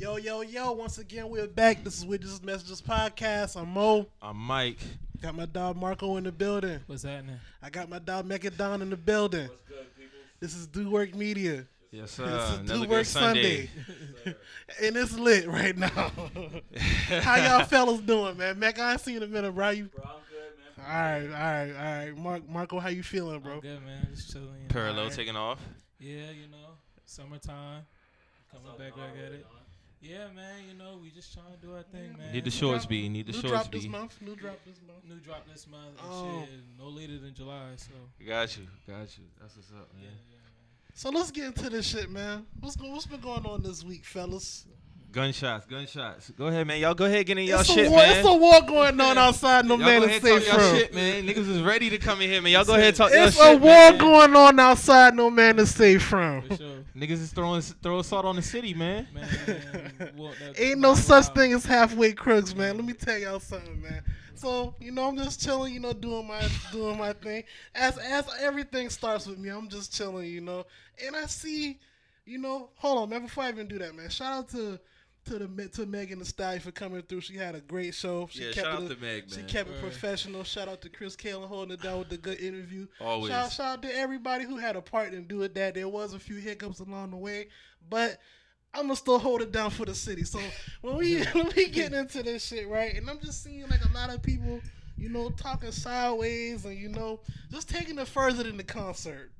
Yo, yo, yo, once again, we're back. This is Witches Messages Podcast. I'm Mo. I'm Mike. Got my dog Marco in the building. What's happening? I got my dog Mechadon in the building. This is Do Work Media. Yes, This sir. is Another Do Work Sunday. Sunday. and it's lit right now. How y'all fellas doing, man? Mac, I ain't seen you in a minute, bro. You... Bro, I'm good, man. All right, all right, all right. Mark, Marco, how you feeling, bro? I'm good, man. Just chilling. you. Parallel Alright. taking off. Yeah, you know, summertime. Coming back Mar? back at it. you Yeah, man. You know, we just trying to do our thing, man. Need the shorts be. drop- speed. Need the New short drop this month. New drop this month. New drop this month and Oh. shit. No later than July, so Got you. Got you. That's what's up, yeah, man. yeah, man. So let's get into this shit, man. What's go- what's been going on this week, fellas? Gunshots. Gunshots. Go ahead, man. Y'all go ahead get in y'all it's shit, a war, man. It's a war going on outside. No y'all man go is ahead safe talk y'all shit, man. Niggas is ready to come in here, man. Y'all go ahead talk y'all It's shit, a war man. going on outside. No man is safe from. Sure, Niggas is throwing throwing salt on the city, man. man. man well, Ain't no such wow. thing as halfway crooks, man. Let me tell y'all something, man. So you know, I'm just chilling, you know, doing my doing my thing. As as everything starts with me, I'm just chilling, you know. And I see, you know, hold on, man. Before I even do that, man, shout out to to the to Megan Thee Stallion for coming through. She had a great show. She Yeah, kept shout it, out to Meg, She man. kept it Right. professional. Shout out to Chris Kalen holding it down with the good interview. Always. Shout, shout out to everybody who had a part in doing that. There was a few hiccups along the way, but I'm gonna still hold it down for the city. So when we when we get into this shit, right, and I'm just seeing like a lot of people, you know, talking sideways and you know, just taking it further than the concert.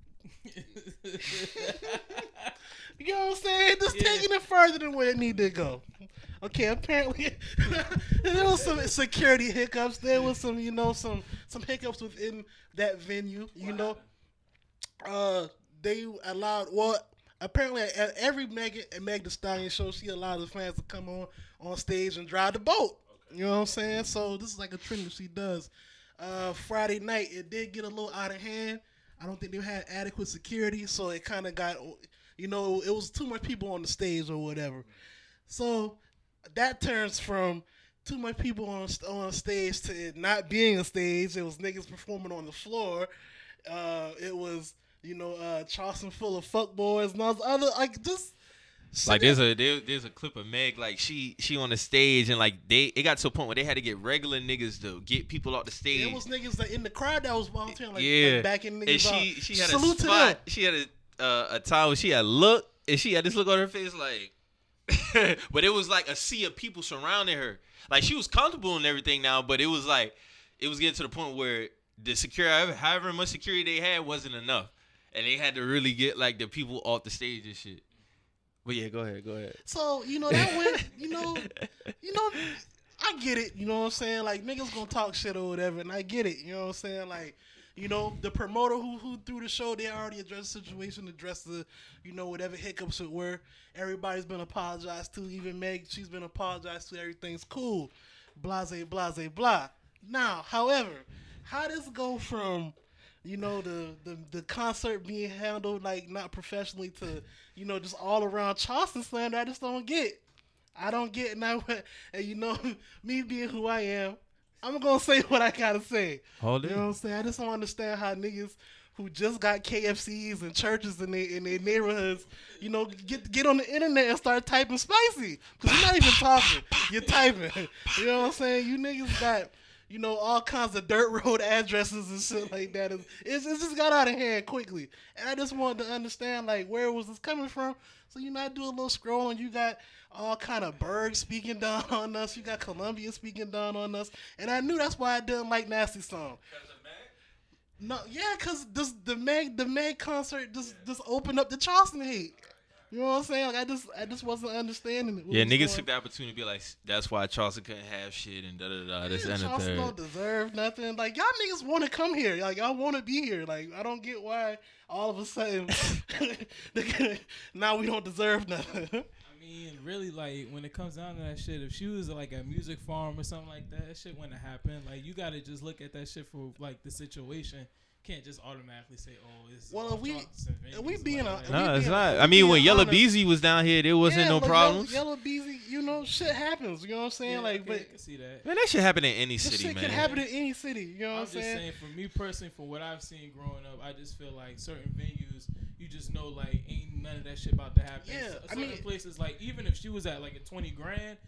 You know what I'm saying? Just Yeah. taking it further than where it need to go. Okay, apparently there was some security hiccups. There was some, you know, some some hiccups within that venue. You know, uh, they allowed well. Apparently, at every Megan and Meg Thee Stallion show, she allowed the fans to come on on stage and drive the boat. You know what I'm saying? So this is like a trend that she does. Uh, Friday night, it did get a little out of hand. I don't think they had adequate security, so it kind of got, you know, it was too much people on the stage or whatever. So that turns from too much people on on stage to it not being a stage. It was niggas performing on the floor. Uh, it was you know uh, Charleston full of fuckboys and all this other like just Like there's a there, there's a clip of Meg like she she on the stage and like they it got to a point where they had to get regular niggas to get people off the stage. It was niggas that in the crowd that was volunteering, like, yeah, like backing niggas and she up. she had Salute a to spot. She had a uh, a time where she had look and she had this look on her face like, but it was like a sea of people surrounding her. Like she was comfortable and everything now, but it was like it was getting to the point where the security, however much security they had, wasn't enough, and they had to really get like the people off the stage and shit. But yeah, go ahead, go ahead. So you know that went, you know, you know, I get it. You know what I'm saying? Like niggas gonna talk shit or whatever, and I get it. You know what I'm saying? Like, you know, the promoter who who threw the show, they already addressed the situation, addressed the, you know, whatever hiccups it were. Everybody's been apologized to. Even Meg, she's been apologized to. Everything's cool. Blase, blase, blah. Now, however, how does go from you know the, the the concert being handled like not professionally to you know just all around Charleston slander. I just don't get. I don't get now. And you know me being who I am, I'm gonna say what I gotta say. Hold You know what I'm saying? I just don't understand how niggas who just got KFCs and churches in their in their neighborhoods, you know, get get on the internet and start typing spicy. Cause you're not even talking, you're typing. You know what I'm saying? You niggas got. You know all kinds of dirt road addresses and shit like that. It's, it's it just got out of hand quickly, and I just wanted to understand like where was this coming from. So you know, I do a little scrolling. You got all kind of Berg speaking down on us. You got Columbia speaking down on us, and I knew that's why I didn't like Nasty Song. No, yeah, cause this the Meg the Meg concert just just opened up the Charleston hate. You know what I'm saying? Like I just I just wasn't understanding it. what Yeah, niggas going- took the opportunity to be like, that's why Charleston couldn't have shit and da da da. This Yeah, and the Charleston third. don't deserve nothing. Like y'all niggas want to come here. Like y'all want to be here. Like I don't get why all of a sudden now we don't deserve nothing. I mean, really, like when it comes down to that shit, if she was like a music farm or something like that, that shit wouldn't happen. Like you gotta just look at that shit for like the situation. Can't just automatically say, "Oh, it's Well, if we- if we being a- No, we it's not. we I mean, when being Yella Beezy was down here, there wasn't Yeah, no like, problems. Yella, Yella Beezy, you know, shit happens. You know what I'm saying? yeah, like, I but can, I can see that. Man, that shit happen in any this city, shit man. can happen in any city. You know what I'm I'm saying? saying, for me personally, for what I've seen growing up, I just feel like certain venues, you just know like ain't none of that shit about to happen. Yeah, So- I certain mean- places like even if she was at like a twenty grand.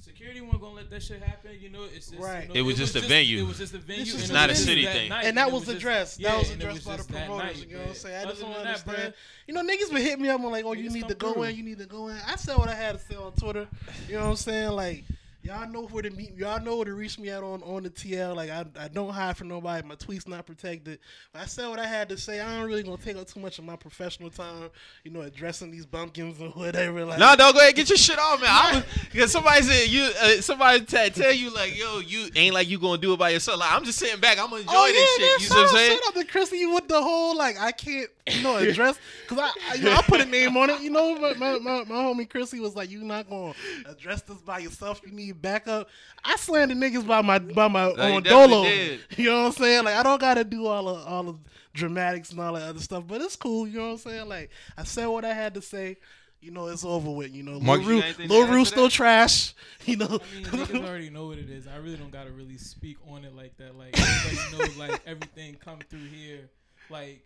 Security wasn't gonna let that shit happen, you know. It's just, Right. You know, It was just a venue. It was just a venue. It's just not a city thing. night, and that it was just- addressed. yeah, that was and it addressed by the promoters. night, you know what I'm saying? I other just don't than that, understand. you know, niggas been hitting me up. I'm like, oh, you need to go through. in. You need to go in. I said what I had to say on Twitter. You know what I'm saying? Like, y'all know where to meet. Y'all know where to reach me at on on the TL. Like, I, I don't hide from nobody. My tweets not protected. But I said what I had to say. I ain't really gonna take up too much of my professional time. You know, addressing these bumpkins or whatever. Like, No, don't go ahead, get your shit off, man. I was because somebody said you, uh, somebody t- tell you like, yo, you ain't like you gonna do it by yourself. Like I'm just sitting back, I'm gonna enjoy Oh this yeah, man, shit. You see what I'm out- saying? Shout out to Chrissy with the whole like I can't you know address because I, I you know I put a name on it. You know my, my, my, my homie Chrissy was like you not gonna address this by yourself. You need backup. I slandered niggas by my by my you own dolo. did. You know what I'm saying? Like I don't gotta do all of all of dramatics and all that other stuff, but it's cool. You know what I'm saying? Like I said what I had to say. You know it's over with. You know, Mark, Lil you Ru, got Lil add to Ru still that? trash. You know, I mean, niggas already know what it is. I really don't gotta really speak on it like that. Like everybody knows, like everything come through here. Like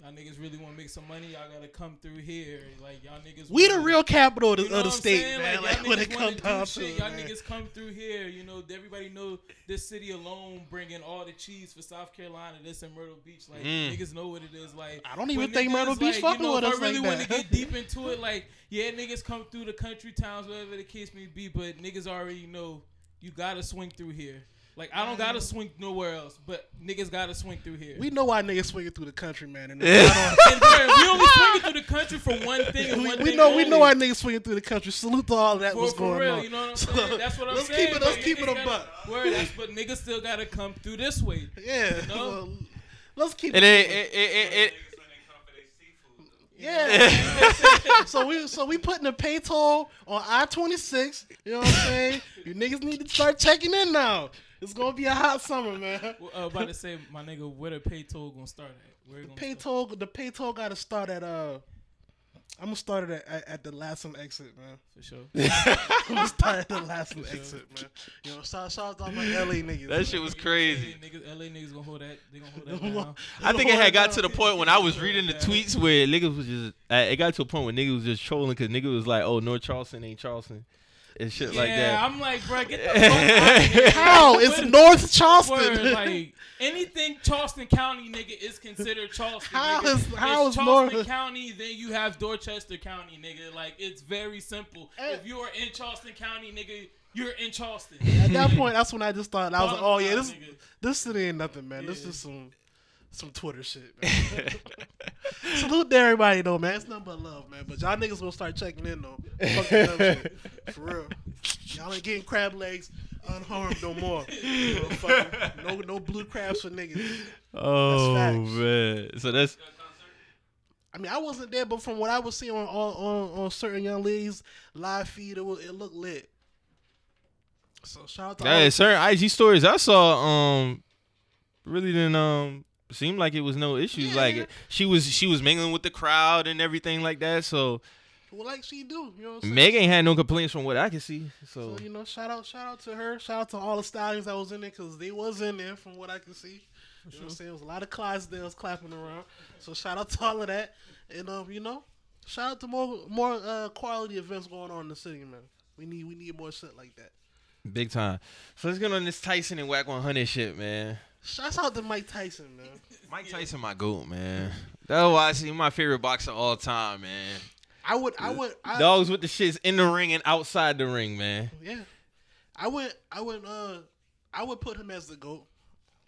y'all niggas really want to make some money, y'all gotta come through here. Like y'all niggas. we the wanna- real capital of the, You know of the state, saying? man. Like, Like, when it comes down to y'all man. niggas come through here. You know, everybody know this city alone bringing all the cheese for South Carolina. This in Myrtle Beach, like Mm. niggas know what it is. Like I don't even think Myrtle Beach like, fucking you know, with us I really like want to get deep into it, like yeah, niggas come through the country towns, whatever the case may be, but niggas already know you gotta swing through here. Like I don't gotta um, swing nowhere else, but niggas gotta swing through here. We know why niggas swinging through the country, man. And Yeah. and we only swinging through the country for one thing and we, one we thing know we know why niggas swinging through the country. Salute to all that For, was for going real, on. you know what I'm So, saying? That's what I'm let's saying. Keep it, let's keep it niggas a gotta- buck. Word, that's, but niggas still gotta come through this way. Yeah. know? well, let's keep And it. it, it, it, it, yeah. so we so we putting a pay toll on I twenty six. You know what I'm saying? You niggas need to start checking in now. It's gonna be a hot summer, man. Well, uh, about to say, my nigga, where the pay toll gonna start at? Where it gonna Pay toll. The pay toll got to start at uh. I'm gonna start it at, at, at the last one exit, man. for sure. I'm gonna start at the last one exit, man. You know, shout, shout out to all my LA niggas. that shit was crazy. Niggas, LA niggas gonna hold that. They gonna hold that down. I think it had got to the point when I was reading the tweets where niggas was just. Uh, it got to a point where niggas was just trolling because niggas was like, "Oh, North Charleston ain't Charleston," and shit yeah, like that. I'm like, bro, get the fuck out of here. How? It's Word- North Charleston. Word, like anything Charleston County nigga is considered Charleston. How nigga. is- how it's is Charleston North- County? Then you have Dorchester County, nigga. Like it's very simple. Eh. If you are in Charleston County, nigga, you're in Charleston. At that point, that's when I just thought I was like, "Oh yeah, this nigga. this city ain't nothing, man. This is some some Twitter shit." Man. Salute to everybody though, man. It's nothing but love, man. But y'all niggas gonna start checking in though. Fuck the dumb shit. For real. Y'all ain't getting crab legs unharmed no more. You know, fucking- no no blue crabs for niggas. oh facts. man, so that's I mean, I wasn't there, but from what I was seeing on on, on, on certain young ladies live feed, it was, it looked lit. So shout out to yeah, certain IG stories I saw. Um, really didn't um seem like it was no issues. Yeah. Like she was she was mingling with the crowd and everything like that. So well, like she do. You know what I'm saying? Meg ain't had no complaints from what I can see. So So you know, shout out, shout out to her, shout out to all the stallions that was in there because they was in there from what I can see. You know what I'm saying? There was a lot of Clydesdales clapping around. So shout out to all of that, and um, you know, shout out to more more uh, quality events going on in the city, man. We need we need more shit like that. big time. So let's get on this Tyson and Wack 100 shit, man. Shouts out to Mike Tyson, man. Mike Tyson, my goat, man. That's why I see my favorite boxer of all time, man. I would, I would, I, Dogs with the shits in the ring and outside the ring, man. yeah, I would, I would, uh, I would put him as the goat.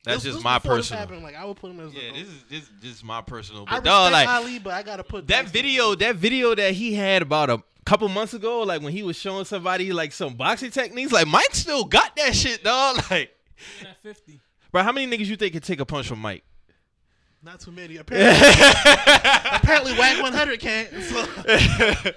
That's This- just this my before this personal. happened, like I would put him as the Yeah, goat. this is this this is my personal. I But respect dog, like Ali, but I gotta put that Tyson. video, that video that he had about a couple months ago, like when he was showing somebody like some boxing techniques, like Mike still got that shit, dog. Like, Even at 50. Bro, how many niggas you think could take a punch from Mike? Not too many. Apparently, apparently, Wack 100 can't. So. And,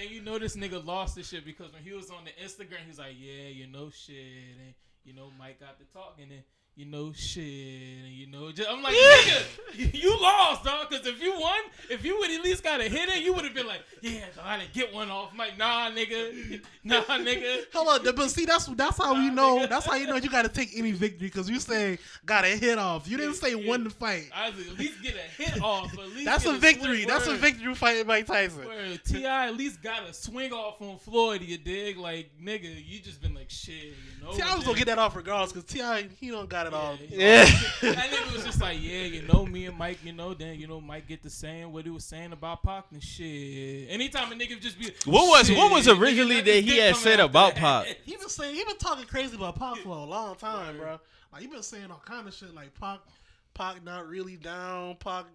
and you know this nigga lost this shit because when he was on the Instagram, he was like, yeah, you know shit, and you know Mike got the talk, and then you know, shit, and you know, just, I'm like, nigga, you, lost, dog. Because if you won, if you would at least got a hit in, you would have been like, yeah, dog, I didn't get one off. I'm like, nah, nigga, nah, nigga. Hold on, but see, that's that's how you know. That's how you know you got to take any victory because you say got a hit off. You didn't say Yeah. won the fight. I was at least get a hit off. At least That's a victory. That's a word. victory fighting Mike Tyson. T.I. at least got a swing off on Floyd, you dig? Like nigga, you just been like shit, you know. T.I. was gonna get that off regardless because T.I. he don't got it all. Yeah. that nigga was just like, yeah, you know, me and Mike, you know, then you know, Mike get to saying what he was saying about Pac and shit. Anytime a nigga just be, What was- shit, what was originally that he had said about that. Pac? He been saying he been talking crazy about Pac for a long time, bro. Like he been saying all kind of shit like Pac, Pac not really down. Pac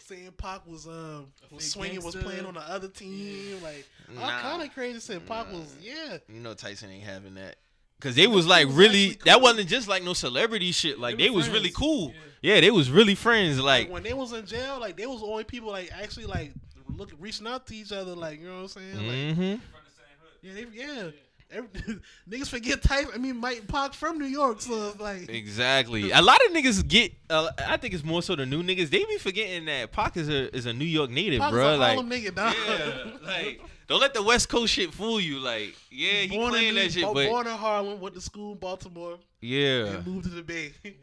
saying Pac was um was fake swinging, was playing on the other team, like all Nah. kind of crazy shit. Pac Nah. was yeah. You know Tyson ain't having that. Cause they was like was really actually that wasn't just like no celebrity shit. Like They they, were was really cool. Yeah. Yeah. they was really friends. Like Like when they was in jail, like they was the only people like actually like look reaching out to each other, like you know what I'm saying? Like hmm yeah, they, yeah. Every, niggas forget type. I mean, Mike Pac from New York, so it's like Exactly. A lot of niggas get. Uh, I think it's more so the new niggas. They be forgetting that Pac is a is a New York native, Pac bro. is a Like, Harlem nigga, dog. yeah, like don't let the West Coast shit fool you. Like, yeah, he born playing in that shit, bo- but born in Harlem, went to school in Baltimore, yeah. and moved to the Bay.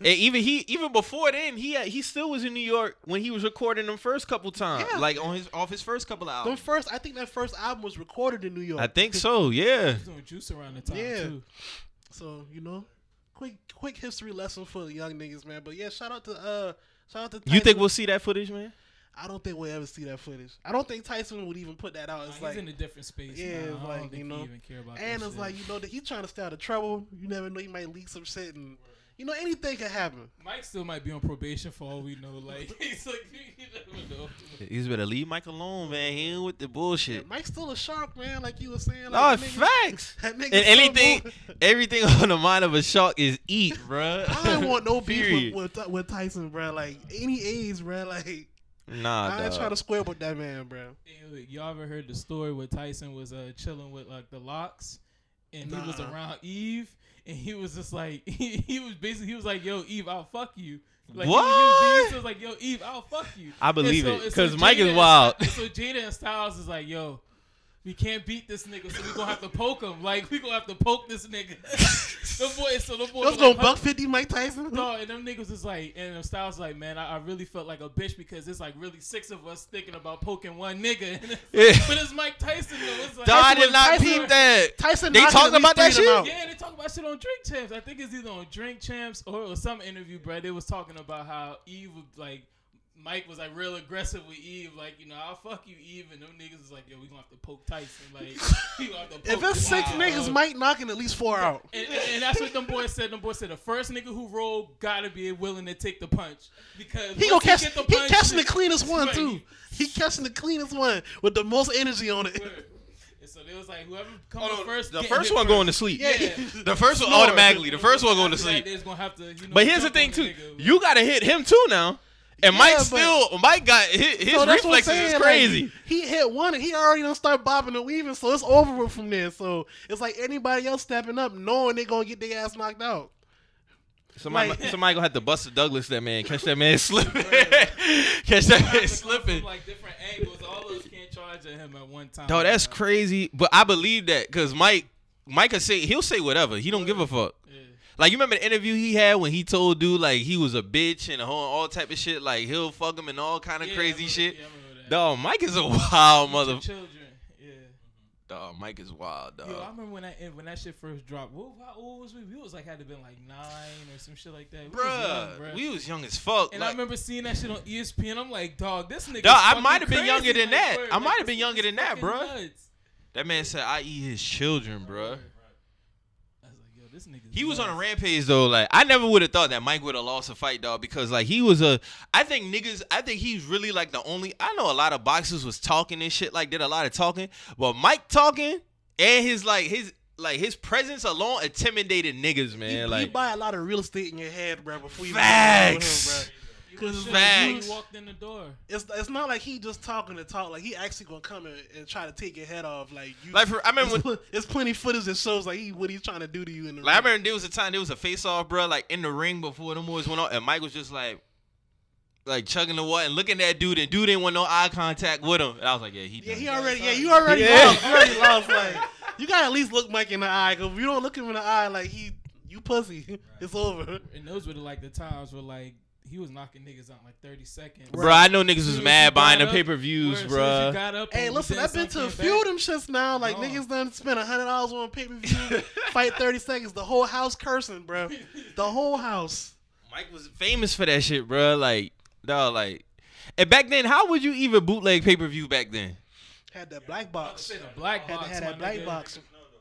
And even he, even before then, he had, he still was in New York when he was recording them first couple times, Yeah. like on his off his first couple of Them albums. first, I think that first album was recorded in New York. I think so. Yeah. He was doing juice around the time Yeah. too. so. You know, quick quick history lesson for the young niggas, man. But yeah, shout out to uh, shout out to. Tyson. You think we'll see that footage, man? I don't think we'll ever see that footage. I don't think Tyson would even put that out. Nah, It's he's like, in a different space. Yeah, now. it's I don't like, think you he know, even care about and it's shit. like you know that he's trying to stay out of trouble. You never know, he might leak some shit, and you know anything can happen. Mike still might be on probation for all we know. Like he's like you never know. He's better leave Mike alone, man. He ain't with the bullshit. Mike's still a shark, man. Like you were saying. No, Like, oh, that nigga- facts. And anything, everything on the mind of a shark is eat, bro. I don't want no beef with, with, with Tyson, bro. Like any age, bro. Like Nah, I ain't dog. trying to square with that man, bro. Yo, Y'all ever heard the story where Tyson was uh, chilling with like the LOX, and he was around Eve, and he was just like he, he was basically he was like, "Yo, Eve, I'll fuck you." Like, he was- What? He was like, "Yo, Eve, I'll fuck you." I believe And it, and 'cause Mike Jada is wild. and so Jada and Styles is like, "Yo." We can't beat this nigga, so we gonna have to poke him. Like we gonna have to poke this nigga. the boy, so the boy Let's was go like, buck fifty, Mike Tyson. no, and them niggas is like, and them Styles like, man, I, I really felt like a bitch because it's like really six of us thinking about poking one nigga. And it's Yeah. but it's Mike Tyson though. It's like, Dog, I Tyson did not Tyson peep that. Tyson, They knocking talking about that three of them shit? out. yeah, they talk about shit on Drink Champs. I think it's either on Drink Champs or, or some interview, bro. They was talking about how Eve was like. Mike was like real aggressive with Eve, like you know, I'll fuck you, Eve, and them niggas is like, yo, we gonna have to poke Tyson, like we gonna have to poke. If it's six Wow. niggas, Mike knocking at least four out. And, and, and that's what them boys said. Them boys said the first nigga who rolled gotta be willing to take the punch because He once gonna catch. get the He punch, catching the cleanest one Right. too. He catching the cleanest one with the most energy on it. And so they was like, whoever come Oh, no, first, the first hit one first. going to sleep. Yeah. The first one automatically. The first one going to sleep. Gonna have to, you know, But here's the thing too. nigga. You gotta hit him too now. And Yeah, Mike but- still, Mike got his, his So that's what reflexes is crazy. Like, he hit one and he already done start bobbing and weaving, so it's over with from there. So it's like anybody else stepping up, knowing they gonna get their ass knocked out. somebody, like- somebody gonna have to Buster Douglas that man, catch that man slipping, catch that man slipping. Like different angles, all those can't charge at him at one time. Dog, that's crazy. But I believe that because Mike, Mike can say he'll say whatever. He don't give a fuck. Yeah. Like you remember the interview he had when he told dude like he was a bitch and a whole all type of shit. Like he'll fuck him and all kind of Yeah, crazy shit. yeah, I that. Dog, Mike is a wild mother. children. Yeah. Dog, Mike is wild, dog. Yo, I remember when that when that shit first dropped. What, how old was we? We was like had to been like nine or some shit like that. We was young, Bruh, bruh. we was young as fuck. And I remember seeing that shit on ESPN. I'm like, dog, this nigga. Dog, I might have been younger than that. I might have been younger than that, bruh. Nuts. that man said I eat his children, bruh. I was like, yo, this nigga. He was on a rampage though. Like I never would have thought that Mike would have lost a fight, dog, because like he was a. I think niggas. I think he's really like the only. I know a lot of boxers was talking and shit, like did a lot of talking, but Mike talking and his like his like his presence alone intimidated niggas, man. he, like you buy a lot of real estate in your head, bro. Before you Facts. Him, Cause Shit, Facts. He walked in the door. it's it's not like he just talking to talk. Like he actually gonna come and, and try to take your head off. Like you. Like for, I remember There's, when, pl- there's plenty of footage that shows like he what he's trying to do to you in the like I remember there was a time there was a face off, bro, like in the ring before the boys went on, and Mike was just like, like chugging the water and looking at that dude, and dude didn't want no eye contact with him. And I was like, yeah, he. Yeah, he already. Yeah, you already Yeah. lost. You already lost. Like you gotta at least look Mike in the eye. Cause if you don't look him in the eye, like he, you pussy. It's over. And those were the, like the times where like he was knocking niggas out in like 30 seconds. Bro, I know niggas was mad you buying the pay per where views, as soon as you bro. Hey, listen, I've been to a few of them shits now. Like No. niggas done spent a hundred dollars on a pay per view, fight thirty seconds. The whole house cursing, bro. The whole house. Mike was famous for that shit, bro. Like, dog, like, and back then, how would you even bootleg pay per view back then? Had that black box. Say the black box. to have my that black nigga. box.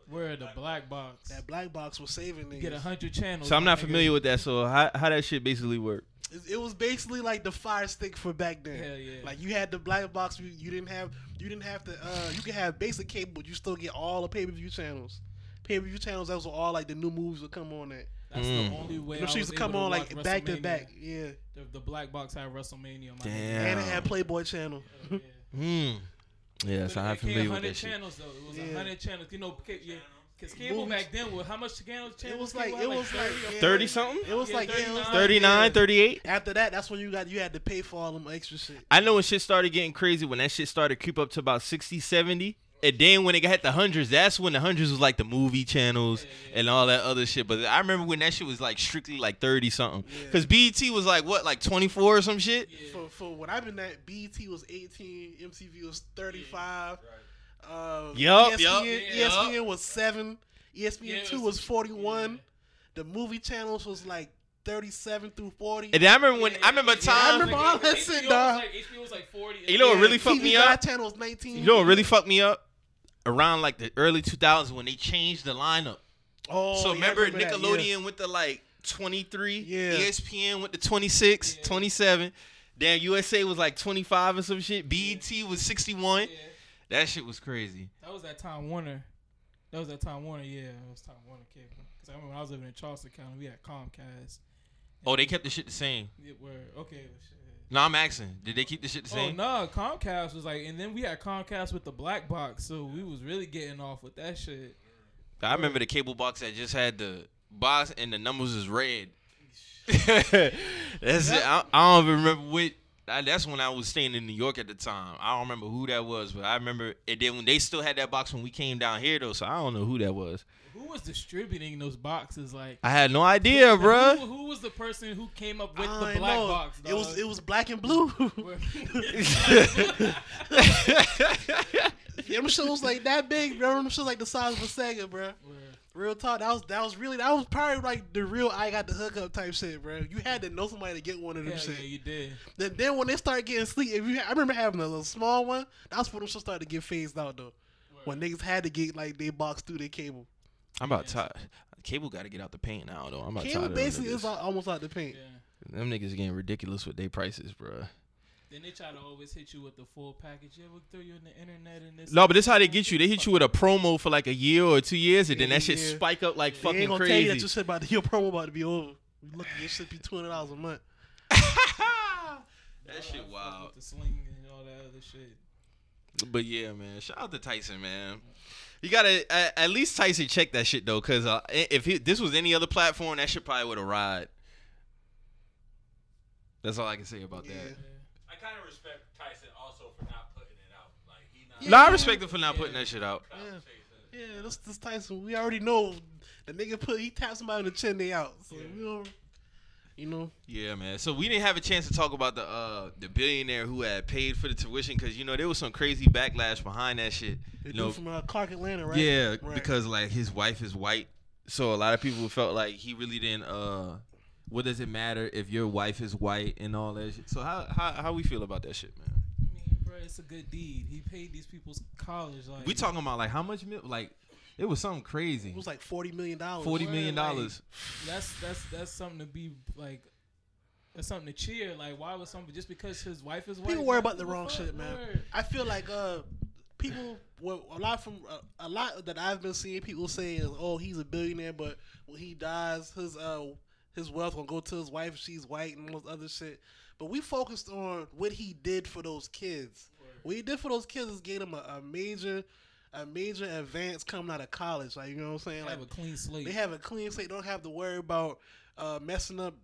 Where the black box? That black box was saving niggas. Get a hundred channels. So I'm not nigga. familiar with that. So how how that shit basically work? It, it was basically like the fire stick for back then. Hell yeah. Like you had the black box. You, you didn't have. You didn't have to. Uh, you could have basic cable, but you still get all the pay per view channels. Pay per view channels. That was all like the new movies would come on that. That's Mm. the only way. You know, she used to come on to like back to back. Yeah. The, the black box had WrestleMania. My Damn. nigga. And it had Playboy channel. Yeah. Hmm. Yeah, so I'm it came familiar with 100 that shit. channels though. It was Yeah. hundred channels. You know, yeah, because cable Movies. back then was how much channels? It was like it was like 30 or yeah. 30 something? It was Yeah, like yeah, 39. like, 39, yeah. 38. After that, that's when you got you had to pay for all them extra shit. I know when shit started getting crazy, when that shit started creep up to about 60, 70. And then when it got the hundreds, that's when the hundreds was like the movie channels and all that other shit. But I remember when that shit was like strictly like 30 something. Yeah. Because BET was like, what, like 24 or some shit? Yeah. For for when I've been at BET was 18, MTV was 35. Uh, Yup, ESPN, yup, ESPN was seven. ESPN Yeah, it two was- was 41. yeah. The movie channels was like 37 through 40. And I remember when, Yeah, I remember yeah, a yeah. I time, remember all that shit, HBO dog. Was like, HBO was like 40. You know what really fucked me up? channel was 19. you know what really fucked me up? Around like the early 2000s when they changed the lineup. Oh, so yeah, I remember, that, Nickelodeon yeah. with the like 23, Yeah. ESPN with the 26, Yeah. 27. Damn, USA was like 25 or some shit. BET was 61. Yeah. That shit was crazy. That was that Time Warner. That was that Time Warner. Yeah, it was Time Warner cable. Because I remember when I was living in Charleston County, we had Comcast. Oh, they kept the shit the same. It were okay. well, shit. No, I'm asking. Did they keep the shit the Oh same? no, Comcast was like, and then we had Comcast with the black box, so we was really getting off with that shit. I remember the cable box that just had the box and the numbers was red. That's it. I, I don't even remember what. I, that's when I was staying in New York at the time. I don't remember who that was, but I remember it did when they still had that box when we came down here though. So I don't know who that was. Who was distributing those boxes? Like, I had no idea, who, bruh. who was the person who came up with I the ain't black know. box? It was it was black and blue. Where- yeah, them shit was like that big, bro. Them shit like the size of a Sega, bro. where- Real talk. That was that was really that was probably like the real I got the hookup type shit, bro. You had to know somebody to get one of them Hell shit. yeah, you did. Then then when they started getting sleep, if you I remember having a little small one. That's when them shit started to get phased out though. When niggas had to get like they box through their cable. I'm about tired. Cable got to get out the paint now though. I'm about Cable tired of basically them is niggas. al- almost out the paint. Yeah. Them niggas getting ridiculous with their prices, bruh. Then they try to always hit you with the full package. Yeah, we'll throw you in the internet and this. No, but this how they get you. They hit you with a promo for like a year or two years, and then that shit Yeah. spike up like They fucking ain't gonna tell you that crazy. your shit about to, your promo about to be over. You look, your shit be two hundred dollars a month. that shit wild. With the sling and all that other shit. But yeah, man, shout out to Tyson, man. You gotta at, at least Tyson check that shit though, cause uh, if he, this was any other platform, that shit probably would have ride. That's all I can say about Yeah. that. I kind of respect Tyson also for not putting it out. Like he not Yeah. No, I respect him for not putting that shit out. conversation. Yeah, this this Tyson, we already know the nigga put he tapped somebody in the chin, they out. So we don't, you know, Yeah, man. So we didn't have a chance to talk about the uh the billionaire who had paid for the tuition, cause you know there was some crazy backlash behind that shit. the You dude know, from uh, Clark Atlanta, right? Yeah, Right. because like his wife is white, so a lot of people felt like he really didn't. uh What does it matter if your wife is white and all that shit? So how how how we feel about that shit, man? I mean, bro, it's a good deed. He paid these people's college. Like We talking about like how much mil- like it was something crazy. it was like forty million dollars. Forty Word, million like, dollars. That's that's that's something to be like. That's something to cheer. Like, why was something just because his wife is white? People worry about the wrong fuck? shit, man. Word. I feel like uh, people, well, a lot from uh, a lot that I've been seeing people say is, oh, he's a billionaire, but when he dies, his uh, his wealth gonna go to his wife. if She's white and all this other shit. But we focused on what he did for those kids. What he did for those kids is gave them a, a major, a major advance coming out of college. Like you know what I'm saying? They have a clean slate. they have a clean slate. Don't have to worry about uh, messing up,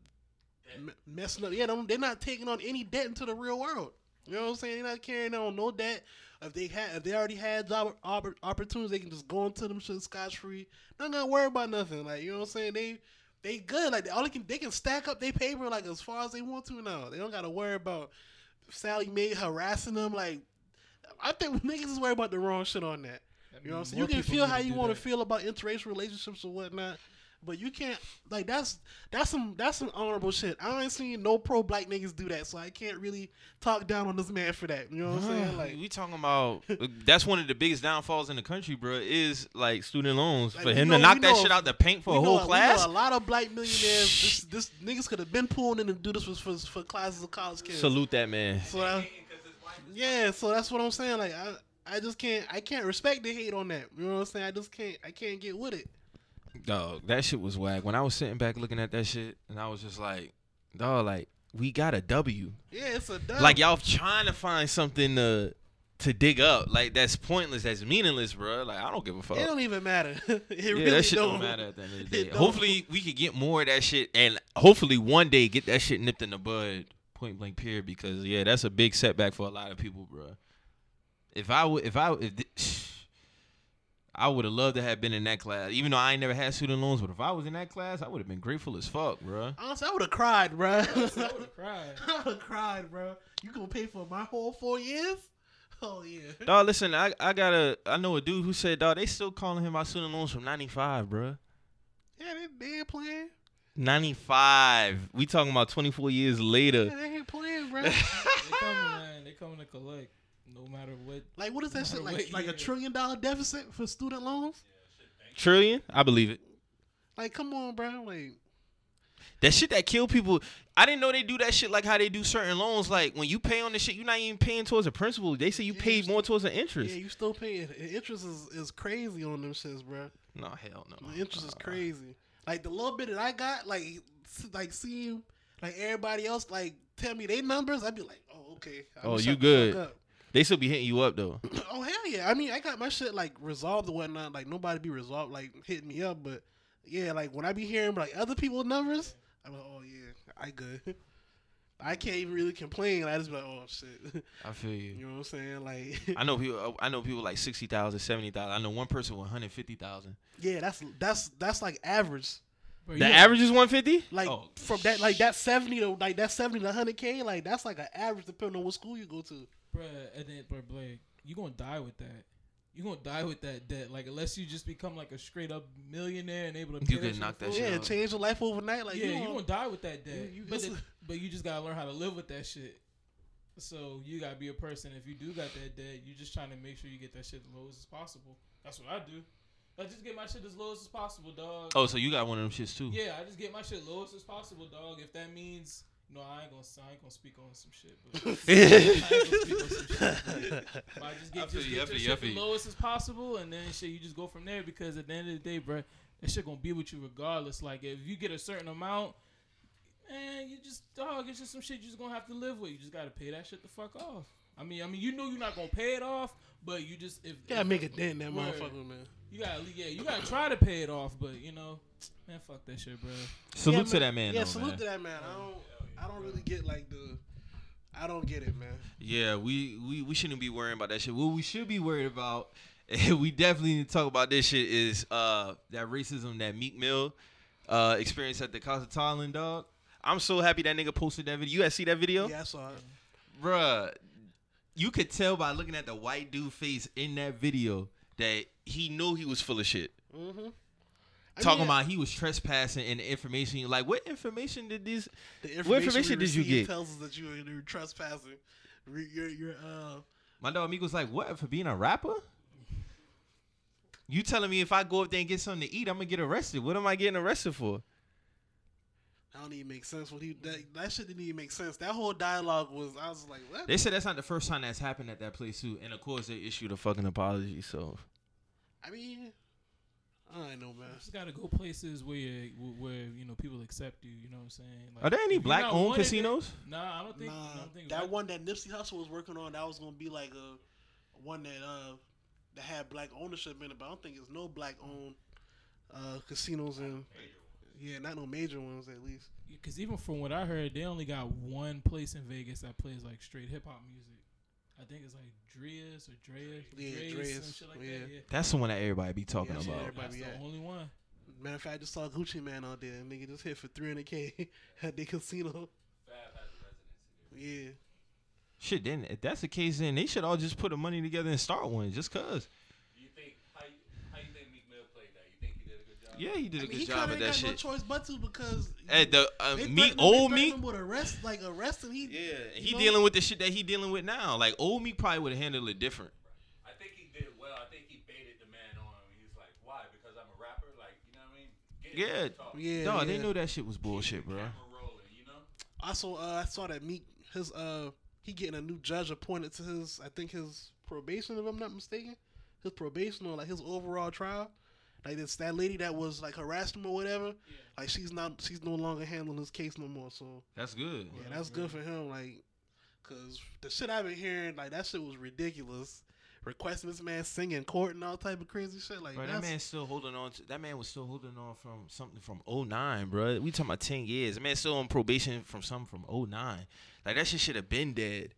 m- messing up. Yeah, they're not taking on any debt into the real world. You know what I'm saying? They're not carrying on no debt. If they had, if they already had job oppor- opportunities, they can just go into them shit scotch free. Not gonna worry about nothing. Like you know what I'm saying? They they good. Like all they can they can stack up their paper like as far as they want to now. They don't gotta worry about Sallie Mae harassing them. Like I think niggas is worried about the wrong shit on that. That You know what I'm saying? You can feel how you want to feel about interracial relationships or whatnot, but you can't like that's that's some that's some honorable shit. I ain't seen no pro black niggas do that, so I can't really talk down on this man for that. You know what I'm saying? Like, we talking about uh, that's one of the biggest downfalls in the country, bro. Is like student loans Like, for him know- to knock that know- shit out the paint for a know, whole class. Know a lot of black millionaires. this this niggas could have been pulling in and do this was for for classes of college kids. Salute that man. So yeah, so that's what I'm saying. Like I. I just can't. I can't respect the hate on that. You know what I'm saying? I just can't. I can't get with it. Dog, that shit was whack. When I was sitting back looking at that shit, and I was just like, dog, like we got a W. Yeah, it's a dub. Like y'all trying to find something to to dig up. Like that's pointless. That's meaningless, bro. Like I don't give a fuck. It don't even matter. it yeah, really that shit don't. don't matter at the end of the day. Hopefully, we could get more of that shit, and hopefully one day get that shit nipped in the bud, point blank period. Because yeah, that's a big setback for a lot of people, bro. If I would, if I, if th- I would have loved to have been in that class, even though I ain't never had student loans. But if I was in that class, I would have been grateful as fuck, bro. Honestly, I would have cried, bro. I would have cried. I would have cried, bro. You gonna pay for my whole four years? Oh yeah. Dog, listen, I I got a, I know a dude who said, dog, they still calling him out student loans from '95, bro. Yeah, they, ain't playing. 95. We talking about 24 years Yeah, later. they ain't playing, bro. They coming, man. They coming to collect, no matter what. like, what is that shit? Wait, Like, like a trillion dollar deficit for student loans? Trillion? I believe it. Like, come on, bro. Like, That shit that kill people. I didn't know they do that shit like how they do certain loans. Like when you pay on the shit, you're not even paying towards the principal. They say you Yeah, paid you more towards the interest. yeah, interest. you still paying. The interest is, is crazy on them shits, bro. No hell no. The interest is Uh, crazy. Like the little bit that I got, like, like seeing like everybody else like tell me their numbers, I'd be like, oh okay. I'ma Oh, you good. They still be hitting you up though. Oh hell yeah! I mean, I got my shit like resolved or whatnot. Like nobody be resolved, like hitting me up. But yeah, like when I be hearing like other people's numbers, I'm like, oh yeah, I good. I can't even really complain. I just be like, oh shit. I feel you. you know what I'm saying? Like, I know people. Uh, I know people like 60,000, 70,000. I know one person with 150,000. yeah, that's that's that's like average. Bro, The you- average is 150. Like Oh, from that, like that seventy to like that seventy to hundred k. Like that's like an average depending on what school you go to. Bruh, and then, bruh, Blake, you gonna die with that. You gonna die with that debt. Like unless you just become like a straight up millionaire and able to pay You that could shit knock that shit yeah, up. change your life overnight. Like yeah, you, you gonna- gonna die with that debt. You- you- but, the- but you just gotta learn how to live with that shit. So you gotta be a person. If you do got that debt, you just trying to make sure you get that shit the lowest as possible. That's what I do. I just get my shit as lowest as possible, dog. Oh, so you got one of them shits too. Yeah, I just get my shit lowest as possible, dog. If that means no, I ain't gonna I ain't gonna speak on some shit, but I ain't gonna speak on some shit. But, but I just get, feel just you, I get your feel you, I shit the lowest as possible, and then shit you just go from there because at the end of the day, bro, that shit gonna be with you regardless. Like if you get a certain amount, man, you just dog, it's just some shit you just gonna have to live with. You just gotta pay that shit the fuck off. I mean, I mean, you know you're not gonna pay it off, but you just if gotta if- make a dent in that Word. motherfucker, man. you gotta yeah, you gotta try to pay it off, but you know, man, fuck that shit, bro. Salute Yeah, to that man. Yeah, though, salute man. to that man. I don't. I don't really get like the. I don't get it, man. Yeah, we, we we shouldn't be worrying about that shit. What we should be worried about, and we definitely need to talk about this shit, is uh that racism that Meek Mill uh experienced at the Casa Thailand, dog. I'm so happy that nigga posted that video. You guys see that video? Yeah, I saw it. Bruh, you could tell by looking at the white dude face in that video that he knew he was full of shit. Mm-hmm. Talking about he was trespassing and the information. Like, what information did these? the information what information did you get? Tells us that you you're trespassing. You're, you're, uh, My dog was like, "What for being a rapper?" You telling me if I go up there and get something to eat, I'm gonna get arrested? What am I getting arrested for? I don't even make sense. What he that, that shit didn't even make sense. That whole dialogue was. I was like, what? They said that's not the first time that's happened at that place too, and of course they issued a fucking apology. So I mean, I ain't know, man. You just gotta go places where you, where you know people accept you. You know what I'm saying? Like, Are there any black owned casinos? there- Nah, I don't think. Nah, I don't think that black- one that Nipsey Hussle was working on, that was gonna be like a one that uh that had black ownership in it, but I don't think it's no black owned uh casinos in. Yeah, not no major ones at least. Because even from what I heard, they only got one place in Vegas that plays like straight hip hop music. I think it's like Drai's or Drai's, Yeah, Drai's, Drai's, some shit like yeah. that. Yeah, That's the one that everybody be talking Yeah, about. yeah. Everybody that's be the at. only one. Matter of fact, I just saw Gucci Mane out there. Nigga just hit for 300k at the casino. Fab has a residence in there. Yeah. Shit, then if that's the case, then they should all just put the money together and start one, just cause. Do you think how you, how you think Meek Mill played that? You think he did a good job? Yeah, he did a I mean, good he job kinda at ain't that got no shit. choice but to because Hey, the uh, me, threatened him- they old threatened me. him with arrest, like arresting. He Yeah, and he know? dealing with the shit that he dealing with now. Like old me probably would have handled it different. I think he did well. I think he baited the man on. Him. He's like, why? Because I'm a rapper. Like, you know what I mean? Get Yeah. to talk. Yeah, Dog, they yeah. know that shit was bullshit, bro. Rolling, you know? Also, uh, I saw that Meek his uh he getting a new judge appointed to his I think his probation if I'm not mistaken, his probation or like his overall trial. Like this that lady that was like harassed him or whatever. Like she's not she's no longer handling his case no more. So That's good. yeah, that's good for him. Like, cause the shit I've been hearing like that shit was ridiculous. Requesting this man singing court and all type of crazy shit like Bro, that that's man's still holding on to that man was still holding on from something from 09, bro. We talking about 10 years. The man's still on probation from something from 09. Like that shit should have been dead.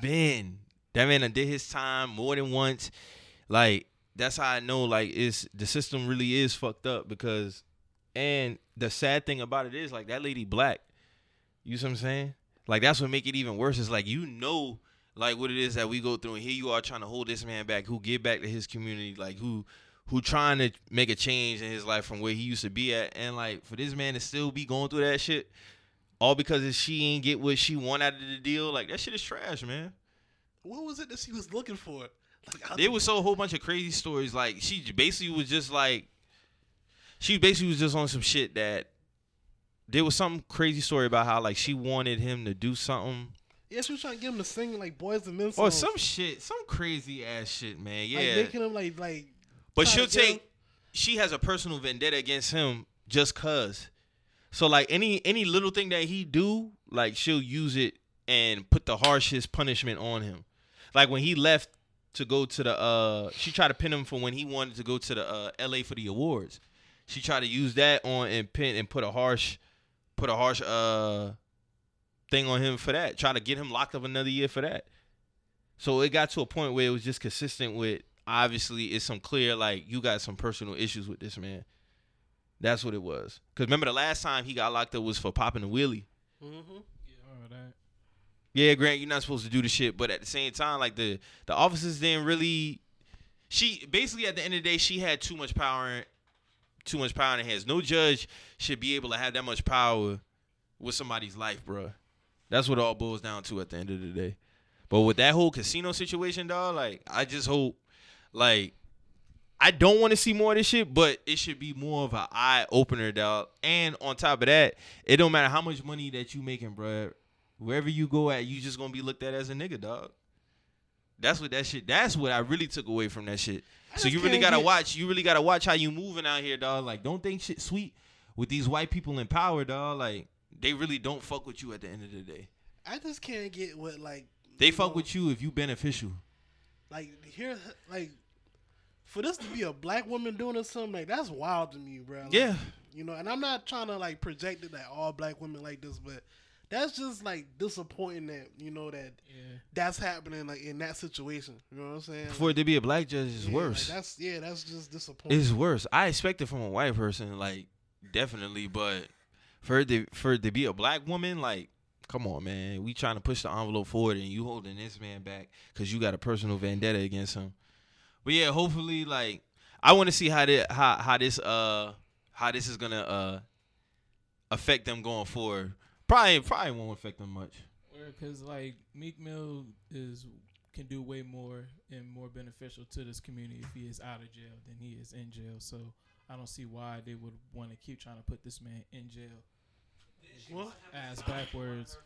Been. That man done did his time more than once. Like, that's how I know like it's the system really is fucked up because and the sad thing about it is like that lady black. You see what I'm saying? Like that's what make it even worse. Is like you know like what it is that we go through and here you are trying to hold this man back who give back to his community like who who trying to make a change in his life from where he used to be at and like for this man to still be going through that shit all because if she ain't get what she want out of the deal like that shit is trash man what was it that she was looking for? Like there was so a whole bunch of crazy stories like she basically was just like she basically was just on some shit that there was some crazy story about how like she wanted him to do something yeah, she was trying to get him to sing like Boyz II Men or some shit some crazy ass shit man yeah like making him like like But she'll to get him- take. She has a personal vendetta against him just cause. So like any any little thing that he do, like she'll use it and put the harshest punishment on him. Like when he left to go to the uh she tried to pin him for when he wanted to go to the uh LA for the awards. She tried to use that on and pin and put a harsh put a harsh uh thing on him for that. Try to get him locked up another year for that. So it got to a point where it was just consistent with obviously it's some clear like you got some personal issues with this man. That's what it was. Cause remember the last time he got locked up was for popping a wheelie. Mhm. Yeah, I remember that. Yeah, Grant, you're not supposed to do the shit, but at the same time, like the the officers didn't really. She basically at the end of the day, she had too much power, too much power in her hands. No judge should be able to have that much power with somebody's life, bruh. That's what it all boils down to at the end of the day. But with that whole casino situation, dog, like I just hope, like, I don't want to see more of this shit, but it should be more of an eye opener, dog. And on top of that, it don't matter how much money that you making, bruh. Wherever you go at, you just gonna be looked at as a nigga, dog. That's what that shit. That's what I really took away from that shit. So you really gotta get- watch. You really gotta watch how you moving out here, dog. Like, don't think shit sweet with these white people in power, dog. Like, they really don't fuck with you at the end of the day. I just can't get what like They fuck know, with you if you beneficial. like here like for this to be a black woman doing or something like that's wild to me, bro. Like, Yeah. you know, and I'm not trying to like project it that all black women like this, but that's just like disappointing that you know that Yeah. that's happening like in that situation. You know what I'm saying? For it to be a black judge is Yeah, like, worse. that's yeah, that's just disappointing. it's worse. I expect it from a white person, like definitely, but for it to, for it to be a black woman, like, come on, man. We trying to push the envelope forward, and you holding this man back because you got a personal vendetta against him. But yeah, hopefully, like, I want to see how this, how how this uh how this is gonna uh affect them going forward. Probably probably won't affect them much. Because like Meek Mill is can do way more and more beneficial to this community if he is out of jail than he is in jail. So I don't see why they would want to keep trying to put this man in jail. What? Ass backwards.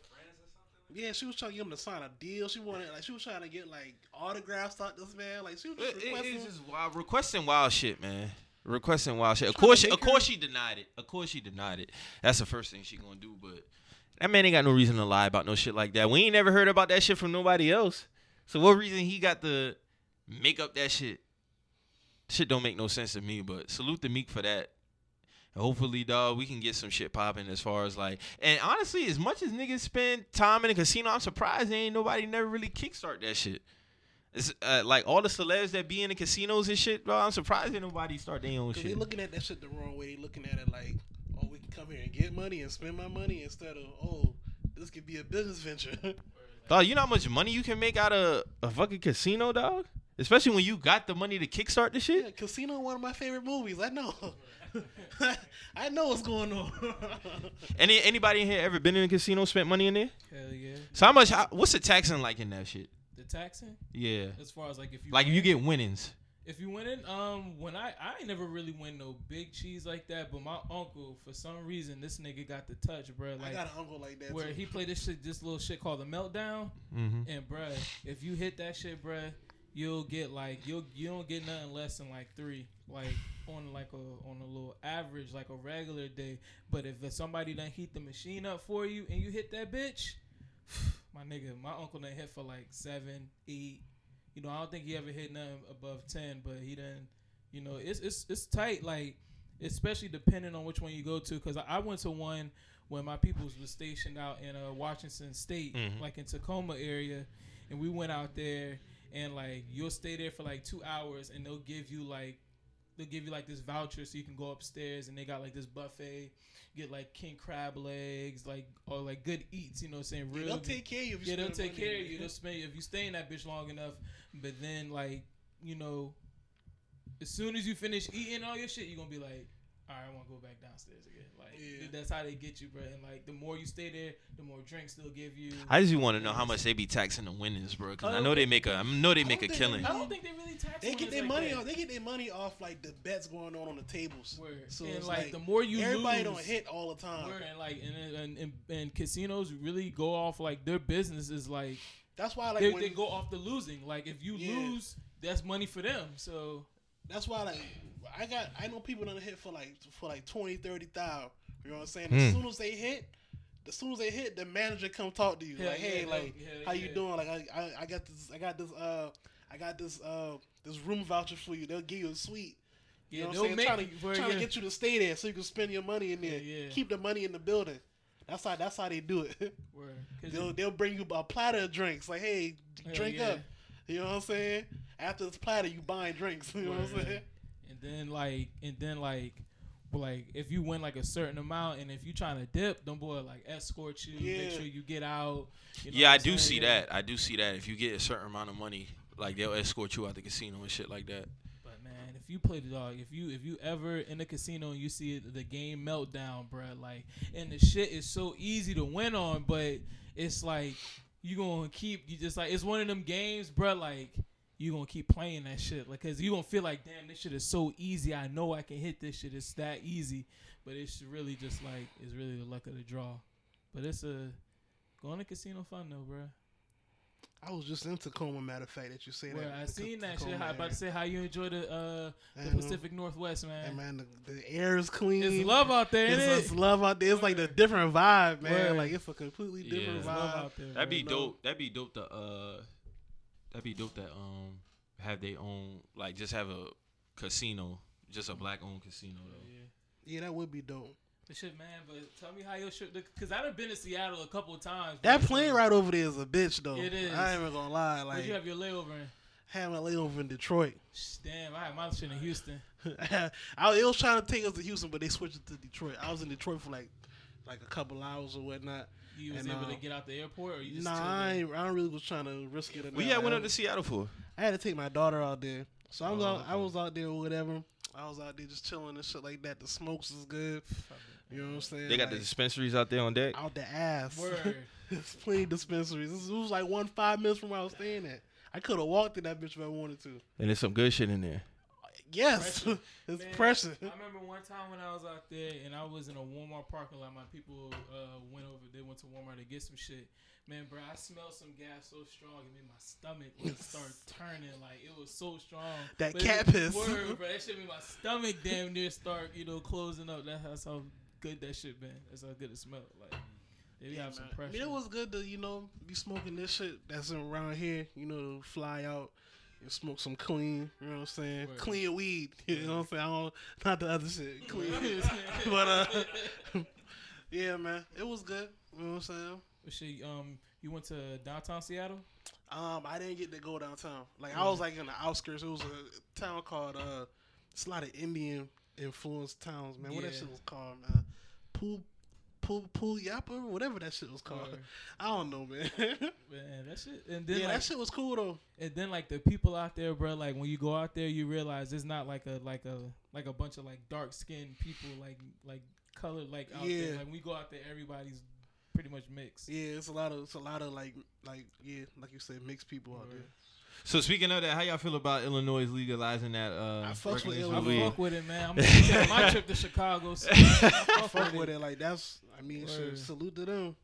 Yeah, she was trying to get him to sign a deal. She wanted like she was trying to get like autographs out this man. Like she was just It- it- requesting. just wild, requesting wild shit, man. requesting wild shit. Of course, she, of course she denied it. Of course she denied it. That's the first thing she gonna do. But that man ain't got no reason to lie about no shit like that. We ain't never heard about that shit from nobody else. So what reason he got to make up that shit? Shit don't make no sense to me. But salute the Meek for that. And hopefully, dog, we can get some shit popping as far as like. And honestly, as much as niggas spend time in the casino, I'm surprised there ain't nobody never really kickstart that shit. It's uh, like all the celebs that be in the casinos and shit, bro. I'm surprised ain't nobody start their own Cause they shit. looking at that shit the wrong way. They looking at it like, come here and get money and spend my money instead of, oh, this could be a business venture. Dog, you know how much money you can make out of a fucking casino, dog? Especially when you got the money to kickstart the yeah, shit. Casino, one of my favorite movies. I know. I know what's going on. Any anybody in here ever been in a casino, spent money in there? Hell yeah. So how much? How, what's the taxing like in that shit? The taxing, Yeah, as far as like if you like if you get winnings. If you win it, um, when I I ain't never really win no big cheese like that, but my uncle for some reason this nigga got the touch, bro. I got an uncle like that. where too. he played this shit, this little shit called the meltdown, Mm-hmm. and bruh, if you hit that shit, bruh, you'll get like you'll you don't get nothing less than like three, like on like a on a little average, like a regular day. But if somebody done heat the machine up for you and you hit that bitch, my nigga, my uncle done hit for like seven, eight. You know, I don't think he ever hit nothing above ten, but he didn't. You know, it's it's it's tight. Like especially depending on which one you go to. Because I, I went to one when my peoples was stationed out in uh, Washington State, Mhm. like in Tacoma area, and we went out there and like you'll stay there for like two hours, and they'll give you like they'll give you like this voucher so you can go upstairs, and they got like this buffet, get like king crab legs, like or like good eats. You know, what I'm saying Yeah, real. they'll take care of you. Yeah, they'll take money. care of you. They'll spend if you stay in that bitch long enough. But then, like, you know, as soon as you finish eating all your shit, you're gonna be like, all right, I want to go back downstairs again. Like, Yeah. that's how they get you, bro. And like, the more you stay there, the more drinks they'll give you. I just want to know how much they be taxing the winnings, bro. Cause I oh, know they make a, I know they make a killing. they I don't think they really tax. They get their like money that. off. They get their money off like the bets going on on the tables. Word. So and it's like, like, the more you Everybody lose, don't hit all the time. Word, and like, and, and, and, and casinos really go off like their business is like That's why like they, when, they go off the losing. Like if you Yeah. lose, that's money for them. So That's why like I got I know people that hit for like for like 20, 30,000. You know what I'm saying? Hmm. As soon as they hit, as soon as they hit, the manager come talk to you Hell like, hey, hell- like hell how you doing? Like I, I I got this I got this uh I got this uh this room voucher for you. They'll give you a suite. You yeah, know what they'll I'm saying? make Trying, to, trying to get you to stay there so you can spend your money in there. Yeah, yeah. Keep the money in the building. That's how that's how they do it. Word. 'Cause they'll you- they'll bring you a platter of drinks. Like, hey, drink yeah. up. You know what I'm saying? After this platter, you buying drinks. You know what I'm saying? and then like and then like like if you win like a certain amount and if you trying to dip, them boy like escort you, make sure you get out. You know Yeah, I do saying? see Yeah. that. I do see that. If you get a certain amount of money, like they'll escort you out the casino and shit like that. But man, if you play the dog, if you if you ever in the casino and you see the game meltdown, bruh, like and the shit is so easy to win on, but it's like you gonna keep you just like it's one of them games, bruh, like you gonna keep playing that shit, like cause you gonna feel like damn this shit is so easy. I know I can hit this shit. It's that easy, but it's really just like it's really the luck of the draw. But it's a going to casino fun though, bruh. I was just in Tacoma, matter of fact, that you say Where that. I the seen that Tacoma shit. How, about to say how you enjoy the uh the And, uh, Pacific Northwest, man. And man, the, the air is clean. It's love out there, It's, ain't it's love out there. It's like a different vibe, man. Word. Like it's a completely different It's vibe. out there. That'd be bro. dope. That'd be dope to uh, that'd be dope to um have their own like just have a casino, just a black owned casino though. Yeah. Yeah, that would be dope. But shit, man. But tell me how your trip, because I've been to Seattle a couple of times. That plane so- ride over there is a bitch, though. It is. I ain't even gonna lie. Where'd Like you have your layover in? having a layover in Detroit. Damn, I had my shit in Houston. I, it was trying to take us to Houston, but they switched it to Detroit. I was in Detroit for like like a couple hours or whatnot. You was And, able uh, to get out the airport, or you just Nah, I, ain't, I don't really was trying to risk it. We not. had went I, up to Seattle for. I had to take my daughter out there, so I was Oh, out. I was out there or whatever. I was out there just chilling and shit like that. The smokes is good. You know what I'm saying? They got the dispensaries out there on deck. out the ass. Word. It's plenty dispensaries. It was like one five minutes from where I was staying at. I could have walked in that bitch if I wanted to. And there's some good shit in there. Yes, Pressure. it's Man, pressure. I remember one time when I was out there and I was in a Walmart parking lot. My people uh, went over. They went to Walmart to get some shit. Man, bro, I smelled some gas so strong it made my stomach like, start turning. Like it was so strong. That But cat it- piss. Word, bro. That shit made my stomach damn near start, you know, closing up. That- That's how good that shit been. That's how good it smelled. Like they Yeah, have some man. I mean, it was good to you know be smoking this shit that's around here. You know, to fly out and smoke some clean. You know what I'm saying? Word. Clean weed. You know what I'm saying? I don't, not the other shit. Clean. but uh, yeah, man, it was good. You know what I'm saying? Shit, um, you went to downtown Seattle. Um, I didn't get to go downtown. Like I was like in the outskirts. It was a town called uh, it's a lot of Indian influenced towns, man. What that shit was called, man? Pool, pool, pool yapper, whatever that shit was called. I don't know, man. Man, that shit. And then yeah, like, that shit was cool though. and then like the people out there, bro. Like when you go out there, you realize it's not like a like a like a bunch of like dark skinned people, like like colored like out Yeah. there. Like when we go out there, everybody's pretty much mixed. Yeah, it's a lot of it's a lot of like like yeah, like you said, mixed people out there. So speaking of that, how y'all feel about Illinois legalizing that? Uh, I fucks with recreational I fuck with it, man. I'm gonna take my trip to Chicago. So I fuck, Fuck with with it. it, like that's I mean, shit, Word. salute to them.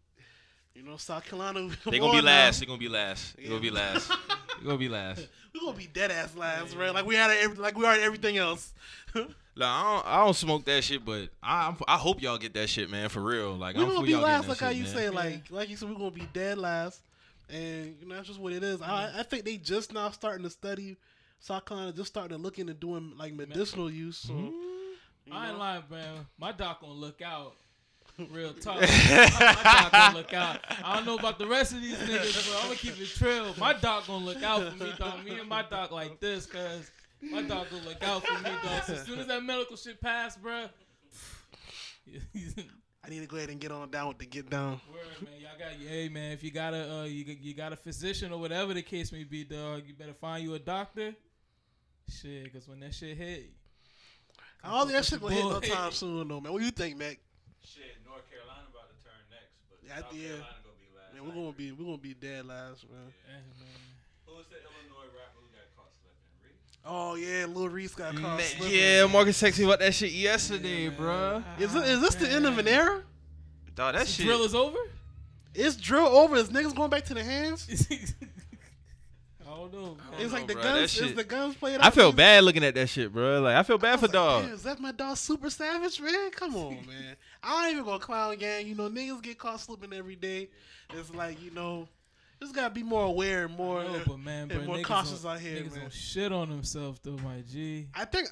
You know, South Carolina. They gonna be last. They gonna be last. They Yeah. gonna be last. They gonna be last. We're gonna be dead ass last, right? Like we had every, like we are everything else. Like, I don't, I don't smoke that shit, but I I'm, hope y'all get that shit, man, for real. Like we're I'm gonna be y'all last, like that how you man. say, like like you said, we're gonna be dead last, and you know that's just what it is. I, I think they just now starting to study Carolina, just starting to look into doing like medicinal use. So Mm-hmm. you I ain't lying, man. My doc gonna look out. Real talk. my doc gonna look out. I don't know about the rest of these niggas, but I'm gonna keep it trill. My doc gonna look out for me, dog. Me and my doc like this, cause my doc gonna look out for me, dog. So as soon as that medical shit pass, bruh. I need to go ahead and get on down with the get down. Word, man. Y'all got, hey, man. If you got a, uh, you, you got a physician or whatever the case may be, dog. You better find you a doctor. Shit, cause when that shit hit, I don't think that shit gonna hit no time soon, though, man. What you think, Mac? Shit, North Carolina about to turn next, but Yeah, South yeah. Carolina gonna be last. Man, we're gonna be we're gonna be dead last, man. eh, man. Who was the Illinois rapper who got caught slipping? Reed? Oh yeah, Lil Reese got caught. Man, slipping. yeah, Marcus texted me about that shit yesterday, bruh. Is it, is this the end of an era? Dog, that shit. Drill is over. It's drill over? Is niggas going back to the hands? I don't know. I don't It's like the bruh. guns. That Is shit- the guns played? I feel Is- bad looking at that shit, bro. Like I feel bad was for like, dog. "Damn, Is that my dog Super Savage, man? Come on, man. I ain't even gonna clown gang. You know, niggas get caught slipping every day. It's like you know, just gotta be more aware and more. No, uh, but man, and bro, more cautious don't, out here, niggas man. don't shit on themselves though, my G. I think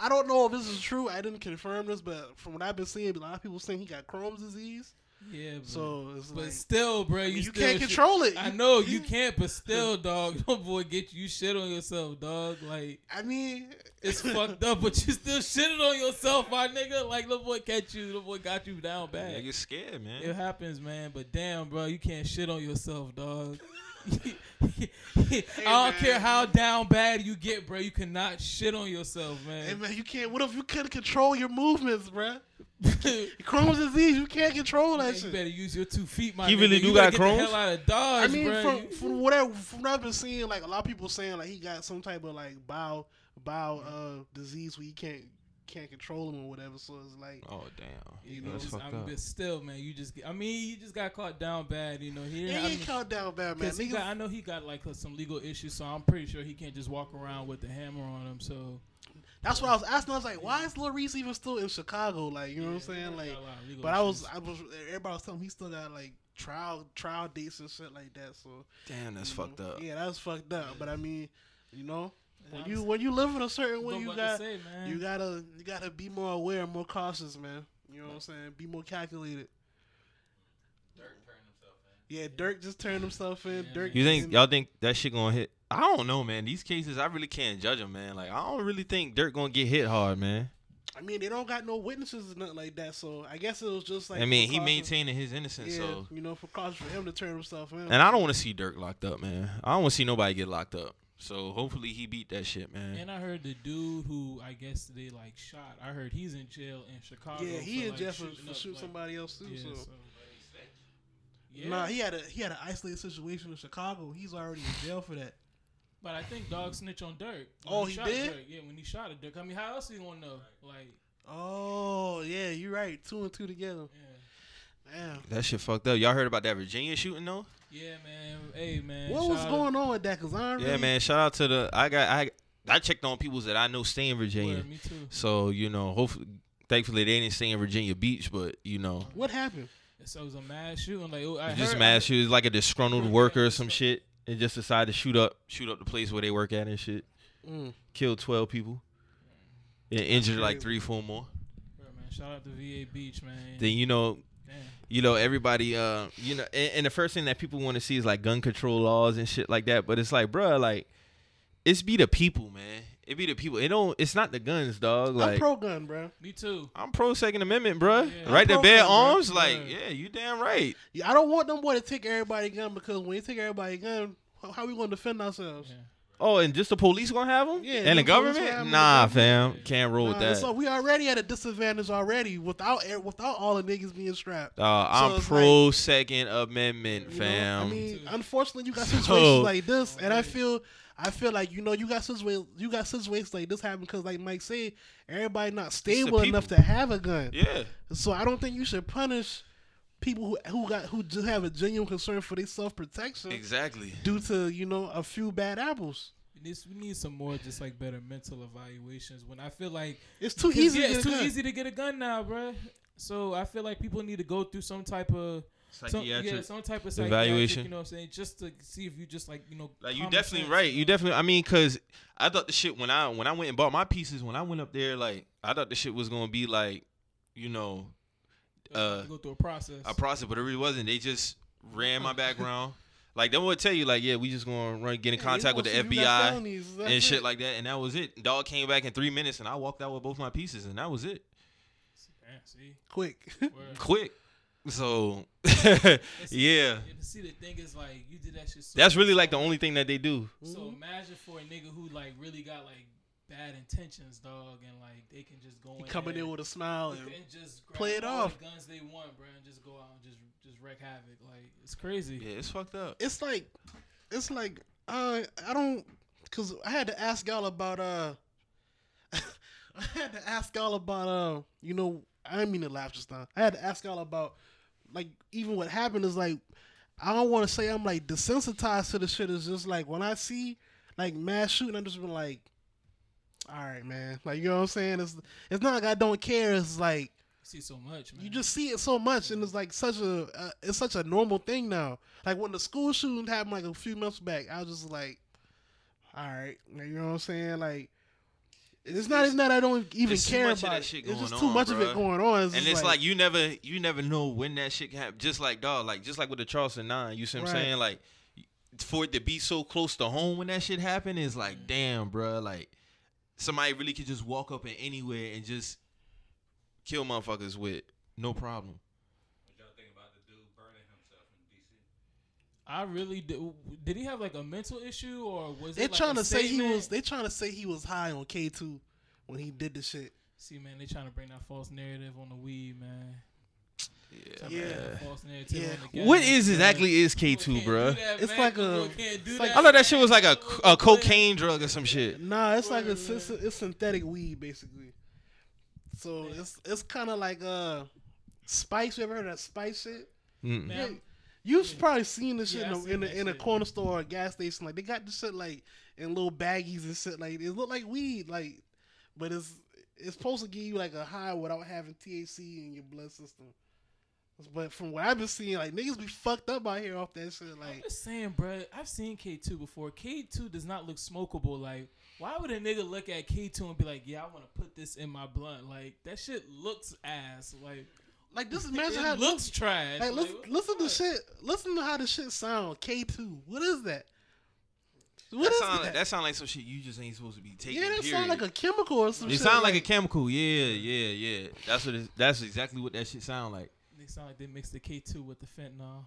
I don't know if this is true. I didn't confirm this, but from what I've been seeing, a lot of people saying he got Crohn's disease. Yeah, bro. So it's but like still, bro, I you, mean, you still can't shit- control it. I You- know you can't, but still, dog, don't boy get you, you shit on yourself, dog. Like I mean, it's fucked up, but you still shitting on yourself, my nigga. Like little boy catch you, little boy got you down bad. I get scared, man. It happens, man. But damn, bro, you can't shit on yourself, dog. I don't man. care how down bad you get, bro. You cannot shit on yourself, man. Hey man. man, you can't. What if you couldn't control your movements, bruh? Crohn's disease, you can't control that you shit. better use your two feet, my He nigga. really you do better got get the Crohn's? hell out of Dodge, I mean, bro. from, You- from whatever from what I've been seeing, like a lot of people saying, like he got some type of like bowel bowel uh disease where you can't can't control him or whatever. So it's like, Oh damn. you know, That's it's- I mean, up. but still, man, you just, get, I mean, you just got caught down bad, you know. He didn't. yeah, I mean, caught down bad, man. Niggas, got, I know he got like uh, some legal issues, so I'm pretty sure he can't just walk around with the hammer on him. So that's what I was asking. I was like, why is Lil Reese even still in Chicago? Like, you know what I'm saying? Like, Got a lot of legal but I was. I was, everybody was telling me he still got like trial trial dates and shit like that. So Damn, that's fucked know, up. Yeah, that's fucked up. But I mean, you know, when you when you live in a certain way, you got say, man. you gotta you gotta be more aware, more cautious, man. You know what I'm saying? Be more calculated. Durk turned himself in. Yeah, Durk just turned himself in. Yeah, Durk, You think y'all think that shit gonna hit? I don't know, man. These cases, I really can't judge them, man. Like, I don't really think Durk gonna get hit hard, man. I mean, they don't got no witnesses or nothing like that. So I guess it was just like. I mean, he precaution- maintaining his innocence, Yeah, so. you know, precaution for him to turn himself in. And I don't want to see Durk locked up, man. I don't want to see nobody get locked up. So hopefully he beat that shit, man. And I heard the dude who I guess they like shot. I heard he's in jail in Chicago. yeah, he for, in like, jail for, shooting for up, shooting like- somebody else too. Yeah, so. so, yeah. Nah, he had a he had an isolated situation in Chicago. He's already in jail for that. But I think dog snitch on Durk. Oh, he shot did? Durk. Yeah, when he shot at Durk. I mean, how else he gonna know? Like, Oh yeah, you're right. Two and two together. yeah, Damn. That shit fucked up. Y'all heard about that Virginia shooting though? yeah, man. Hey, man. What shout was out- going on with that? Cause I don't Yeah, really, man. Shout out to the I got I I checked on people that I know stay in Virginia. Word, me too. So, you know, hopefully thankfully they didn't stay in Virginia Beach, but you know. What happened? So it was a mass shooting. Like, I just heard, mad. She was like a disgruntled worker or some shit, and just decided to shoot up, shoot up the place where they work at and shit. Mm. Killed twelve people, and injured like three, four more. Word, man. Shout out to VA Beach, man. Then you know, Damn. you know everybody. Uh, you know, and, and the first thing that people want to see is like gun control laws and shit like that. But it's like, bruh, like it's be the people, man. It be the people. It don't. It's not the guns, dog. Like I'm pro gun, bro. Me too. I'm pro Second Amendment, bruh. Yeah. Right I'm to bear gun, bruh. arms, like Yeah. yeah, you damn right. Yeah, I don't want them boy to take everybody gun because when they take everybody gun, how, how we gonna defend ourselves? Yeah. Oh, and just the police gonna have them? Yeah, and the the government? gonna have 'em, Nah, the fam, can't roll with that. So we already at a disadvantage already without without all the niggas being strapped. Uh, I'm it's pro Second Amendment, You know? fam. I mean, unfortunately, you got So- situations like this, and I feel, I feel like you know, you got situations, you got situations like this happen because, like Mike said, everybody not stable enough to have a gun. yeah, So I don't think you should punish people who who got who just have a genuine concern for their self protection exactly. due to you know a few bad apples. We need, we need some more just like better mental evaluations. When I feel like It's too easy. yeah, to it's too gun. easy to get a gun now, bro. So I feel like people need to go through some type of some, yeah, Psychiatric. some type of evaluation. evaluation. You know what I'm saying? Just to see if you just like you know. Like you common definitely sense, right. You definitely. I mean, cause I thought the shit when I when I went and bought my pieces when I went up there, like I thought the shit was gonna be like, you know, uh, You go through a process. a process, but it really wasn't. They just ran my background. Like they would tell you, like, yeah, we just gonna run get in Yeah, contact with the know, if you got FBI felonies, that's and shit like that, and that was it. Dog came back in three minutes, and I walked out with both my pieces, and that was it. Damn, see, quick. Quick. So see- yeah, and See, the thing is, like, you did that shit. So that's really like the only thing that they do. So Mhm. imagine for a nigga who like really got like bad intentions, dog, and like they can just go in coming there in with a smile and and just grab play it all off. the guns they want, bro, and just go out and just just wreak havoc. Like it's crazy. Yeah, it's fucked up. it's like it's like uh, I don't because I had to ask y'all about uh I had to ask y'all about uh you know I didn't mean to laugh just now. I had to ask y'all about like even what happened is like I don't want to say I'm like desensitized to the shit. It's just like when I see like mass shooting, I'm just been like, all right, man. Like you know what I'm saying? It's it's not like I don't care. It's like You see so much, man. you just see it so much, and it's like such a uh, it's such a normal thing now. Like when the school shooting happened like a few months back, I was just like, all right, you know what I'm saying? Like it's not even that I don't even care about it. It's just too on, much of it going on. It's and it's like, you never you never know when that shit can happen. Just like dog, like just like with the Charleston Nine, you see what I'm saying? Like for it to be so close to home when that shit happened is like, damn, bruh, like somebody really could just walk up in anywhere and just kill motherfuckers with no problem. What y'all think about the dude burning himself in DC? I really did. Did he have like a mental issue or was they it like trying a to say he was they trying to say he was high on K two when he did the shit. See, man, they trying to bring that false narrative on the weed, man. Yeah. Trying to Yeah. that false Yeah. on the What gas, is exactly is K two, can't do bruh? that, It's man. like People a- it's like- that, I thought that shit was like a, a cocaine drug or some shit. Nah, it's like a it's, synthetic weed basically. So it's it's kind of like uh spice. You ever heard of that spice shit? Mm-mm. Man, Yeah, I'm- You've Yeah. probably seen this shit Yeah, in, a, in, a, in a shit. corner store or a gas station. Like they got this shit like in little baggies and shit. Like it look like weed, like, but it's it's supposed to give you like a high without having THC in your blood system. But from what I've been seeing, like niggas be fucked up out here off that shit. Like, I'm just saying, bro. I've seen K two before. K two does not look smokable. Like, why would a nigga look at K two and be like, "Yeah, I want to put this in my blunt"? Like that shit looks ass. Like, like this imagine it how it looks trash. Like, listen, listen to fuck? shit. Listen to how the shit sound. K two. What is that? What That is sound, that? that sound like some shit you just ain't supposed to be taking. yeah, that period. sound like a chemical or some It shit. sound like a chemical. Yeah, yeah, yeah. That's what. It, that's exactly what that shit sound like. They sound like they mixed the K two with the fentanyl.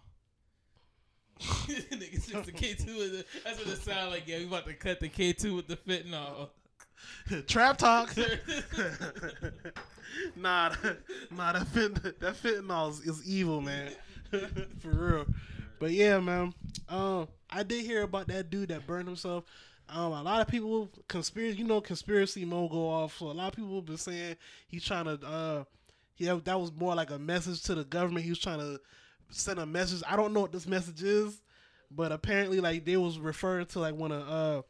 Niggas mixed the K two. That's what it sound like. Yeah, we about to cut the K two with the fentanyl. trap talk. nah, that- nah, that fent- that fentanyl is, is evil, man. For real. But yeah, man. Um, I did hear about that dude that burned himself. Um, a lot of people conspiracy, you know, conspiracy mo go off. So a lot of people have been saying he's trying to, uh, yeah, that was more like a message to the government. He was trying to send a message. I don't know what this message is, but apparently, like they was referring to like when a uh,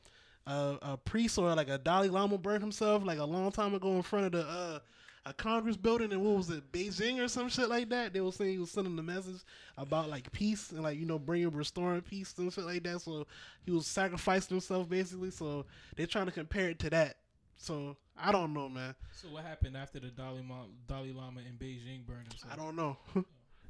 a, a priest or like a Dalai Lama burned himself like a long time ago in front of the uh, a Congress building and what was it, Beijing or some shit like that. They were saying he was sending the message about like peace and like you know bringing restoring peace and shit like that. So he was sacrificing himself basically. So they're trying to compare it to that. So I don't know, man. So what happened after the Dalai, Ma- Dalai Lama in Beijing burned himself? I don't know.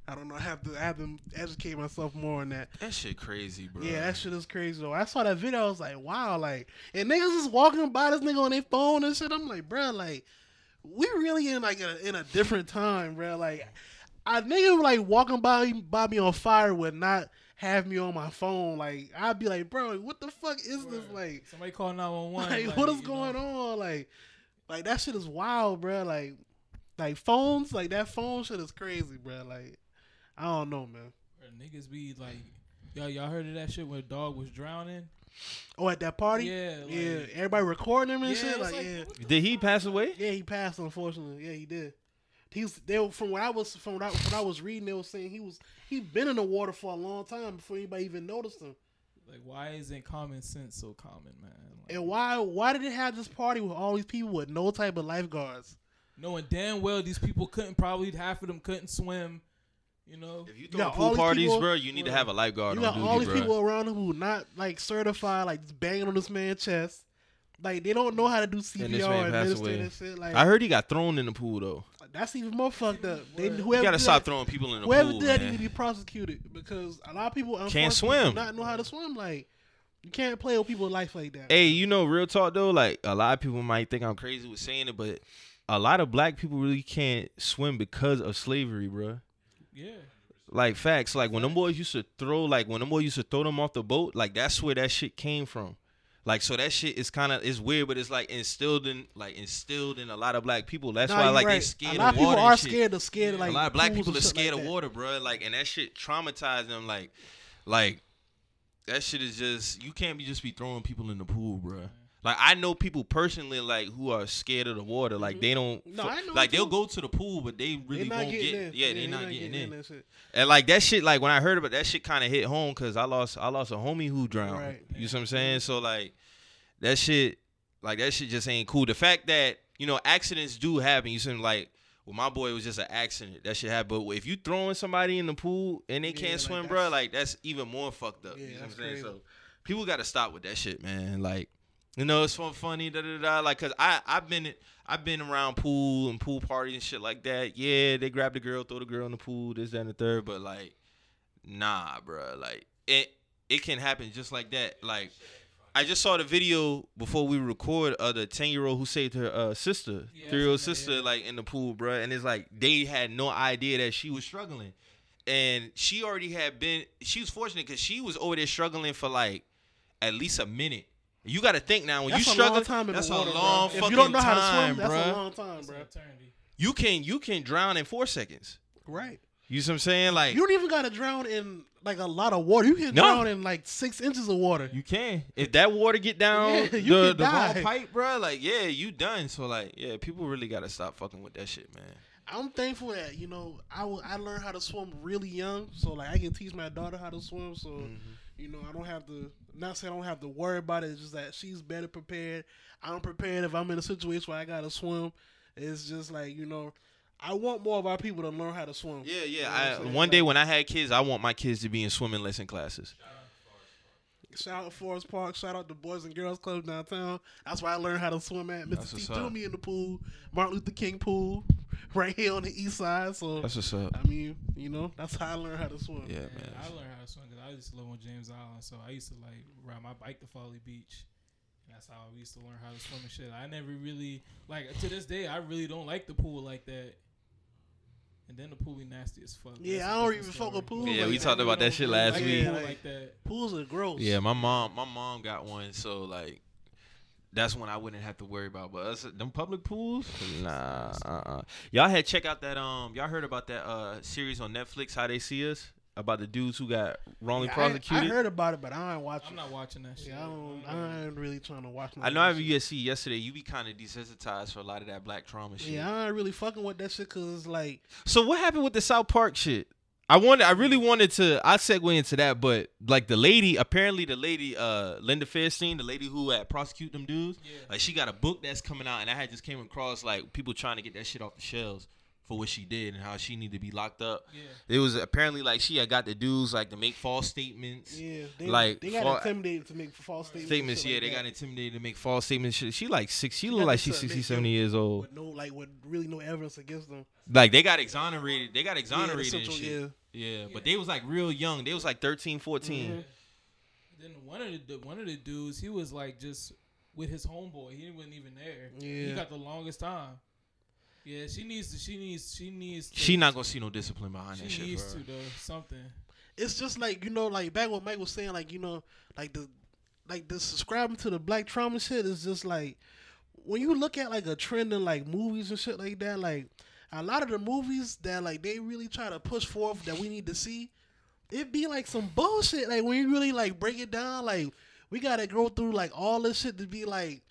I don't know. I have to I have to educate myself more on that. That shit crazy, bro. Yeah, that shit is crazy though. I saw that video. I was like, wow, like, and niggas just walking by this nigga on their phone and shit. I'm like, bro, like, we really in like a, in a different time, bro. Like, I nigga like walking by by me on fire would not have me on my phone. Like, I'd be like, bro, what the fuck is this? Like, Somebody call 911. like, what is going on? Like, like that shit is wild, bro. Like, like phones, like that phone shit is crazy, bro. Like, I don't know, man. Niggas be like, y'all, y'all heard of that shit when a dog was drowning? Oh, at that party, Yeah, like- yeah. Everybody recording him and Yeah, shit. Like, like, yeah. Did he pass away? Yeah, he passed. Unfortunately, yeah, he did. He's they were, from what I was from what I, when I was reading. They were saying he was he been in the water for a long time before anybody even noticed him. Like, why isn't common sense so common, man? Like, And why why did it have this party with all these people with no type of lifeguards? knowing damn well these people couldn't probably half of them couldn't swim. You know, If you You throw all pool parties, people- bro, you need to have a lifeguard you got on all these bro. people around him who not like certified, like just banging on this man's chest. Like they don't know how to do CPR man and passed administer away. and shit. Like I heard he got thrown in the pool though. that's even more fucked up. They, whoever You gotta stop that- throwing people in the Whoever pool, Whoever did that need to be prosecuted because a lot of people Can't swim. Do not know how to swim. Like you can't play with people's life like that. Hey, you know, real talk though, like a lot of people might think I'm crazy with saying it, but a lot of black people really can't swim because of slavery, bro. Yeah. Like facts, like when them boys used to throw, like when them boys used to throw them off the boat, like that's where that shit came from. Like so that shit is kind of it's weird, but it's like instilled in like instilled in a lot of black people. That's Nah, why you like they right. scared a lot of of people are shit. scared of scared of like a lot of black people are scared like of water, bro. Like, and that shit traumatized them. Like, like that shit is just you can't be just be throwing people in the pool, bro. Like I know people personally, like who are scared of the water. Like mm-hmm. they don't, No, I know like they'll too. go to the pool, but they really They not won't get. in. Yeah, they're not getting in. that shit. And like that shit, like when I heard about that shit, kind of hit home because I lost, I lost a homie who drowned. Right. You see what I'm saying? So like that shit, like that shit just ain't cool. The fact that you know accidents do happen. You see, like well, my boy was just an accident. That shit happened. But if you throwing somebody in the pool and they can't like swim, that's- bro, like that's even more fucked up. Yeah, you know what I'm saying? crazy. So people got to stop with that shit, man. Like. You know, it's fun, funny, da da da. Like, cause I I've been I've been around pool and pool parties and shit like that. Yeah, they grab the girl, throw the girl in the pool, this, that, and the third. But like, nah, bro. Like, it it can happen just like that. Like, I just saw the video before we record of the ten year old who saved her uh, sister, Yeah, three year old sister, yeah. like in the pool, bro. And it's like they had no idea that she was struggling, and she already had been. She was fortunate because she was over there struggling for like at least a minute. You got to think now when That's you a struggle. long time in that's the water, a bro. long If fucking you don't know how to time, swim, that's bruh. a long time, bro. You can you can drown in four seconds. Right. You see what I'm saying? Like You don't even gotta drown in like a lot of water. You can No. drown in like six inches of water. You can. If that water get down Yeah, the, you the can die. wrong pipe, bro, like yeah, you done. So like, yeah, people really gotta stop fucking with that shit, man. I'm thankful that you know I I learned how to swim really young, so like I can teach my daughter how to swim. So Mm-hmm. You know I don't have to. Not saying I don't have to worry about it. It's just that she's better prepared. I'm prepared if I'm in a situation where I gotta swim. It's just like you know, I want more of our people to learn how to swim. Yeah, You know yeah. I, one day when I had kids, I want my kids to be in swimming lesson classes. Shout out Forest Park. Shout out the Boys and Girls Club downtown. That's where I learned how to swim at. Mr. T threw me in the pool. Martin Luther King pool, right here on the east side. So That's what's up. I mean, you know, that's how I learned how to swim. Yeah, Yeah, man. I learned how to swim because I used to live on James Island, so I used to like ride my bike to Folly Beach. And that's how we used to learn how to swim and shit. I never really like to this day. I really don't like the pool like that. And then the pool be nasty as fuck. Yeah, That's I a don't different even fuck story. with pools Yeah, like we that. talked about that shit last like week. a pool like- like that. Pools are gross. Yeah, my mom, my mom got one, so like, that's when I wouldn't have to worry about. But us, them public pools, nah. Uh-uh. Y'all had check out that um, y'all heard about that uh series on Netflix, How They See Us. about the dudes who got wrongly Yeah, prosecuted? I heard about it, but I ain't watching. I'm not watching that shit. Yeah, I don't. I ain't really trying to watch. I know of at that shit. USC yesterday, you be kind of desensitized for a lot of that black trauma shit. Yeah, I ain't really fucking with that shit because like So what happened with the South Park shit? I wanted, I really wanted to. I segue into that, but like the lady, apparently the lady, uh, Linda Fairstein, the lady who had prosecute them dudes, Yeah. like she got a book that's coming out, and I had just came across like people trying to get that shit off the shelves for what she did and how she need to be locked up. Yeah. It was apparently like she had got the dudes like to make false statements. yeah, they, Like, they got fa- intimidated to make false statements. Statements, yeah, like they that. got intimidated to make false statements. She, she like six. She They look like she's make 60, 70 years old. with no like with really no evidence against them. Like they got exonerated. They got Yeah, exonerated and essential- shit. yeah. Yeah, but they was like real young. They was like 13, 14. Mhm. Then one of the one of the dudes, he was like just with his homeboy. He wasn't even there. Yeah. He got the longest time. Yeah, she needs to. She needs. She needs. To, She not gonna see no discipline behind She that shit. needs for her. to though. Something. It's just like you know, like back when Mike was saying, like you know, like the like the subscribing to the black trauma shit is just like when you look at like a trend in like movies and shit like that, like a lot of the movies that like they really try to push forth that we need to see, it be like some bullshit. Like when you really like break it down, like we gotta go through like all this shit to be like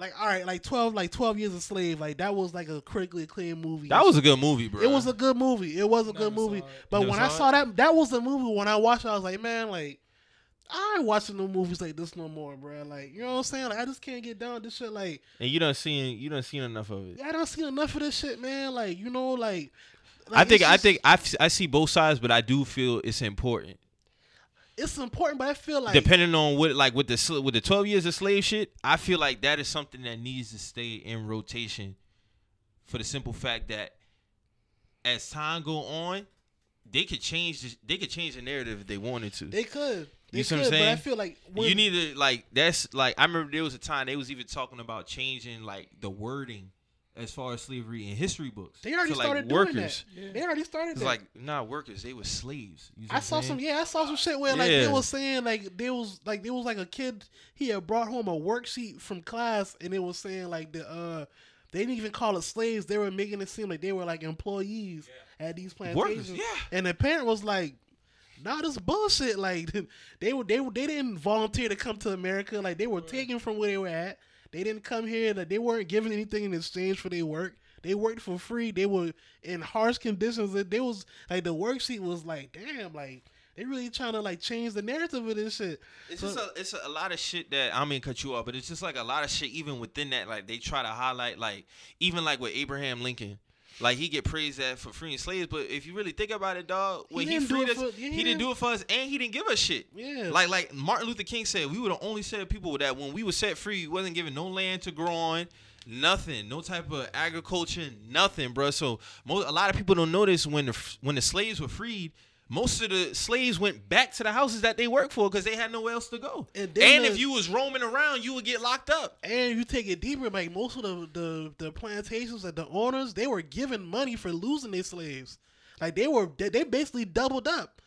like all right, like twelve like twelve years a slave, like that was like a critically acclaimed movie. That was a good movie, bro. It was a good movie. It was a good movie. But Never when I saw saw it? that, that was the movie. When I watched, it, I was like, man, like I ain't watching no movies like this no more, bro. Like you know what I'm saying? Like I just can't get down with this shit. Like and you done seen you don't seen enough of it. I don't see enough of this shit, man. Like you know, like, I think it's I just- think I, f- I see both sides, but I do feel it's important. It's important, but I feel like Depending on what like with the with the twelve years of slave shit, I feel like that is something that needs to stay in rotation, for the simple fact that as time go on, they could change the, they could change the narrative if they wanted to. they could. They You see could, what I'm but I feel like when, you need to like that's like I remember there was a time they was even talking about changing like the wording as far as slavery in history books. They already like, started doing workers. that. Yeah. They already started It's that. like not workers, they were slaves. You see I saw some, yeah, I saw some shit where like they Yeah. was saying like there was like there was like a kid he had brought home a worksheet from class and it was saying like the uh they didn't even call it slaves they were making it seem like they were like employees at these plantations Workers, yeah. and the parent was like nah this bullshit like they were they were they didn't volunteer to come to America like they were taken from where they were at they didn't come here like they weren't given anything in exchange for their work they worked for free. They were in harsh conditions. That they was like the work worksheet was like, damn, like they really trying to like change the narrative of this shit. It's So- just a, it's a, a lot of shit that I mean cut you off, but it's just like a lot of shit even within that. Like they try to highlight like even like with Abraham Lincoln. Like he get praised at for freeing slaves, but if you really think about it, dog, when he, didn't freed us, for- he didn't do it for us, and he didn't give us shit. Yeah. Like like Martin Luther King said, we were the only set of people that when we were set free, we wasn't given no land to grow on, nothing, no type of agriculture, nothing, bro. So most a lot of people don't notice when the when the slaves were freed. Most of the slaves went back to the houses that they worked for because they had nowhere else to go. And And, then if you was roaming around, you would get locked up. and you take it deeper, like most of the, the the plantations that the owners they were given money for losing their slaves. Like they were they, they basically doubled up.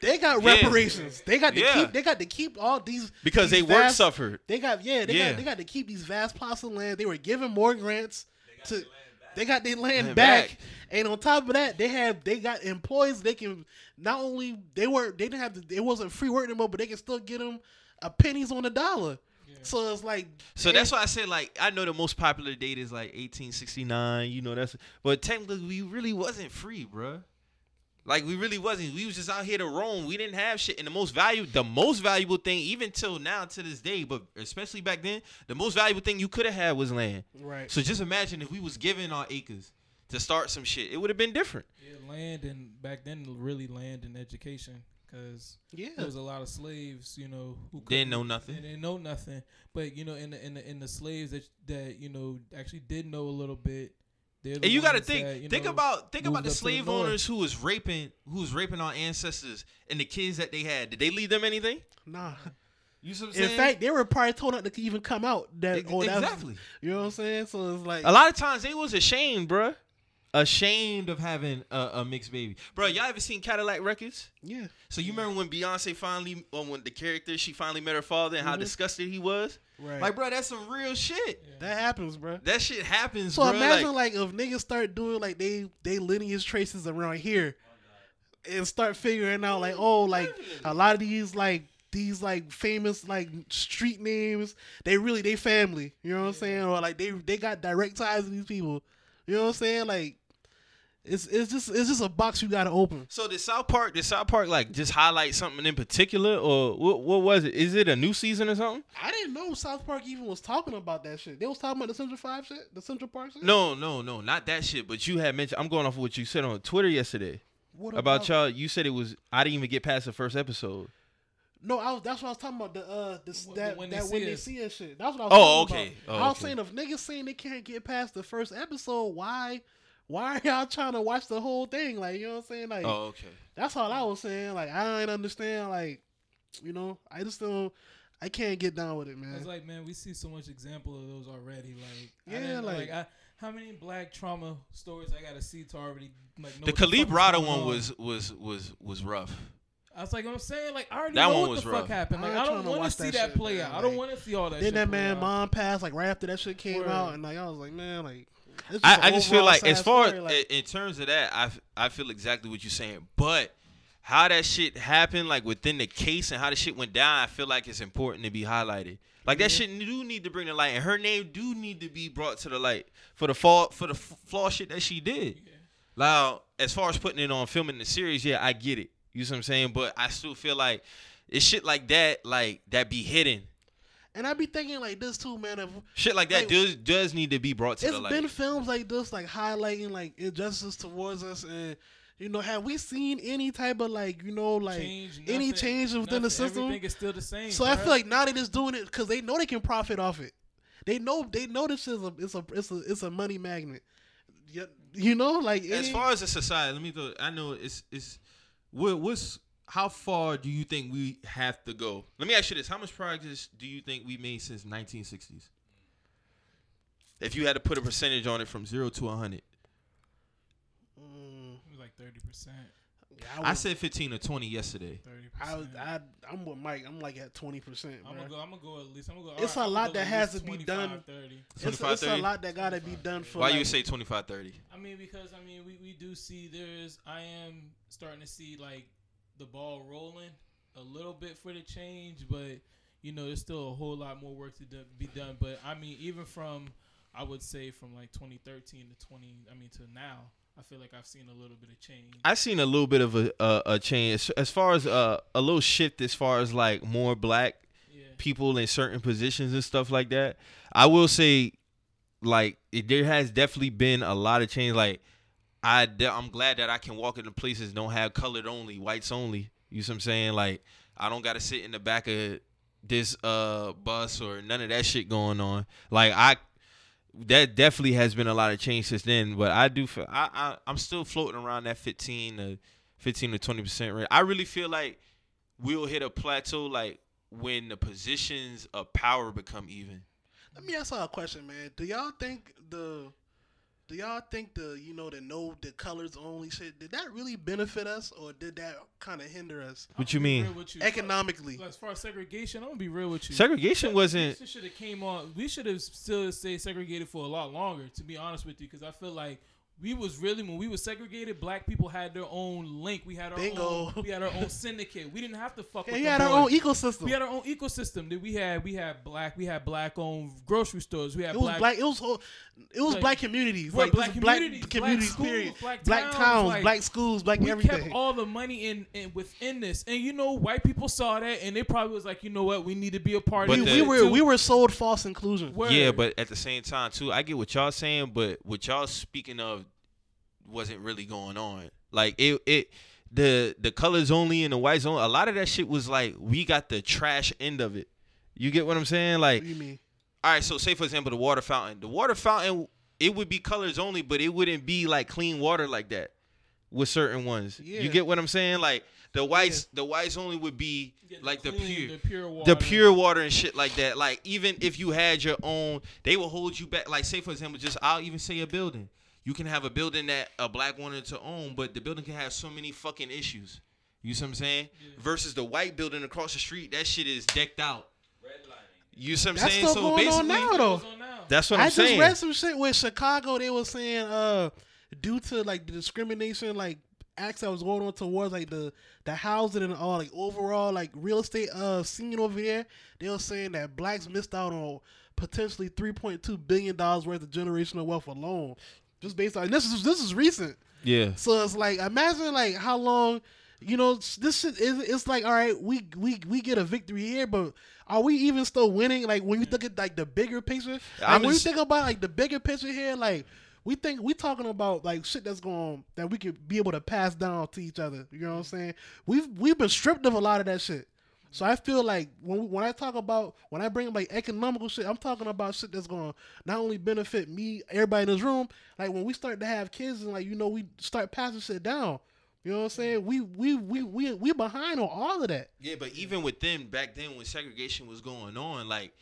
They got Yeah. reparations. They got to Yeah. keep. They got to keep all these Because these they work suffered. They got yeah. They Yeah. got they got to keep these vast plots of land. They were given more grants to. They got their land Land back. back. and on top of that, they have they got employees. They can not only they were they didn't have to, it wasn't free work anymore, but they can still get them a pennies on the dollar. So it's like So that's why I said like I know the most popular date is like 1869. You know that's but technically we really wasn't free, bruh. Like we really wasn't. We was just out here to roam. We didn't have shit. And the most value, the most valuable thing, even till now to this day, but especially back then, the most valuable thing you could have had was land. right. So just imagine if we was given our acres to start some shit, it would have been different. Yeah, land and back then really land and education because Yeah. there was a lot of slaves, you know, who Didn't know nothing. They didn't know nothing. But you know, in the in the in the slaves that that you know actually did know a little bit. They're the And you got to think, that, you think about, think about the up to the slave owners who was raping, who was raping our ancestors and the kids that they had. Did they leave them anything? Nah. You see what In fact, they were probably told not to even come out. That Ex- oh, that's, exactly. You know what I'm saying? So it's like A lot of times they was ashamed, bruh. Ashamed of having a, a mixed baby, bro. Y'all ever seen Cadillac Records? yeah. So you remember when Beyonce finally, or when the character she finally met her father and how Mhm. disgusted he was? Right. Like, bro, that's some real shit. Yeah. that happens, bro. That shit happens, So bro. imagine like, like, if niggas start doing like they they lineage traces around here. and start figuring out like, oh, like a lot of these like these like famous like street names, they really they family. You know what I'm saying? Or like they they got direct ties to these people. You know what I'm saying? Like it's it's just it's just a box you gotta open. So did South Park? Did South Park like just highlight something in particular, or what? What was it? Is it a new season or something? I didn't know South Park even was talking about that shit. They was talking about the Central Five shit, the Central Park shit. No, no, no, not that shit. But you had mentioned. I'm going off of what you said on Twitter yesterday what about y'all. You said it was. I didn't even get past the first episode. No, I was. That's what I was talking about. The uh, the, When- that when when, they that, when see they see us shit. That's what I was. Oh, talking okay. About. Oh, I was okay. saying if niggas saying they can't get past the first episode, why, why are y'all trying to watch the whole thing? Like you know what I'm saying? Like Oh, okay. that's all I was saying. Like I don't understand. Like you know, I just don't. I can't get down with it, man. It's like, man, we see so much example of those already. Like, Yeah, didn't- like- like, I, how many black trauma stories I gotta see to already like know The what fuck Khalid is Rada one on? was was was was rough. I was like, what I'm saying, like, I already That know one what was the rough. fuck happened. Like, ain't I don't want to see that that, shit, play man. out. I don't want to see all that. then shit that man out. mom passed like right after that shit came Word. out, and like I was like, man, like it's just I, I just feel like as far story, like- in, terms of that, I I feel exactly what you're saying. But how that shit happened, like within the case and how the shit went down, I feel like it's important to be highlighted. Like that shit do need to bring the light, and her name do need to be brought to the light for the fall for the flaw shit that she did. Now, as far as putting it on filming the series, yeah, I get it. You know what I'm saying? But I still feel like it's shit like that, like that be hidden. And I be thinking like this too, man. If Shit like that Like- does does need to be brought to it's the light. been films like this, like highlighting like injustice towards us, and you know, have we seen any type of like you know like Change, any nothing, change within the nothing. system? Everything is still the same. So I feel like now they just doing it because they know they can profit off it. They know they know this is a it's a it's a it's a money magnet. You, you know, like as far as a society, let me go. I know it's it's what what's how far do you think we have to go? Let me ask you this: How much progress do you think we made since 1960s? If you had to put a percentage on it from zero to 100, Mm, It was like thirty percent. yeah, I was- said 15 or 20 yesterday. Thirty I, was- percent. I I'm with Mike. I'm like at twenty percent. I'm gonna go. I'm gonna go at least. I'm gonna go. It's alright, a I'm lot go that has to be done. 30. It's, 25, it's a lot that gotta be done for. Why you like- would say 25, 30? I mean, because I mean, we, we do see there's. I am starting to see like the ball rolling a little bit for the change, but you know, there's still a whole lot more work to do, be done. But I mean, even from I would say from like 2013 to 20, I mean to now, I feel like I've seen a little bit of change. I've seen a little bit of a a, a change as, far as uh, a little shift as far as like more black Yeah, people in certain positions and stuff like that. I will say, like, it, there has definitely been a lot of change. Like, I I'm glad that I can walk into places don't have colored only, whites only. You see what I'm saying? Like, I don't got to sit in the back of this uh bus or none of that shit going on. Like, I that definitely has been a lot of change since then. But I do feel I, I I'm still floating around that 15 to 15 to 20 percent rate. I really feel like we'll hit a plateau like when the positions of power become even. Let me ask y'all a question, man. Do y'all think the do y'all think the you know the no the colors only shit did that really benefit us or did that kind of hinder us What you mean? with you. economically? As far as segregation, I'm gonna be real with you. Segregation wasn't. This should have came on. We should have still stayed segregated for a lot longer. To be honest with you, because I feel like we was really when we was segregated, black people had their own link. We had our Bingo. own. We had our own syndicate. We didn't have to fuck And with. we the had our own ecosystem. We had our own ecosystem. That we had. We had black. We had black owned grocery stores. We had it was black. black. It was whole, it was Like, black communities. Right, like black this black communities, communities. black schools, period. black Black towns, towns, like, black schools, black we everything. kept all the money in, in within this, and you know, white people saw that, and they probably was like, you know what, we need to be a part But of we, it. the- we were too. we were sold false inclusion. Word. Yeah, but at the same time too, I get what y'all saying, but what y'all speaking of wasn't really going on. Like it, it, the the colors only and the whites only. A lot of that shit was like we got the trash end of it. You get what I'm saying? Like What do you mean? all right, so say for example the water fountain. The water fountain it would be colors only, but it wouldn't be like clean water like that with certain ones. Yeah. You get what I'm saying? Like the whites, the whites only would be Yeah, the like the clean, pure, the pure water. the pure water and shit like that. Like even if you had your own, they will hold you back. Like say for example, just I'll even say a building. You can have a building that a black wanted to own, but the building can have so many fucking issues. You see what I'm saying? Versus the white building across the street, that shit is decked out. You see what I'm That's saying? still so going on basically, now, though. goes on now. that's what I'm I'm just read some shit with Chicago. They were saying, uh, due to like the discrimination, like acts that was going on towards like the the housing and all like overall like real estate uh scene over there. they were saying that blacks missed out on potentially three point two billion dollars worth of generational wealth alone, just based on this is this is recent. Yeah. So it's like imagine like how long you know this shit is it's like all right we we we get a victory here but are we even still winning like when you think of like the bigger picture like, I'm when just- you think about like the bigger picture here like we think we talking about like shit that's going that we could be able to pass down to each other you know what I'm saying we've we've been stripped of a lot of that shit so I feel like when when I talk about when I bring up like economical shit, I'm talking about shit that's gonna not only benefit me, everybody in this room. Like when we start to have kids and like you know we start passing shit down. You know what I'm saying? We we we we we behind on all of that. Yeah, but even with them back then when segregation was going on, like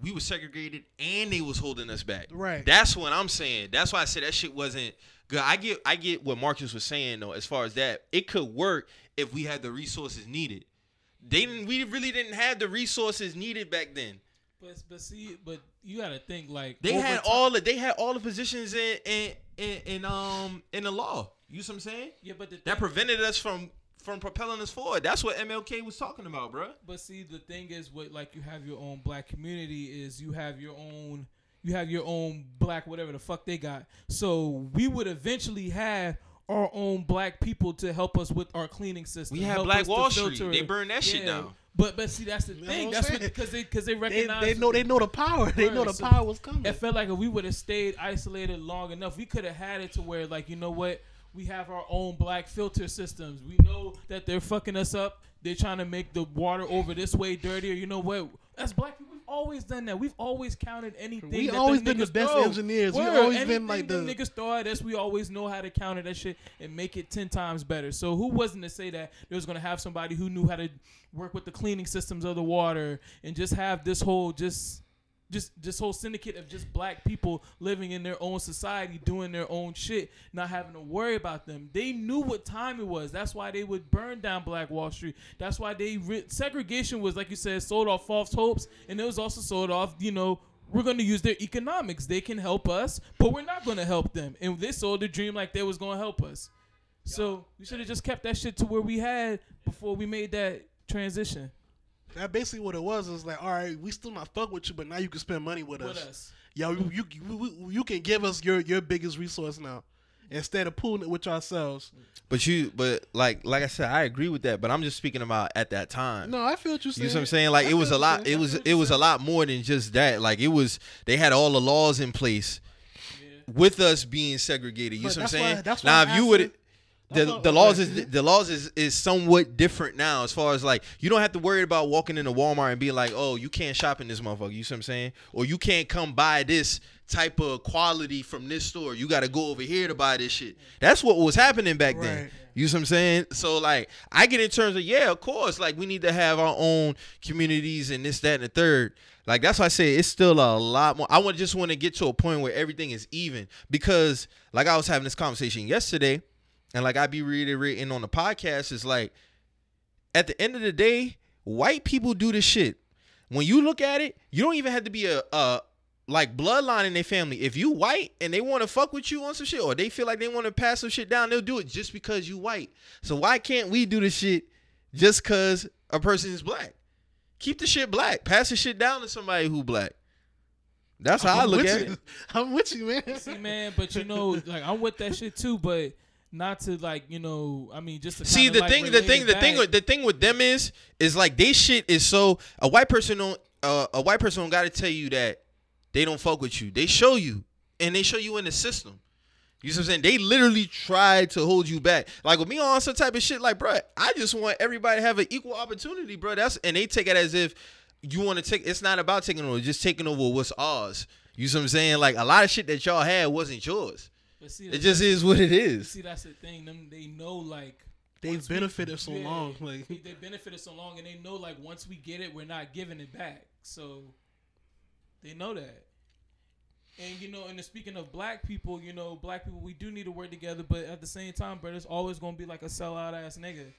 we were segregated and they was holding us back. Right. That's what I'm saying. That's why I said that shit wasn't good. I get I get what Marcus was saying though, as far as that. It could work if we had the resources needed. They didn't we really didn't have the resources needed back then. But but see, but you gotta think like They had time- all the they had all the positions in in in, in um in the law. You see what I'm saying? Yeah, but the That prevented us from from propelling us forward. That's what MLK was talking about, bruh. But see, the thing is, what like you have your own black community is you have your own you have your own black whatever the fuck they got. So we would eventually have our own black people to help us with our cleaning system. We had Black us Wall Street. They burned that shit down. But but see, that's the That's thing. what That's because they because they They, recognize they know they know the power. They know the so- power was coming. it felt like if we would have stayed isolated long enough, we could have had it to where, like, you know what? We have our own black filter systems. We know that they're fucking us up. They're trying to make the water over this way dirtier. You know what? As black people, we've always done that. We've always counted anything. We that always been the best throw. engineers. We Word, always been like the- niggas throw at us. We always know how to counter that shit and make it ten times better. So who wasn't to say that there was gonna have somebody who knew how to work with the cleaning systems of the water and just have this whole just just this whole syndicate of just black people living in their own society, doing their own shit, not having to worry about them. They knew what time it was. That's why they would burn down Black Wall Street. That's why they re- segregation was like you said, sold off false hopes, and it was also sold off. You know, we're going to use their economics. They can help us, but we're not going to help them. And they sold the dream like they was going to help us. So we should have just kept that shit to where we had before we made that transition that basically what it was. Is like all right, we still not fuck with you, but now you can spend money with, with us. us. Yo, you, you you you can give us your your biggest resource now instead of pooling it with ourselves. But you, but like, like I said, I agree with that. But I'm just speaking about at that time. No, I feel what you're saying. You know what I'm saying? Like I it was a lot. It was it what was a lot more than just that. Like it was. They had all the laws in place Yeah. with us being segregated. You But see what I'm that's why- saying? that's why now, I'm if you would, the the laws is the laws is is somewhat different now as far as like you don't have to worry about walking into Walmart and being like, oh, you can't shop in this motherfucker. You see what I'm saying? Or you can't come buy this type of quality from this store. You got to go over here to buy this shit. That's what was happening back then. You see what I'm saying? So like I get in terms of yeah, of course, like we need to have our own communities and this, that, and the third. Like that's why I say it's still a lot more. I would just want to get to a point where everything is even because like I was having this conversation yesterday, and like I be reiterating on the podcast is like at the end of the day, white people do this shit. When you look at it, you don't even have to be a, a like bloodline in their family. If you white and they want to fuck with you on some shit, or they feel like they want to pass some shit down, they'll do it just because you white. So why can't we do the shit just because a person is black? Keep the shit black. Pass the shit down to somebody who black. That's how I I'm look at you. it. I'm with you, man. See, man, but you know, like I'm with that shit too, but not to like, you know, I mean, just to See the like, thing, the thing, the thing, back. with the thing with them is, is like they shit is so a white person don't, uh, a white person don't got to tell you that they don't fuck with you. They show you, and they show you in the system. You see what I'm saying? They literally try to hold you back. Like with me on some type of shit, like bro, I just want everybody to have an equal opportunity, bro. That's and they take it as if you want to take. It's not about taking over, just taking over what's ours. You see what I'm saying? Like a lot of shit that y'all had wasn't yours. But see, It just is what it is. See, that's the thing. Them they know like They've once we- benefited so yeah, long. Like they benefited so long, and they know like once we get it, we're not giving it back. So they know that. And you know, and speaking of black people, you know, black people, we do need to work together, but at the same time, bro, there's always gonna be like a sellout ass nigga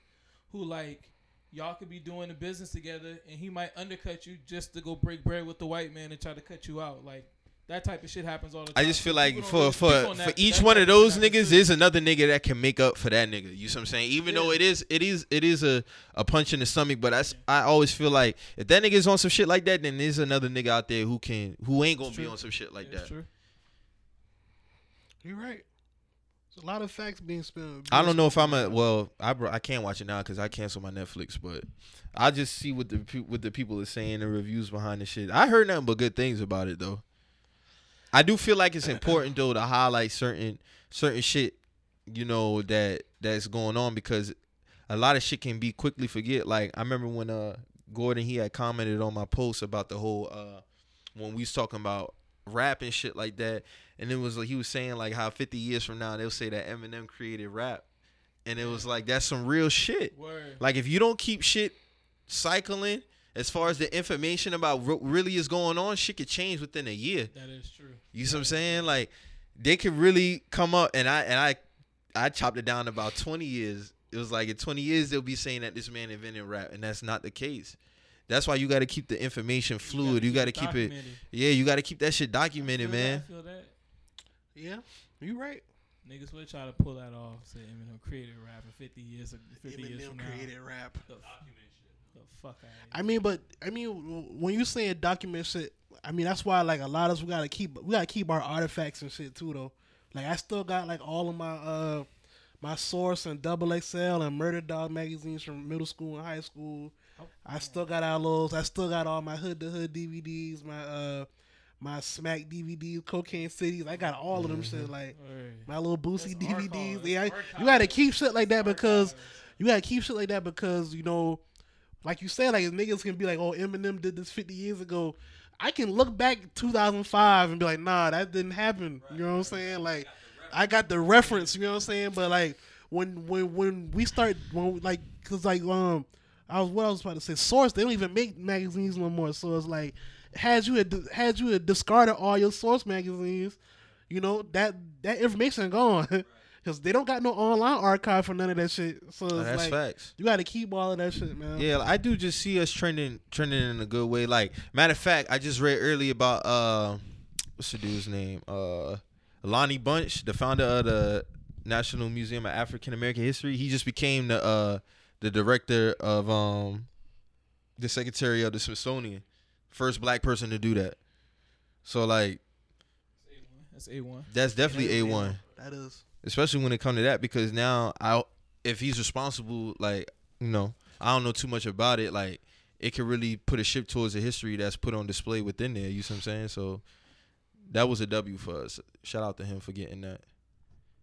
who like y'all could be doing the business together, and he might undercut you just to go break bread with the white man and try to cut you out. Like That type of shit happens all the time. I just feel like people for for really for that- each one of those niggas, too. there's another nigga that can make up for that nigga. You see what I'm saying? Even though it is it is it is a, a punch in the stomach, but that's I always feel like if that nigga's on some shit like that, then there's another nigga out there who can who ain't gonna be on some shit like Yeah, that. true. You're right. There's a lot of facts being spilled. I don't know if I'm a well. I br- I can't watch it now because I canceled my Netflix. But I just see what the what the people are saying the reviews behind the shit. I heard nothing but good things about it though. I do feel like it's important though to highlight certain certain shit, you know that that's going on because a lot of shit can be quickly forget. Like I remember when uh Gordon he had commented on my post about the whole uh when we was talking about rap and shit like that, and it was like he was saying like how 50 years from now they'll say that Eminem created rap, and it was like that's some real shit. Word. Like if you don't keep shit cycling as far as the information about what really is going on, shit could change within a year. That is true. You see what I'm saying? Like they could really come up and I and I I chopped it down about 20 years. It was like in 20 years they'll be saying that this man invented rap and that's not the case. That's why you got to keep the information fluid. You got to keep it documented. Yeah, you got to keep that shit documented, Feel man. That, I feel that. Yeah, you right. Niggas would try to pull that off. Say Eminem created rap in 50 years. 50 years Eminem from now. created rap. The, fuck out I mean, but I mean, when you saying document shit, I mean that's why like a lot of us we gotta keep we gotta keep our artifacts and shit too though. Like I still got like all of my uh my source and double XL and Murder Dog magazines from middle school and high school. I still got all those. I still got all my hood to hood DVDs, my uh my Smack DVDs, Cocaine Cities. I got all of them shit like my little Boosie DVDs. Yeah, I- you got to keep shit like that because you gotta keep shit like that because you know, like you said, like niggas can be like, "Oh, Eminem did this 50 years ago." I can look back 2005 and be like, "Nah, that didn't happen." You know what I'm saying? Like, I got the reference. You know what I'm saying? But like when when when we start when like cause like um I was what I was about to say source they don't even make magazines no more. So it's like had you had had you discarded all your source magazines, you know that that information gone. Cause they don't got no online archive for none of that shit. So it's Oh, that's like, facts. you got to keep all of that shit, man. Yeah, I do just see us trending trending in a good way. Like matter of fact, I just read earlier about uh what's the dude's name? Uh Lonnie Bunch, the founder of the National Museum of African American History. He just became the uh the director of um the secretary of the Smithsonian. First black person to do that. So like That's A1. that's definitely A one. That is. Especially when it comes to that because now I if he's responsible like you know I don't know too much about it like it could really put a shift towards the history that's put on display within there you see what I'm saying? So that was a W for us. Shout out to him for getting that.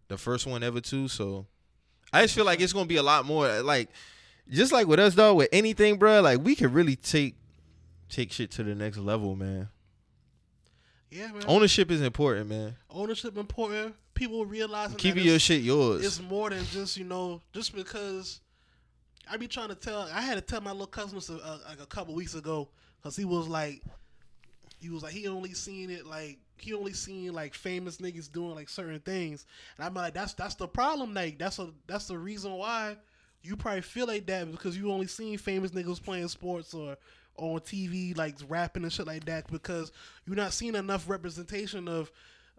The first one ever too so I just feel like it's gonna be a lot more like just like with us though with anything bro like we could really take take shit to the next level man. Yeah, man. ownership is important man. Ownership important. People realizing keeping your it's- shit yours it's more than just you know just because I be trying to tell. I had to tell my little cousin this, uh, like a couple weeks ago because he was like, he was like he only seen it like he only seen like famous niggas doing like certain things, and I'm like that's that's the problem. Like that's a that's the reason why you probably feel like that because you only seen famous niggas playing sports or on TV like rapping and shit like that because you're not seeing enough representation of.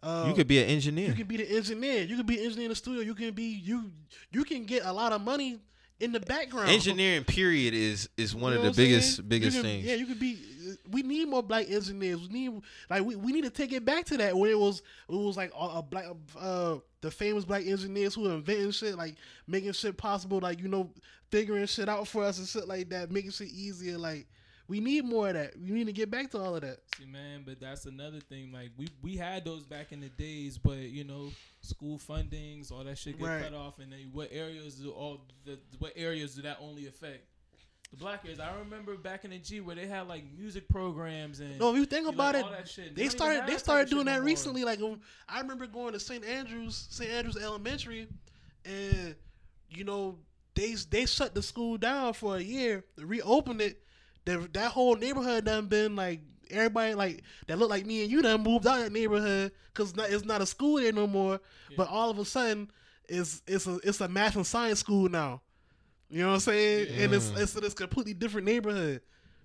Uh, you could be an engineer you could be the engineer. You could be an engineer in the studio. You can be you. You can get a lot of money in the background. engineering period is is one You know of the biggest saying? biggest can- things Yeah, you could be. We need more black engineers. We need like we, we need to take it back to that when it was it was like a, a black uh the famous black engineers who inventing shit like making shit possible like you know figuring shit out for us and shit like that making shit easier like we need more of that. We need to get back to all of that. See, man, but that's another thing. Like we we had those back in the days, but you know, school fundings, all that shit get Right. cut off, and then what areas do all the what areas do that only affect? The black areas. I remember back in the G where they had like music programs and No, if you think know, about it, all that shit. they don't started they started doing that recently. Like I remember going to St. Andrews, St. Andrews Elementary, and you know they they shut the school down for a year, they reopened it. The, that whole neighborhood done been like everybody like that look like me and you done moved out of that neighborhood because it's not a school there no more. But all of a sudden, it's it's a it's a math and science school now. You know what I'm saying? And it's it's it's a completely different neighborhood.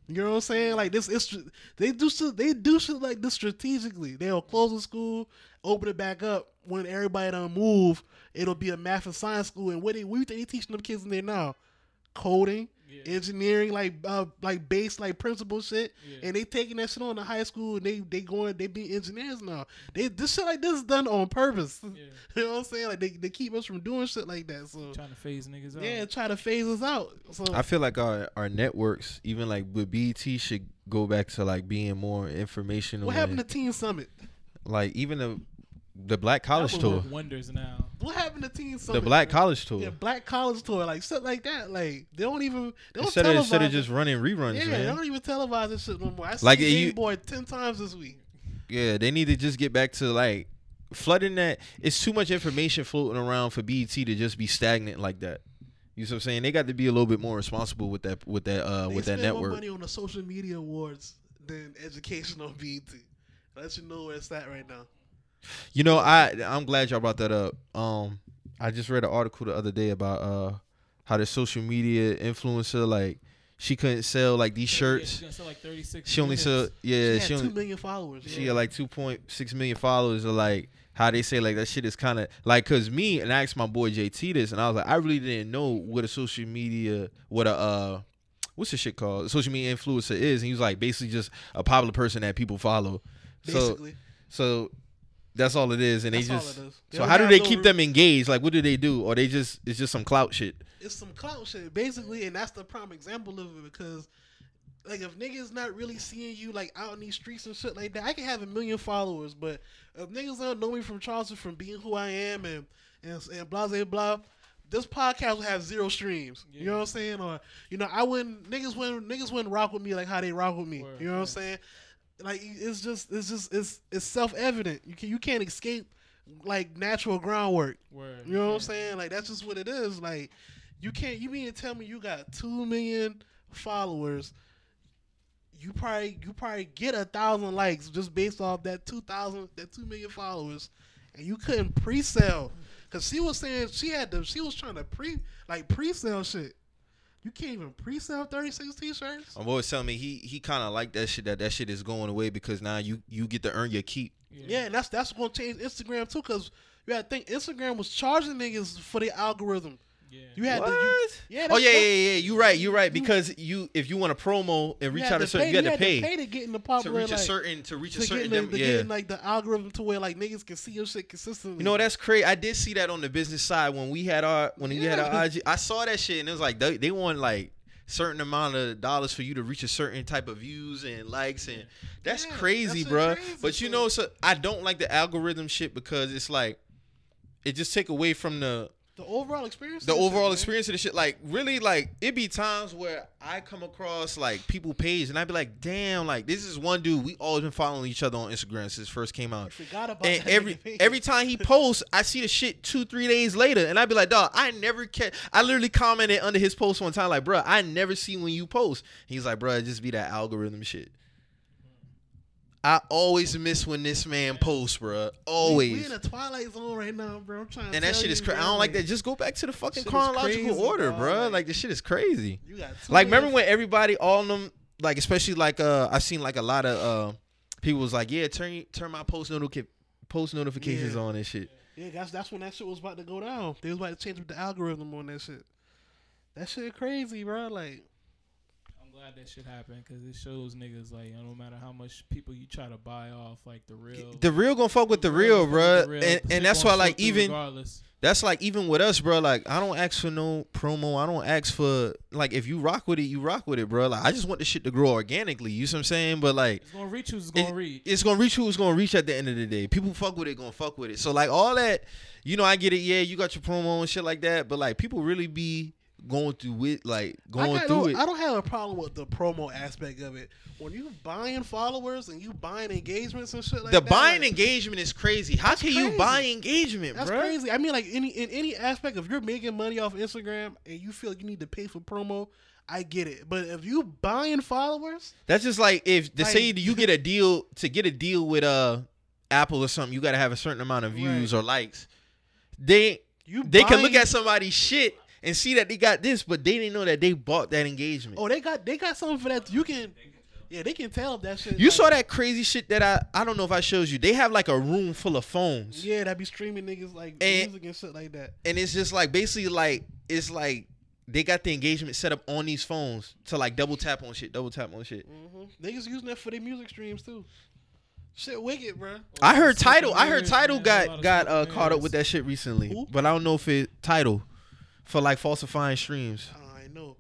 You know what I'm saying? Like this, it's they do shit, they do shit like this strategically. They'll close the school, open it back up when everybody done move. It'll be a math and science school, and what they what they teaching them kids in there now? Coding, Yeah. engineering, like uh, like base, like principal shit, Yeah. and they taking that shit on to high school, and they they going they be engineers now. They this shit like this is done on purpose. Yeah. you know what I'm saying? Like they, they keep us from doing shit like that. So Trying to phase niggas out. yeah, try to phase us out. So I feel like our our networks, even like with BT, should go back to like being more informational. what happened to and, Teen Summit? like even the the Black That College would tour, work wonders now. What happened to Teen Summit? the Black man? College tour. Yeah, Black College Tour, like shit like that. Like they don't even they don't instead of televise instead of just running reruns, yeah, they don't even televise this shit no more. I Like, like it- Game you- Boy ten times this week. Yeah, they need to just get back to like flooding that. It's too much information floating around for BET to just be stagnant like that. You know what I'm saying? They got to be a little bit more responsible with that with that uh They with that spend more network. money on the social media awards than education on BET. Let you know where it's at right now. You know, I I'm glad y'all brought that up. Um, I just read an article the other day about uh how the social media influencer like she couldn't sell like these shirts. she's gonna sell like 36 She only units. sell yeah she she had only two million followers. she had like 2.6 million followers or like how they say like that shit is kind of like cuz me and I asked my boy JT this and I was like I really didn't know what a social media what a uh what's the shit called a social media influencer is and he was like basically just a popular person that people follow so basically. so that's all it is and That's they all just it is. They so how do they no keep re- them engaged like what do they do or they just it's just some clout shit It's some clout shit, basically, and that's the prime example of it because. Like if niggas not really seeing you like out in these streets and shit like that, I can have a million followers, but if niggas don't know me from Charleston from being who I am and and, and blah blah blah, this podcast will have zero streams. You know what I'm saying? Or you know, I wouldn't niggas wouldn't niggas wouldn't rock with me like how they rock with me. Word, you know what I'm saying? Like it's just it's just it's it's self evident. You can you can't escape like natural groundwork. Word. You know what I'm saying? Like that's just what it is. Like you can't you mean to tell me you got two million followers. You probably you probably get a thousand likes just based off that two thousand that two million followers, and you couldn't pre-sell because she was saying she had to she was trying to pre like pre-sell shit. You can't even pre-sell thirty six t-shirts. I'm always telling me he he kind of like that shit that that shit is going away because now you you get to earn your keep Yeah, and that's that's gonna change Instagram too because you gotta think Instagram was charging niggas for the algorithm. Yeah. You had what? to you, yeah. oh yeah, yeah, yeah. You right, you right. Because you, if you want to promo and reach out to a certain, pay- you had to had pay to get in the to popular reach a like, certain to reach a certain. get, in, dem- to yeah. get in, like the algorithm to where like niggas can see your shit consistently. You know that's crazy. I did see that on the business side when we had our when we had our IG. I saw that shit and it was like they, they want like certain amount of dollars for you to reach a certain type of views and likes and that's Yeah, crazy, that's bruh. crazy, But you so- know, so I don't like the algorithm shit because it's like it just take away from the the overall experience. the of this shit, overall man. experience of the shit. Like really, like it be times where I come across like people page and I'd be like, damn, like this is one dude we always been following each other on Instagram since it first came out. I forgot about And every every time he posts, I see the shit two three days later, and I'd be like, dog, I never catch. I literally commented under his post one time, like, bruh, I never see when you post. He's like, bruh, it just be that algorithm shit. I always miss when this man posts, bro. Always. We in a twilight zone right now, bro. I'm trying. to and that shit is crazy. I don't like that. Just go back to the fucking chronological crazy, order, bro. bruh. Like- Like this shit is crazy. You got Like remember when everybody, all of them, like especially like uh, I seen like a lot of uh, people was like, yeah, turn turn my post notification post notifications Yeah. on and shit. Yeah, that's that's when that shit was about to go down. They was about to change up the algorithm on that shit. That shit crazy, bro. Like, glad that shit happened because it shows niggas like no matter how much people you try to buy off, like the real. The real gonna fuck with the real, real with bruh. And, and that's why like even regardless. that's like even with us, bro. Like I don't ask for no promo. I don't ask for like if you rock with it, you rock with it, bro. Like I just want the shit to grow organically. You see what I'm saying? But like It's gonna reach who's gonna it- reach. It's gonna reach who it's gonna reach at the end of the day. People fuck with it, gonna fuck with it. So like all that, you know, I get it. Yeah, you got your promo and shit like that. But like people really be going through it, like going got, through it. I don't have a problem with the promo aspect of it. When you buying followers and you buying engagements and shit like the that, buying like, engagement is crazy. How can you buy engagement, That's bro? crazy. I mean, like any in any aspect, if you're making money off Instagram and you feel like you need to pay for promo, I get it. But if you buying followers, That's just like if to say you get a deal to get a deal with uh Apple or something, you got to have a certain amount of views or likes. They you they can look at somebody's shit and see that they got this, but they didn't know that they bought that engagement. Oh, they got they got something for that. You can, yeah, they can tell that shit. you like- saw that crazy shit that I I don't know if I showed you. They have like a room full of phones. Yeah, that be streaming niggas like And- music and shit like that. and it's just like basically like it's like they got the engagement set up on these phones to like double tap on shit, double tap on shit. hmm Niggas using that for their music streams too. Shit, wicked, bro. I heard Tidal. I heard Tidal man. There's a lot got got uh, caught up with that shit recently, Who? but I don't know if it Tidal for like falsifying streams. I know.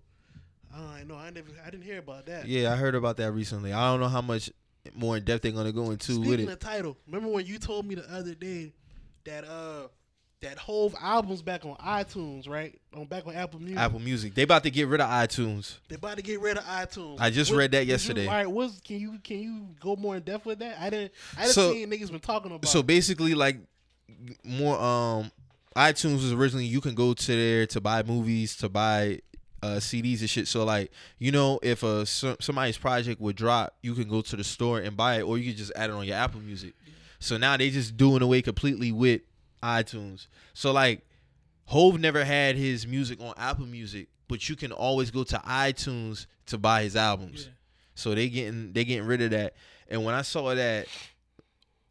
I know. I never. I didn't hear about that. Yeah, I heard about that recently. I don't know how much more in depth they're gonna go into Speaking with it. of Tidal, remember when you told me the other day that uh that whole album's back on iTunes, right? On back on Apple Music. Apple Music. They about to get rid of iTunes. They about to get rid of iTunes. I just read that yesterday. all right, what's can you can you go more in depth with that? I didn't. I didn't So- see any niggas been talking about. So basically, like more um, iTunes was originally you can go to there to buy movies, to buy uh CDs and shit. So like you know, if a somebody's project would drop, you can go to the store and buy it, or you can just add it on your Apple Music. So now they just doing away completely with iTunes. So like Hove never had his music on Apple Music, but you can always go to iTunes to buy his albums. Yeah. So they getting they getting rid of that. And when I saw that,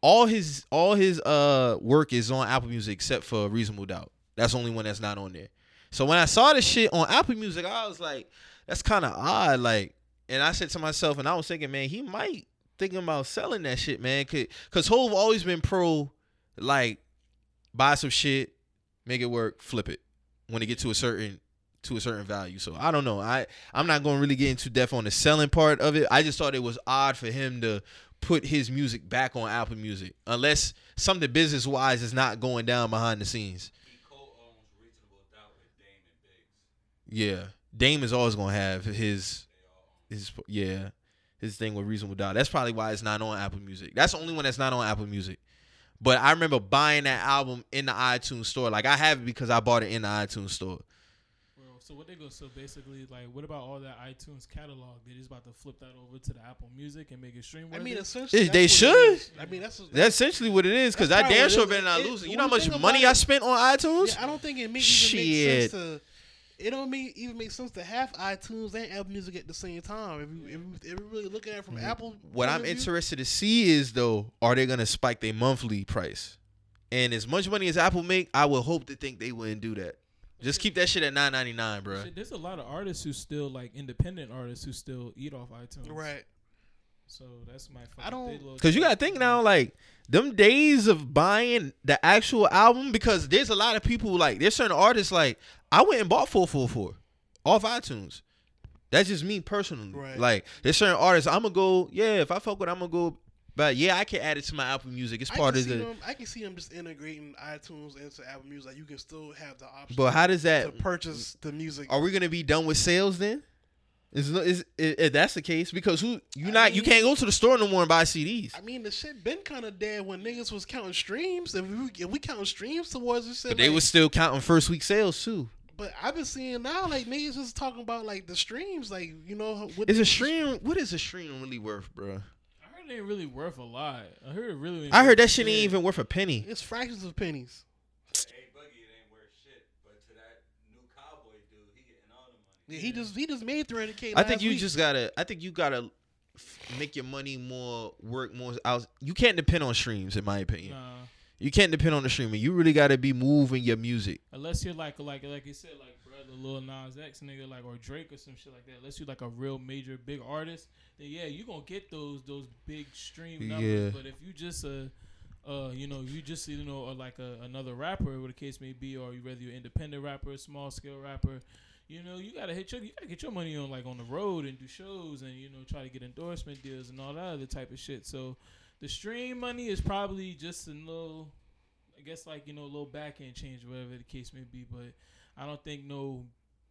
all his all his uh work is on Apple Music except for Reasonable Doubt. That's the only one that's not on there. So when I saw this shit on Apple Music, I was like, that's kind of odd. Like, and I said to myself, and I was thinking, man, he might thinking about selling that shit, man. Cause, Cause Hove always been pro, like, buy some shit, make it work, flip it when it get to a certain to a certain value. So I don't know. I I'm not going to really get into depth on the selling part of it. I just thought it was odd for him to put his music back on Apple Music unless something business wise is not going down behind the scenes. Yeah, Dame is always to have his his yeah his thing with Reasonable Doubt. That's probably why it's not on Apple Music. That's the only one that's not on Apple Music. But I remember buying that album in the iTunes store. Like I have it because I bought it in the iTunes store. Bro, so what they go? So basically, like, what about all that iTunes catalog? They just about to flip that over to the Apple Music and make it stream. I mean, essentially, They- that's they what it should. is. I mean, that's That's essentially what it is. Because That's I probably damn what it sure is. better not It- lose it. You know how you much think money about I it- spent on iTunes? Yeah, I don't think it makes even make Shit. sense to. It don't make, even make sense to have iTunes and Apple Music at the same time. If you if, you, if you're really looking at it from Apple, Mm-hmm. What point I'm of view, interested to see is though, are they gonna spike their monthly price? And as much money as Apple make, I would hope to think they wouldn't do that. Just keep that shit at nine ninety nine, bro. Shit, there's a lot of artists who still like independent artists who still eat off iTunes. right? So that's my. I don't- they Cause you gotta think now, like them days of buying the actual album. Because there's a lot of people like there's certain artists like I went and bought four four four off iTunes. That's just me personally. Right. Like there's certain artists I'm gonna go. Yeah, if I fuck with, I'm gonna go. But yeah, I can add it to my Apple Music. It's I part of the. them. I can see them just integrating iTunes into Apple Music. Like you can still have the option. But how does to that? purchase the music? Are we gonna be done with sales then? Is is if that's the case? Because who you I not you can't go to the store no more and buy CDs. I mean, the shit been kind of dead when niggas was counting streams. If we, if we counting streams towards this shit, But they like- was still counting first week sales too. But I've been seeing now, like niggas just talking about like the streams, like you know, what Is a stream? What is a stream really worth, bro? I it ain't really worth a lot. I heard it really. ain't I heard worth that shit ain't even worth a penny. It's fractions of pennies. To Boogie, it ain't worth shit. But to that new cowboy dude, he getting all the money. Yeah, he just he just made 300k. I think you week. just gotta. I think you gotta f- make your money more work more. Out. You can't depend on streams, in my opinion. Nah, You can't depend on the streaming. You really gotta be moving your music. unless you're like like like you said like brother Lil Nas X nigga like or Drake or some shit like that. Unless you're like a real major big artist, then yeah, you gonna get those those big stream numbers. Yeah. But if you just a uh, you know, you just you know, or like a, another rapper, whatever the case may be, or you whether you're an independent rapper, small scale rapper, you know, you gotta hit your, you gotta get your money on like on the road and do shows and you know try to get endorsement deals and all that other type of shit. So the stream money is probably just a little, I guess like you know a little back end change, whatever the case may be. But I don't think no,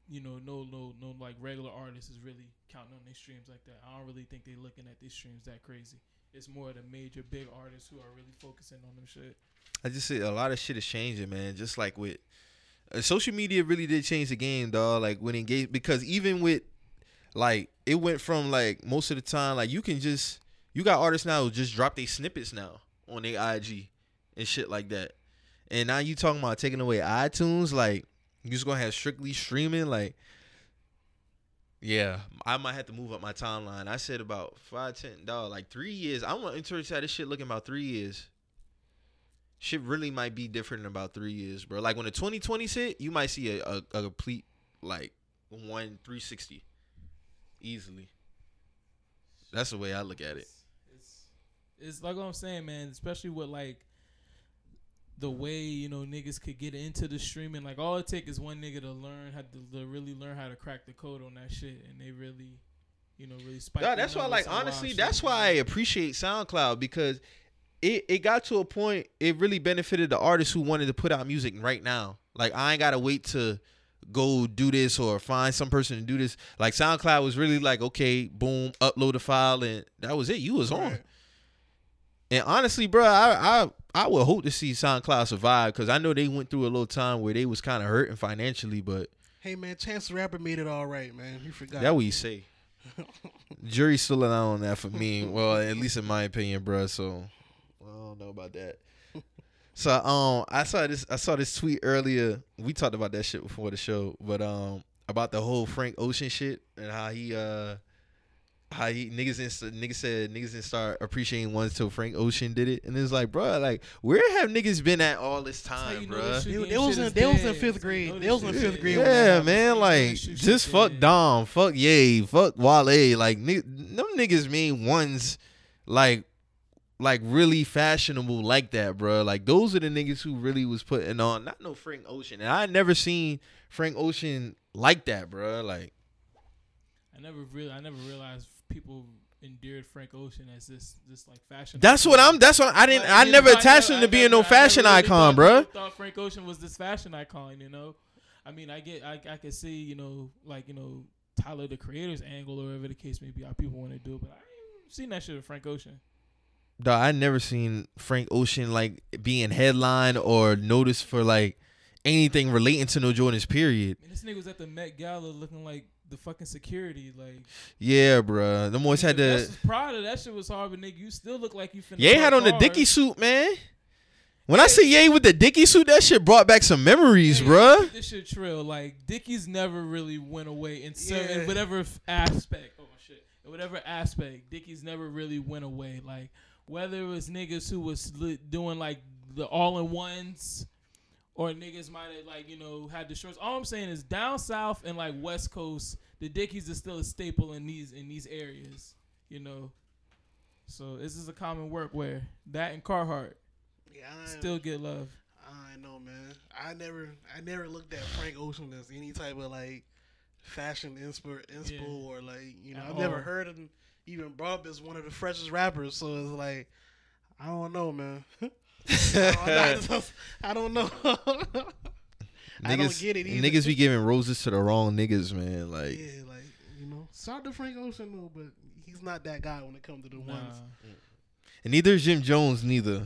you know, no no no like regular artists is really counting on their streams like that. I don't really think they're looking at these streams that crazy. It's more the major big artists who are really focusing on them shit. I just say a lot of shit is changing, man. Just like with uh, social media, really did change the game, dog. Like when engage because even with like it went from like most of the time, like you can just you got artists now who just drop their snippets now on their IG and shit like that. And now you talking about taking away iTunes, like You just gonna have strictly streaming, like. Yeah, I might have to move up my timeline. I said about five, ten, dog, like three years. I'm gonna interested how this shit looking about three years. Shit really might be different in about three years, bro. Like when the 2020s hit, you might see a, a, a complete like one 360 easily. That's the way I look at it. It's, it's like what I'm saying, man. Especially with like the way you know niggas could get into the streaming. Like all it take is one nigga to learn how to, to really learn how to crack the code on that shit, and they really, you know, really spike. Nah, their that's why, like, honestly, that's streaming. why I appreciate SoundCloud because it, it got to a point it really benefited the artists who wanted to put out music right now. Like, I ain't gotta wait to go do this or find some person to do this. Like, SoundCloud was really like, okay, boom, upload a file, and that was it. You was on. Right. And honestly, bro, I I I would hope to see SoundCloud survive because I know they went through a little time where they was kind of hurting financially, but Hey man, Chance the Rapper made it all right, man. You forgot. that what you say. Jury's still out on that for me. Well, at least in my opinion, bro. So I don't know about that. So um, I saw this. I saw this tweet earlier. We talked about that shit before the show, but um, about the whole Frank Ocean shit and how he uh, how he niggas didn't niggas said niggas didn't start appreciating ones till Frank Ocean did it, and it's like, bro, like where have niggas been at all this time, you bro? this They- they was in- is they was in dead. fifth You grade. know They this was in fifth grade Yeah, man, like know this just dead. fuck Dom, fuck Ye, fuck Wale, like ni- them niggas mean ones like like really fashionable like that, bro. Like those are the niggas who really was putting on not no Frank Ocean, and I never seen Frank Ocean like that, bro. Like I never really, I never realized people endeared Frank Ocean as this, this like fashion. that's what I'm. That's what I didn't. Like, I you never attached I him to I being no I fashion really icon, bro. Thought Frank Ocean was this fashion icon, you know. I mean, I get, I, I could see, you know, like you know, Tyler the Creator's angle or whatever the case may be, how people want to do it, but I ain't seen that shit with Frank Ocean. Dog, I never seen Frank Ocean like being headline or noticed for like anything relating to no Jordan's period. Man, this nigga was at the Met Gala looking like the fucking security, like. Yeah, bruh. Them boys had to. the That's proud of that shit was hard, but nigga, you still look like you finna. Ye had park on the cars. Dickie suit, man. When I see Ye with the Dickie suit, that shit brought back some memories, Hey, bruh. keep This shit trill. Like Dickies never really went away in, cer- in Yeah. whatever aspect. Oh shit. In whatever aspect, Dickies never really went away. Like whether it was niggas who was doing like the all in ones, or niggas might have like you know had the shorts. All I'm saying is down south and like West Coast, the Dickies is still a staple in these in these areas. You know. So this is a common workwear. That and Carhartt Yeah, I, still get love. I know, man. I never, I never looked at Frank Ocean as any type of like fashion inspo, inspo Yeah. or like you know, At I've never heard him even brought up as one of the freshest rappers. So it's like, I don't know, man. I, don't, I don't know. I don't Niggas, get it either. niggas be giving roses to the wrong niggas, man. Like, yeah, like you know, shout out to Frank Ocean though, but he's not that guy when it comes to the Nah. ones. and neither is Jim Jones, neither.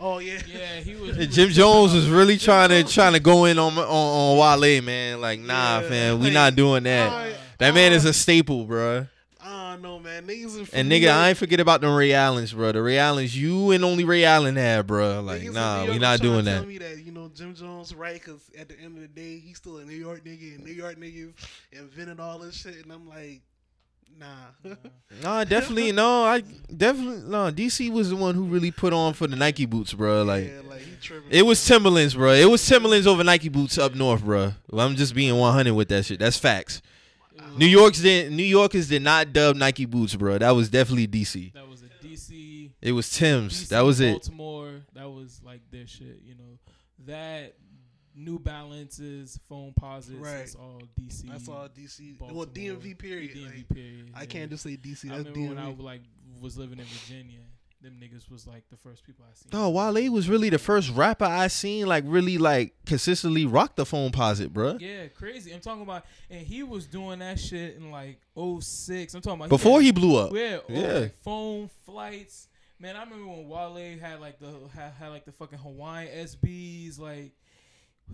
Oh yeah, Yeah, he was. he And was Jim Jones out. was really trying to trying to go in on on, on Wale, man. Like, nah, Yeah, fam, we like, not doing that. I- that man I- is a staple, bruh. I don't know, man. Niggas in And nigga, I ain't forget about them Ray Allens, bro. The Ray Allens, you and only Ray Allen had, bro. Like, Niggas nah, New we not doing that. Tell me that you know Jim Jones right because at the end of the day he's still a New York nigga and New York niggas invented all this shit and I'm like, nah. nah, definitely no. I definitely no. DC was the one who really put on for the Nike boots, bro. Like yeah, like it was Timberlands, bro. It was Timberlands over Nike boots up north, bro. Well, I'm just being 100 with that shit. That's facts. It was- New York's did New Yorkers did not dub Nike boots, bro. That was definitely DC. That was a DC. It was Tim's. DC That was it. Baltimore. That was like their shit. You know that New Balances, foam posits. Right. That's all DC. That's all DC. Well, DMV period. DMV like, period. I can't just say DC. I That's remember when I DMV. like was living in Virginia. Them niggas was like the first people I seen. No, Wale was really the first rapper I seen like really like consistently rock the foam posit, bro. Yeah, crazy. I'm talking about, and he was doing that shit in like 06. I'm talking about Before had- he blew up. Yeah, Yeah. yeah. Like phone flights. Man, I remember when Wale had like the had, had like the fucking Hawaiian SBs. Like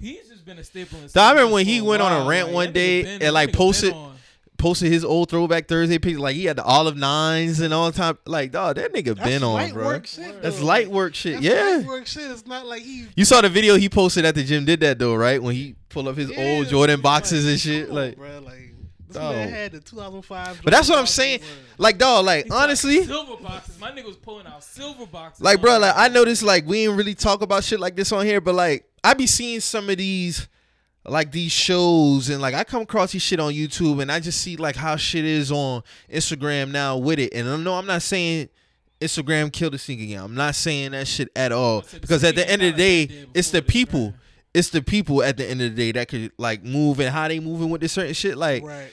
he's just been a staple. In I remember when he went on a rant Like, one day and, like, posted- on. Posted his old throwback Thursday picture. Like he had the olive nines and all the time. Like dog, that nigga That's been on, light bro. work shit, That's though. light work shit. That's yeah. light work shit. It's not like he. You saw the video he posted at the gym. Did that though, right? When he pulled up his Yeah, old Jordan like, boxes and shit. on, like, bro, like this man had the 2005. but that's what I'm saying. boxes, Like, dog, like He's like, honestly, silver boxes. My nigga was pulling out silver boxes. like, bro, like I noticed, like we ain't really talk about shit like this on here, but like I be seeing some of these, like these shows, and like I come across these shit on YouTube, and I just see like how shit is on Instagram now with it, and I know I'm not saying. Instagram killed the game. I'm not saying that shit at all I said the because at the end of the day, it's the people. It's the people at the end of the day that could like move and how they moving with this certain shit. Like Right.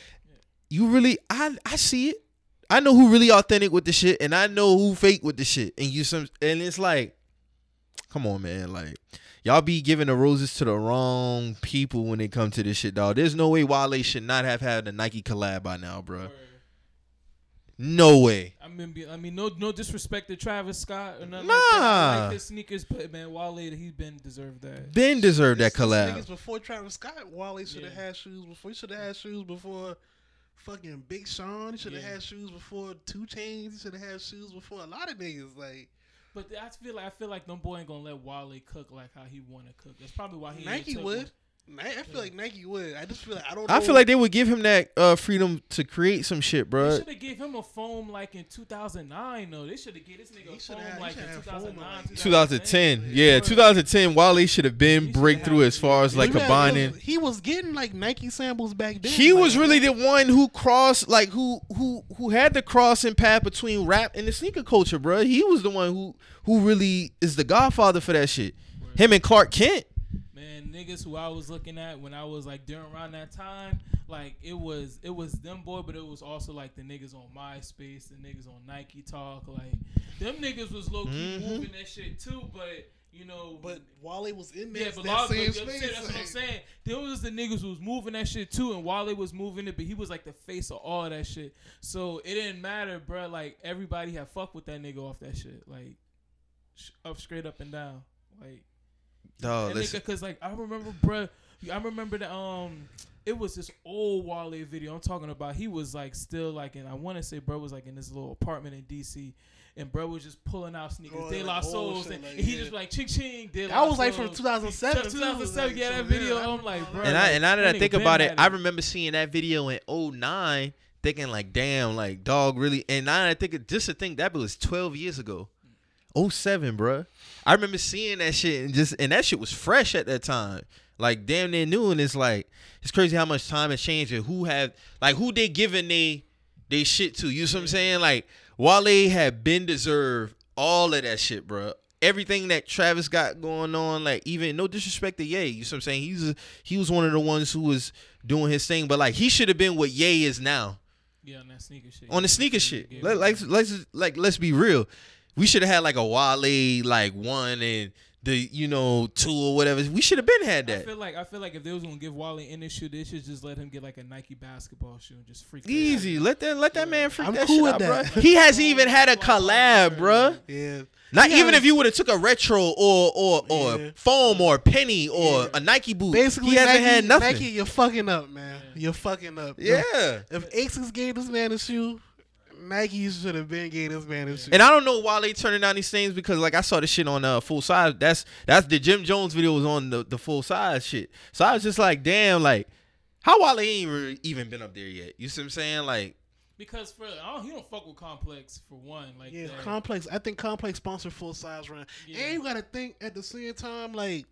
you really I I see it. I know who really authentic with the shit and I know who fake with the shit. And you some and it's like come on man, like y'all be giving the roses to the wrong people when it comes to this shit, dog. There's no way Wale should not have had a Nike collab by now, bro. Word. No way. I mean, I mean, no, no disrespect to Travis Scott or nothing Nah. like that. Like his sneakers, but man, Wale, he's been deserved that. Been deserved that This- this collab. Niggas before Travis Scott, Wale should have Yeah. had shoes before. He should have had shoes before fucking Big Sean. He should have Yeah. had shoes before 2 Chainz. He should have had shoes before a lot of niggas. Like But I feel like I feel like them boy ain't gonna let Wale cook like how he want to cook. That's probably why he ain't Nike would. one. Ni- I feel like Nike would. I just feel like I don't. Know. I feel like they would give him that uh, freedom to create some shit, bro. They should have gave him a foam like in 2009. though. They should have gave this nigga He a shoulda had- like in shoulda had foam 2009. like- 2010, yeah, 2010. Wale should have been breakthrough as far as like He combining. He was getting like Nike samples back then. He like, was really the one who crossed, like who who who had the crossing path between rap and the sneaker culture, bro. He was the one who who really is the godfather for that shit. Him and Clark Kent. Man, niggas who I was looking at when I was like during around that time, like it was it was them boy, but it was also like the niggas on MySpace, the niggas on Nike Talk, like them niggas was low key Mhm. moving that shit too. But you know, But Wale was in there. yeah, but that same but, space. that's what I'm saying. There was the niggas who was moving that shit too, and Wale was moving it, but he was like the face of all that shit. So it didn't matter, bro. Like everybody had fuck with that nigga off that shit, like sh- up straight up and down, like. Oh, That listen. cause like I remember, bruh, I remember the um, it was this old Wale video I'm talking about. He was like still like, and I want to say, bro was like in this little apartment in DC, and bro was just pulling out sneakers, Oh, De like La old Souls, and, like, and he yeah. just like ching ching. De That La was like from Souls. 2007. too, 2007, like, yeah, that video. I I'm like, bro. And I and now that, that I think about been it, I remember seeing that video in 09, thinking like, damn, like dog really. And now that I think it, just to think that was 12 years ago. 07, bruh. I remember seeing that shit and just and that shit was fresh at that time. Like damn near new and it's like it's crazy how much time has changed and who have like who they giving they they shit to. You know what I'm saying? Like Wale had been deserved all of that shit, bruh. Everything that Travis got going on, like even no disrespect to Ye, you know what I'm saying? He's a, he was one of the ones who was doing his thing, but like he should have been what Ye is now yeah, on that sneaker shit. on the sneaker shit. yeah, Let, like let's like let's be real. We should have had like a Wale like one and the you know two or whatever. We should have been had that. I that. feel like I feel like if they was gonna give Wale any shoe, they should just let him get like a Nike basketball shoe and just freak. Easy. shit. Let that let that man freak I'm that cool shit with out, that. bro. He hasn't even had a collab, bruh. Yeah. Not He even has- if you would have took a retro or or or Yeah. foam or penny or Yeah. a Nike boot. Basically, he hasn't Nike, had nothing. Nike, you're fucking up, man. You're fucking up. yeah. If, if Asics gave this man a shoe, Nike should have been getting this man a shoe. And I don't know why they turning down these things because like I saw the shit on uh full size. That's that's the Jim Jones video was on the, the full size shit. So I was just like, damn, like how Wale ain't re- even been up there yet. You see what I'm saying? Like Because for I don't, he don't fuck with Complex for one. Like yeah, that. Complex. I think Complex sponsored full size run. Yeah. And you gotta think at the same time, like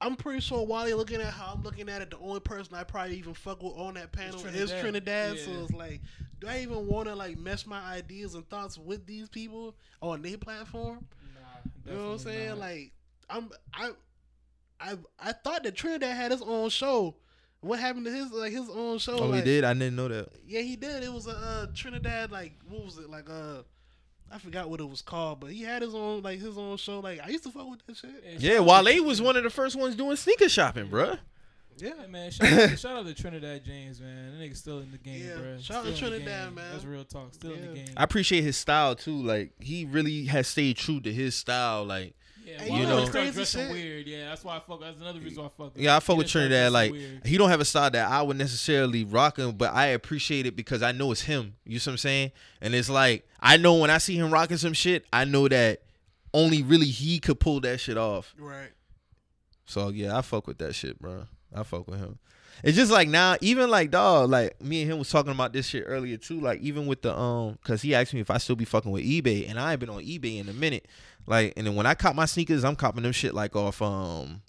I'm pretty sure while you're looking at how I'm looking at it, the only person I probably even fuck with on that panel is Trinidad. Trinidad. So it's like, do I even want to like mesh my ideas and thoughts with these people on their platform? Nah, You know what I'm saying? not. Like, I'm I, I I thought that Trinidad had his own show. What happened to his like his own show? oh, he did. I didn't know that. Yeah, he did. It was a uh, Trinidad like what was it like? Uh, I forgot what it was called, but he had his own like his own show. Like I used to fuck with that shit. Yeah, Yeah, shout Wale was one of the first ones doing sneaker shopping, bruh. Yeah, Yeah, man. Shout out, to, shout out to Trinidad James, man. That nigga still in the game, Yeah, bro. shout out to Still in the Trinidad, man. That's real talk. Still in the game. I appreciate his style too. Like he really has stayed true to his style. Like Yeah, And why you know- he start Crazy shit. weird. Yeah, that's why I fuck. That's another reason why I fuck. with Yeah, I fuck with Trinidad. Like weird. he don't have a style that I would necessarily rock him, but I appreciate it because I know it's him. You see what I'm saying? And it's like I know when I see him rocking some shit, I know that only really he could pull that shit off. Right. So yeah, I fuck with that shit, bro. I fuck with him. It's just like now, even like dog, like me and him was talking about this shit earlier too. Like even with the um, cause he asked me if I still be fucking with eBay, and I ain't been on eBay in a minute. Like, and then when I cop my sneakers, I'm copping them shit like off um,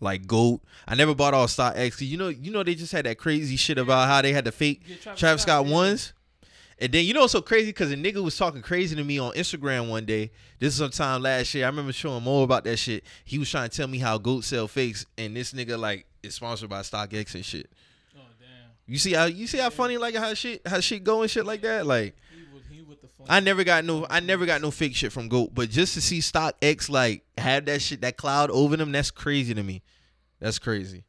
like Goat. I never bought all StockX. You know, you know they just had that crazy shit about how they had the fake Yeah, Travis Travis Scott, Scott ones. And then you know what's so crazy because a nigga was talking crazy to me on Instagram one day. This is sometime last year. I remember showing more about that shit. He was trying to tell me how goat sell fakes, and this nigga like is sponsored by StockX and shit. Oh damn. You see how you see how funny like how shit how shit go and shit like that. Like He with he with the phone. I never got no I never got no fake shit from Goat, but just to see StockX like have that shit that cloud over them, that's crazy to me. That's crazy.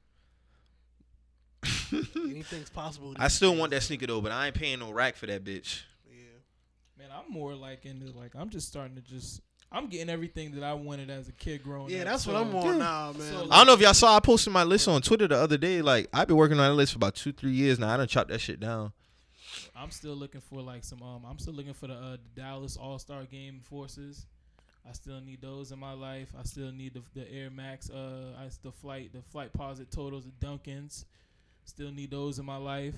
Anything's possible. I still want that sneaker though, but I ain't paying no rack for that bitch. Yeah. Man, I'm more like into like I'm just starting to just I'm getting everything that I wanted as a kid growing Yeah, up. Yeah, that's what I'm on now, man. So, I don't know if y'all saw I posted my list on Twitter the other day. Like I've been working on that list for about two, three years now. I done chopped that shit down. I'm still looking for like some um I'm still looking for the, uh, the Dallas All Star Game forces. I still need those in my life. I still need the, the Air Max, uh, I, the flight, the flight posit totals, the Dunkins. Still need those in my life.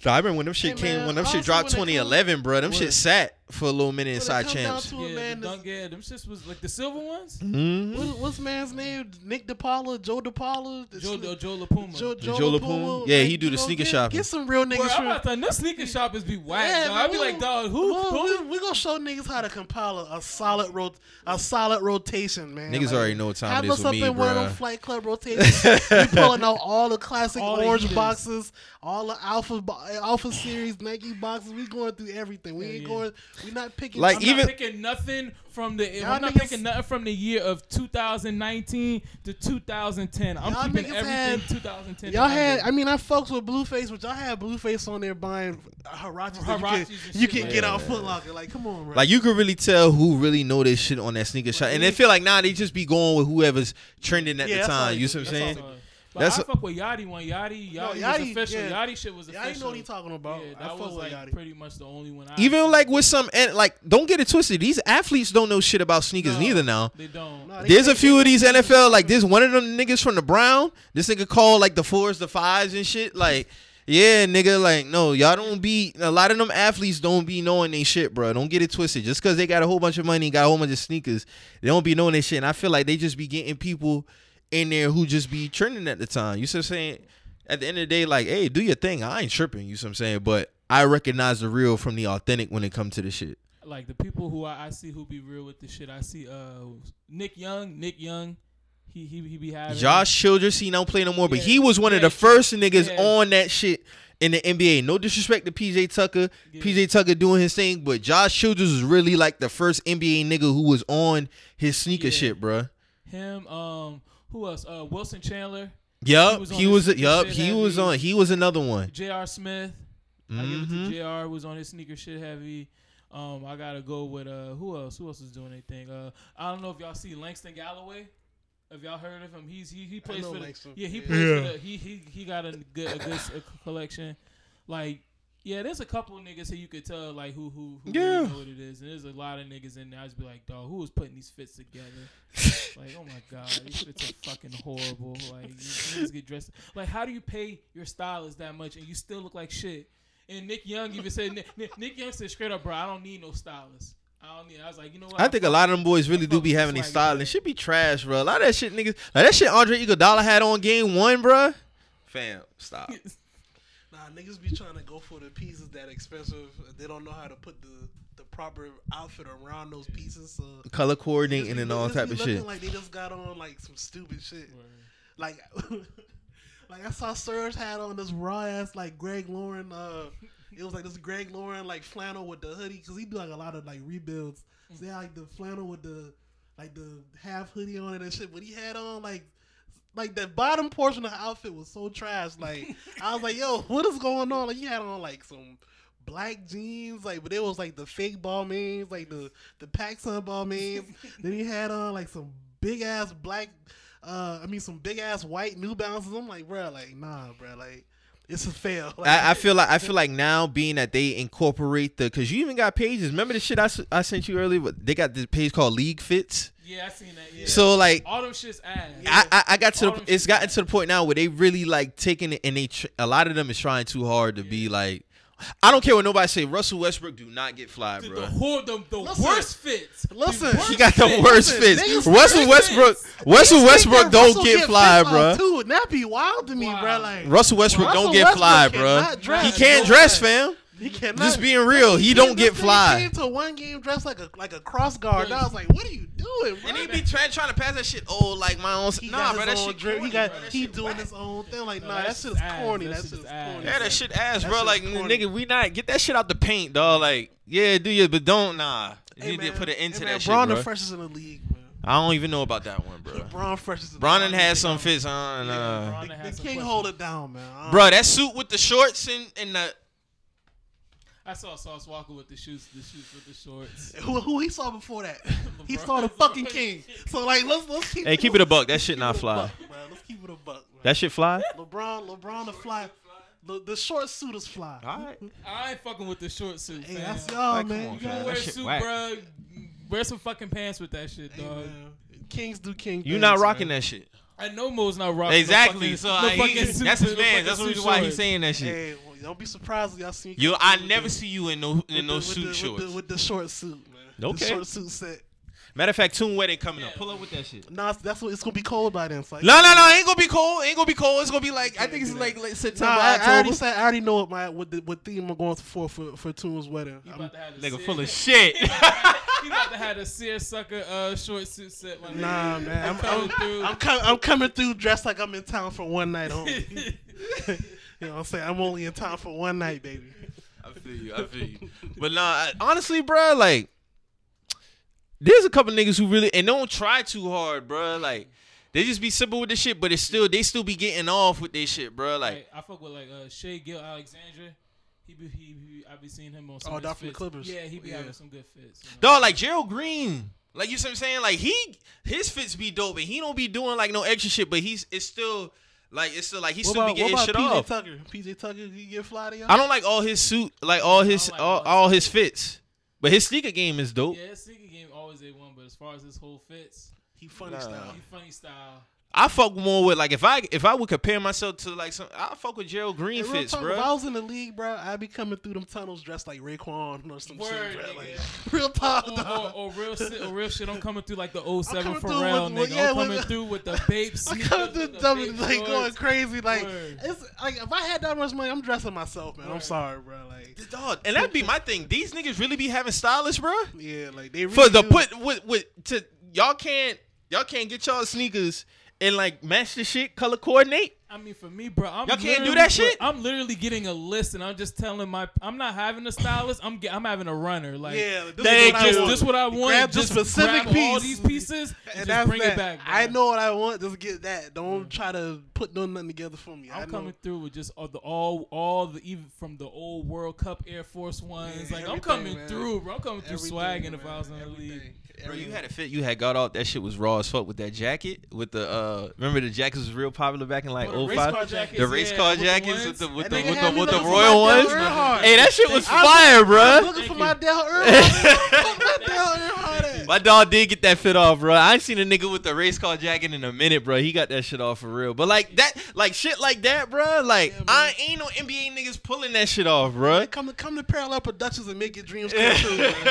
So I remember when them shit Hey, came man, when them shit dropped when it 2011, bro. Them when shit sat for a little minute inside come down champs. to it, yeah, man, the dunk, yeah, them shits was like the silver ones. Mhm. What, what's man's name? Nick DePaula, Joe DePaula, The Joe, sne- Joe LaPuma. Joe, Joe, Joe LaPuma. LaPuma? Yeah, he do the sneaker get, shopping. Get some real Boy, niggas. I'm from- about to no sneaker shoppers be whack. Yeah, dog. man, I be we like, dog, who? Well, who? we, we gonna show niggas how to compile a, a solid rot, a solid rotation, man. Niggas already know what time have it is us with up me, in one of them flight club rotations. we pulling out all the classic All orange boxes, all the alpha bo- alpha series Nike boxes. We going through everything. We Yeah, ain't yeah. going. We not picking. Like, I'm even- not picking nothing from the. Y'all I'm not picking nothing from the year of 2019 to 2010. I'm Y'all keeping everything had- 2010. Y'all had. I mean, I folks with Blueface, but y'all had Blueface on there buying Huaraches. Huaraches you can, you can like get that. out Foot Locker. Like, come on, bro. Like you could really tell who really know this shit on that sneaker shop, and they feel like nah, they just be going with whoever's trending at Yeah, the time. You see what I'm That's all saying? They So, but That's I a- fuck with Yachty one. Yachty, Yachty, No, was Yachty, official. yeah. Yachty shit was official. I know what he talking about. Yeah, I that fuck was with like Yachty. pretty much the only one. I Even actually- like with some and like don't get it twisted. These athletes don't know shit about sneakers No, neither now. They don't. Nah, they There's a few of these NFL like this. One of them niggas from the Brown. This nigga called like the fours, the fives, and shit. Like, yeah, nigga. Like, no, y'all don't be. A lot of them athletes don't be knowing they shit, bro. Don't get it twisted. Just because they got a whole bunch of money, got a whole bunch of sneakers, they don't be knowing they shit. And I feel like they just be getting people in there who just be trending at the time. You see what I'm saying? At the end of the day, like, hey, do your thing. I ain't tripping. You see what I'm saying? But I recognize the real from the authentic when it comes to the shit. like the people who I, I see who be real with the shit. I see uh Nick Young. Nick Young. He he he be having Josh Childress, he don't play no more, but Yeah, he was one of the first niggas yeah. on that shit in the NBA. No disrespect to PJ Tucker, Yeah. PJ Tucker doing his thing, but Josh Childress was really like the first NBA nigga who was on his sneaker Yeah. shit, bruh. him. Um, who else? Uh, Wilson Chandler, Yup, was he was. sneaker Yup, shit he was on. He was another one. J.R. Smith. I give it to Jr. Was on his sneaker shit heavy. Um, I gotta go with uh, who else? Who else is doing anything? Uh, I don't know if y'all see Langston Galloway. Have y'all heard of him? He's he he plays for the Langston. yeah he plays Yeah. for the he he he got a good a good s- a collection. Like yeah, there's a couple of niggas here you could tell like who who, who Yeah. really know what it is, and there's a lot of niggas in there. I just be like, dog, who was putting these fits together? like, oh my god, these fits are fucking horrible. Like, you niggas get dressed. Like, how do you pay your stylist that much and you still look like shit? And Nick Young even said, Nick, Nick, Nick Young said straight up, bro, I don't need no stylist. I don't need. I was like, you know what? I think a lot of them boys really do be having their style like and be trash, bro. A lot of that shit, niggas. Like that shit Andre Iguodala had on game one, bro. Fam, stop. Nah, niggas be trying to go for the pieces that expensive. They don't know how to put the the proper outfit around those pieces. So Color coordinating be and look- all niggas type be of looking shit. Like they just got on like some stupid shit. Like, like I saw Serge had on this raw ass like Greg Lauren. Uh, it was like this Greg Lauren like flannel with the hoodie because he do like a lot of like rebuilds. So he had like the flannel with the like the half hoodie on it and shit. But he had on like. Like the bottom portion of the outfit was so trash. Like I was like, "Yo, what is going on?" Like you had on like some black jeans, like but it was like the fake Balmains, like the the PacSun Balmains. then he had on like some big ass black, uh, I mean some big ass white New Balances. I'm like, bro, like nah, bro, like it's a fail. Like, I, I feel like I feel like now being that they incorporate the because you even got pages. Remember the shit I, I sent you earlier? But They got this page called League Fits. Yeah, I seen that. Yeah. So like all them shits ass. I, I, I got to All the them it's gotten ass. to the point now where they really like taking it and they tr- a lot of them is trying too hard to be like I don't care what nobody say. Russell Westbrook do not get fly, the, bro. the, whole, the, the Listen. worst fits. Listen. worst He got the fits. worst Listen, fits. niggas- Russell Westbrook. fits. Russell Westbrook don't Russell get fly, fits bro. off, Too. That'd be wild to me, Wow. bro. Like Russell Westbrook Russell don't get Westbrook fly, bro. dress. He can't No dress, way. fam. He cannot. Just being real, he came- don't get this nigga fly. Came to one game dressed like a like a cross guard. And I was like, what are you doing, bro? And he be trying trying to pass that shit. Oh, like my own. He Nah, bro, that own shit. drip. He got bro. He doing whack. his own thing. Like, No, nah, that that shit's shit is corny. That That shit shit is is ass. corny. Yeah, that shit ass, That bro. shit Like, corny. nigga, we not get that shit out the paint, dog. Like, yeah, do you, but don't nah. You Hey, need to man. put an end Hey, to man, that Bron shit, the bro. freshest in the league, man. I don't even know about that one, bro. Bron freshest. in the league. had some fits on, Yeah, uh, Bron The, had the king hold it down, man. I don't- bro. That suit with the shorts and and the I saw Sauce Walka with the shoes, the shoes with the shorts. Who, who he saw before that? he saw the fucking king. So like, let's let's keep. hey, keep it a buck. That shit not fly. buck, bro. Let's keep it a buck. Man. That shit fly. LeBron, LeBron the fly. The, the short suit is fly. All right. I ain't fucking with the short suit, Hey, fam. that's y'all, Like, man. on, You fam. gotta You wear a suit, whack. bro. Wear some fucking pants with that shit, Hey, dog. man. Kings do king. You things, not rocking man. that shit. I know Mo's not rocking. Exactly. No fucking, So no I, he, suit, that's his man. That's the reason why he's saying that shit. Hey, well, don't be surprised if y'all see me. You, come I never the- see you in no with in the- no with suit the, shorts. With the, with the short suit, man. Okay. The short suit set. Matter of fact, Tune Wedding coming up. Pull up with that shit. Nah, that's what it's gonna be cold by then. So No, no, no. Ain't gonna be cold. Ain't gonna be cold. It's gonna be like I think it's like, like Nah, September, I, I already said. I already know what my what the what theme I'm going for for for Tune's wedding. He I'm- about to have the Nigga Sears- full of shit. he about to have a seersucker uh, short suit set. My nigga. Nah, man. I'm, coming I'm, through. I'm, com- I'm coming through dressed like I'm in town for one night only. you know what I'm saying? I'm only in town for one night, baby. I feel you. I feel you. But nah, I- honestly, bro, like there's a couple niggas who really and don't try too hard, bro. Like they just be simple with the shit, but it's still they still be getting off with their shit, bro. Like Like, I fuck with like uh, Shai Gilgeous-Alexander. He be, he, he I be seeing him on some Oh, of his down from the. Clippers. Yeah, he be Yeah. having some good fits. You know? dog, like Gerald Green. Like you see what I'm saying? Like he his fits be dope and he don't be doing like no extra shit, but he's it's still like it's still like he What still about, be what getting about shit PJ off. Tucker? PJ Tucker, he get fly to y'all? I don't like all his suit, like all his like all, all his all his fits. But his sneaker game is dope. Yeah, his sneaker game always a one, but as far as his whole fits, He funny Nah. style. he funny style. I fuck more with like if I if I would compare myself to like some I fuck with Gerald Green Hey, fits, talk, bro. If I was in the league, bro, I'd be coming through them tunnels dressed like Raekwon or some Word, shit, bro. nigga. Like, real talk, Or, or, or real shit, or real shit. I'm coming through like the 07 coming through Pharrell with- nigga. with- yeah, I'm coming the- through with the babe I'm coming through with the dumb, babe like going crazy. Like Word. it's like if I had that much money, I'm dressing myself, man. I'm sorry, bro. Like Dog, and that'd be my thing. These niggas really be having stylists, bro. yeah, like they really For the do. put with with to y'all can't y'all can't get y'all sneakers and like match the shit, color coordinate. I mean, for me, bro, I'm Y'all can't do that shit? I'm literally getting a list, and I'm just telling my, I'm not having a stylist. I'm, get, I'm having a runner. Like, Yeah, this Thank is what you. I just, want. this what I want. Grab just specific grab all these pieces and, and just bring that. it back. Bro. I know what I want. Just get that. Don't mm. try to put nothing together for me. I I'm know. coming through with just all the all all the even from the old World Cup Air Force ones. Yeah, like I'm coming man. through, bro. I'm coming through Everything, swagging if. I was in the league. Bro, you had a fit. You had got off. That shit was raw as fuck with that jacket. With the uh, remember the jackets was real popular back in like Oh, the race car jackets, The yeah, car with the jackets ones. with the with the with the with the royal ones. Hey, that shit was I was- fire, I was bro. looking for Thank my you. Dale my Dale Earnhardt. My dog did get that fit off, bro. I ain't seen a nigga with the race car jacket in a minute, bro. He got that shit off for real. But like that, like shit like that, bro. Like Yeah, man. I ain't no NBA niggas pulling that shit off, bro. Come to come to Parallel Productions and make your dreams come true. man.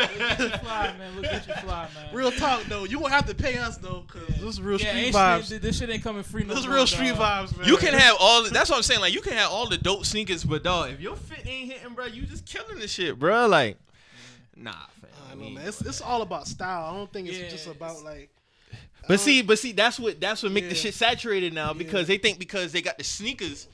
You fly, man. Look at you fly, man. real talk though, you won't have to pay us though, cause Yeah. this is real yeah, street vibes. Shit, this shit ain't coming free. No This is more, real street dog. vibes, man. You can have all. That's what I'm saying. Like you can have all the dope sneakers, but dog, if your fit ain't hitting, bro, you just killing the shit, bro. Like, nah, fam. I know, man. It's, it's all about style. I don't think it's Yeah, just it's- about like. But see, but see, that's what that's what make the shit saturated now because Yeah. they think because they got the sneakers,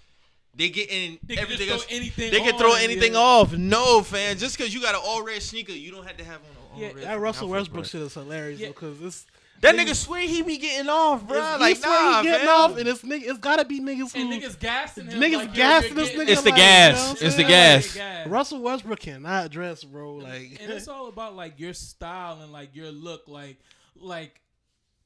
they get in They can everything just else. throw anything. They can throw anything yeah. off. No, fam. Just because you got an all red sneaker, you don't have to have on an all Yeah. That Russell Westbrook bro. shit is hilarious Yeah. though, cause it's That Niggas- nigga swear he be getting off, bro. It's- he Like swear he getting fam. off, and it's nigga, it's gotta be niggas who And niggas gassing him. Niggas like, gassing you're this nigga It's the like, gas. you know It's the gas. gas. Russell Westbrook cannot dress, bro. Like, and it's all about like your style and like your look like like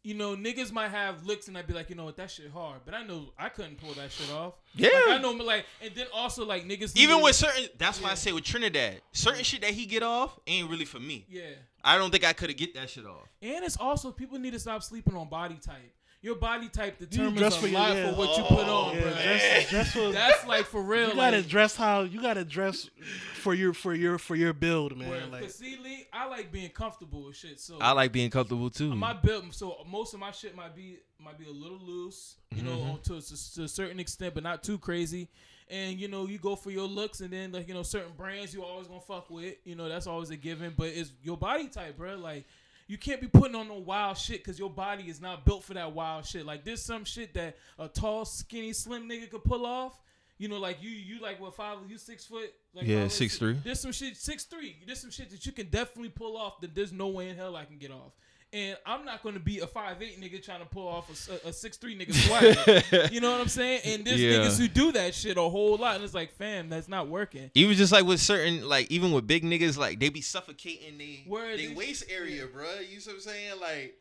you know niggas might have looks and I'd be like you know what that shit hard but I know I couldn't pull that shit off Yeah. like, I know like and then also like niggas Even with certain, that's why I say with Trinidad, certain shit that he get off ain't really for me. yeah I don't think I could have get that shit off. and it's also people need to stop sleeping on body type your body type dress determines for a your- lot yeah. for what you put on yeah, bro dress, dress for. that's like for real you gotta like, dress how you gotta dress for your for your for your build, man. where- Like, cause see Lee I like being comfortable with shit so I like being comfortable too. my build so most of my shit might be might be a little loose you know Mm-hmm. to, a- to a certain extent but not too crazy and you know you go for your looks and then like you know certain brands you always gonna fuck with you know that's always a given but it's your body type bro like you can't be putting on no wild shit because your body is not built for that wild shit like there's some shit that a tall skinny slim nigga could pull off you know, like you, you like what five? You six foot? Like Yeah, five, six three. There's some shit six three. There's some shit that you can definitely pull off. That there's no way in hell I can get off. And I'm not going to be a five eight nigga trying to pull off a six three nigga swag. you know what I'm saying? And there's Yeah. niggas who do that shit a whole lot, and it's like, fam, that's not working. even just like with certain, like even with big niggas, like they be suffocating they Word, they waist area, bro. You see what I'm saying? Like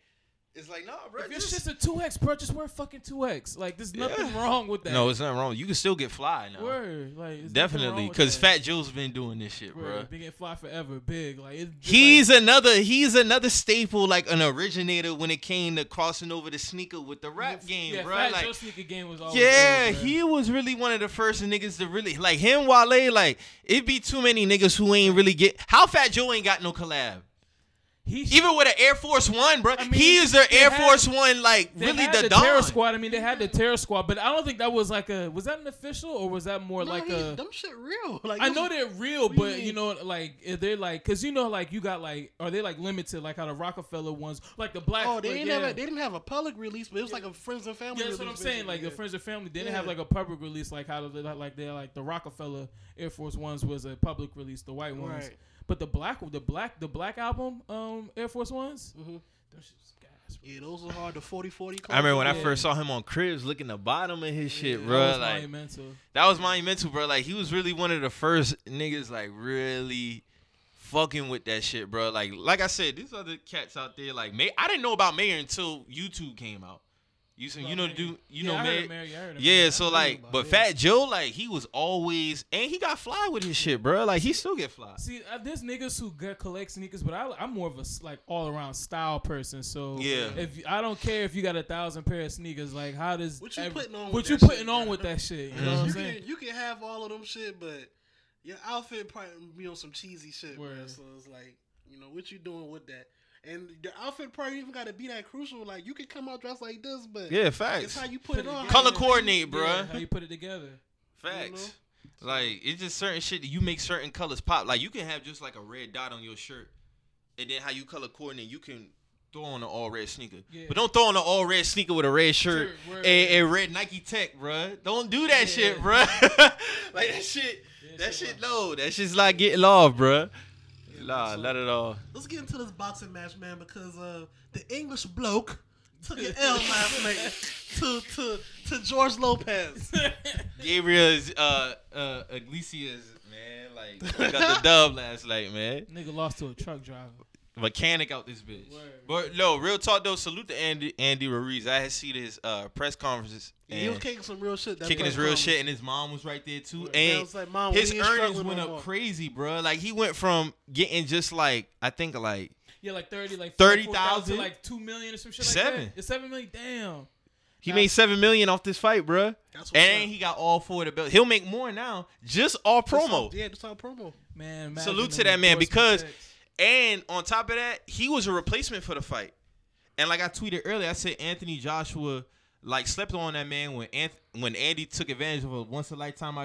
it's like nah, bro. If your just- shit's a two X, bro, just wear fucking two X. Like, there's nothing wrong with that. no, it's nothing wrong. You can still get fly now. word. Like, Definitely, because. Fat Joe's been doing this shit, bro. Word, big and fly forever, big. Like, it's just He's like, another he's another staple, like an originator when it came to crossing over the sneaker with the rap game, yeah, bro. Fat like Joe sneaker game was always Yeah, ill, bro. he was really one of the first niggas to really like him. Wale, like it'd be too many niggas who ain't really get. How Fat Joe ain't got no collab? He Even with an Air Force One, bro. I mean, he is their Air had- Force One, like They really had the, the Don. Terror Squad. I mean, they had the Terror Squad, but I don't think that was like a. Was that an official or was that more no, like he, a? them shit real. Like I know they're real, What do you but you know, like they're like, cause you know, like you got like, are they like limited, like how the Rockefeller ones, like the black. Oh, they like, ain't yeah. never. They didn't have a public release, but it was like a friends and family. Yeah, that's what I'm saying. Like basically, the friends and family, they didn't Yeah. have like a public release, like how they like they like the Rockefeller Air Force ones was a public release, the white ones. Right. But the black, the black, the black album, um, Air Force ones, Mm-hmm. them shit was gas, bro. Yeah, those are hard. The 40 40. I remember when I first saw him on Cribs, looking the bottom of his shit, That bro. That was Like monumental. that was monumental, bro. Like he was really one of the first niggas, like really fucking with that shit, bro. Like, like I said, these other cats out there, like May. I didn't know about Mayor until YouTube came out. You see, you know, do you yeah, know I heard Mayor? of Mary, I heard of Yeah, Mary. so like, but it. Fat Joe, like, he was always, and he got fly with his shit, bro. Like, he still get fly. See, uh, there's niggas who get collect sneakers, but I, I'm more of a like all around style person. So Yeah. if I don't care if you got a thousand pair of sneakers, like how does What you every- putting on What with you that putting shit, on bro? with that shit? You know what I'm saying? can, you can have all of them shit, but your outfit probably be on some cheesy shit, bro. So it's like, you know, what you doing with that? And the outfit probably even got to be that crucial. Like, you can come out dressed like this, but Yeah, facts. it's how you put, it on. Color coordinate, bruh. Yeah, how you put it together? Facts. Like it's just certain shit that you make certain colors pop. Like you can have just like a red dot on your shirt, and then how you color coordinate, you can throw on an all red sneaker. Yeah. But don't throw on an all red sneaker with a red shirt Shirt, word. and, and red Nike Tech, bruh. Don't do that Yeah. shit, bruh. like that shit. Yeah, that shit shit no. That shit's like getting off, bruh. Nah, not at all. Let's get into this boxing match, man, because uh, the English bloke took an L last night to to to George Lopez. Gabriel uh uh Iglesias, man, like got the dub last night, man. Nigga lost to a truck driver. Mechanic out this bitch. Word. But no, real talk though. Salute to Andy Andy Ruiz. I had seen his uh, press conferences he was kicking some real shit. that kicking his real conference. shit, and his mom was right there too. Yeah, And was like, Mom, his earnings went up more. crazy, bro. Like he went from getting just like I think like Yeah, like thirty, like 30,000? like two million or some shit Seven. like that. It's seven million. Damn. he made seven million off this fight, bro. And he got all four of the belt. He'll make more now, just all promo. on- Yeah, just all promo. Man, Salute to that man, because- checks. And on top of that, he was a replacement for the fight. And like I tweeted earlier, I said Anthony Joshua like slept on that man when Anth- when Andy took advantage of a once in a lifetime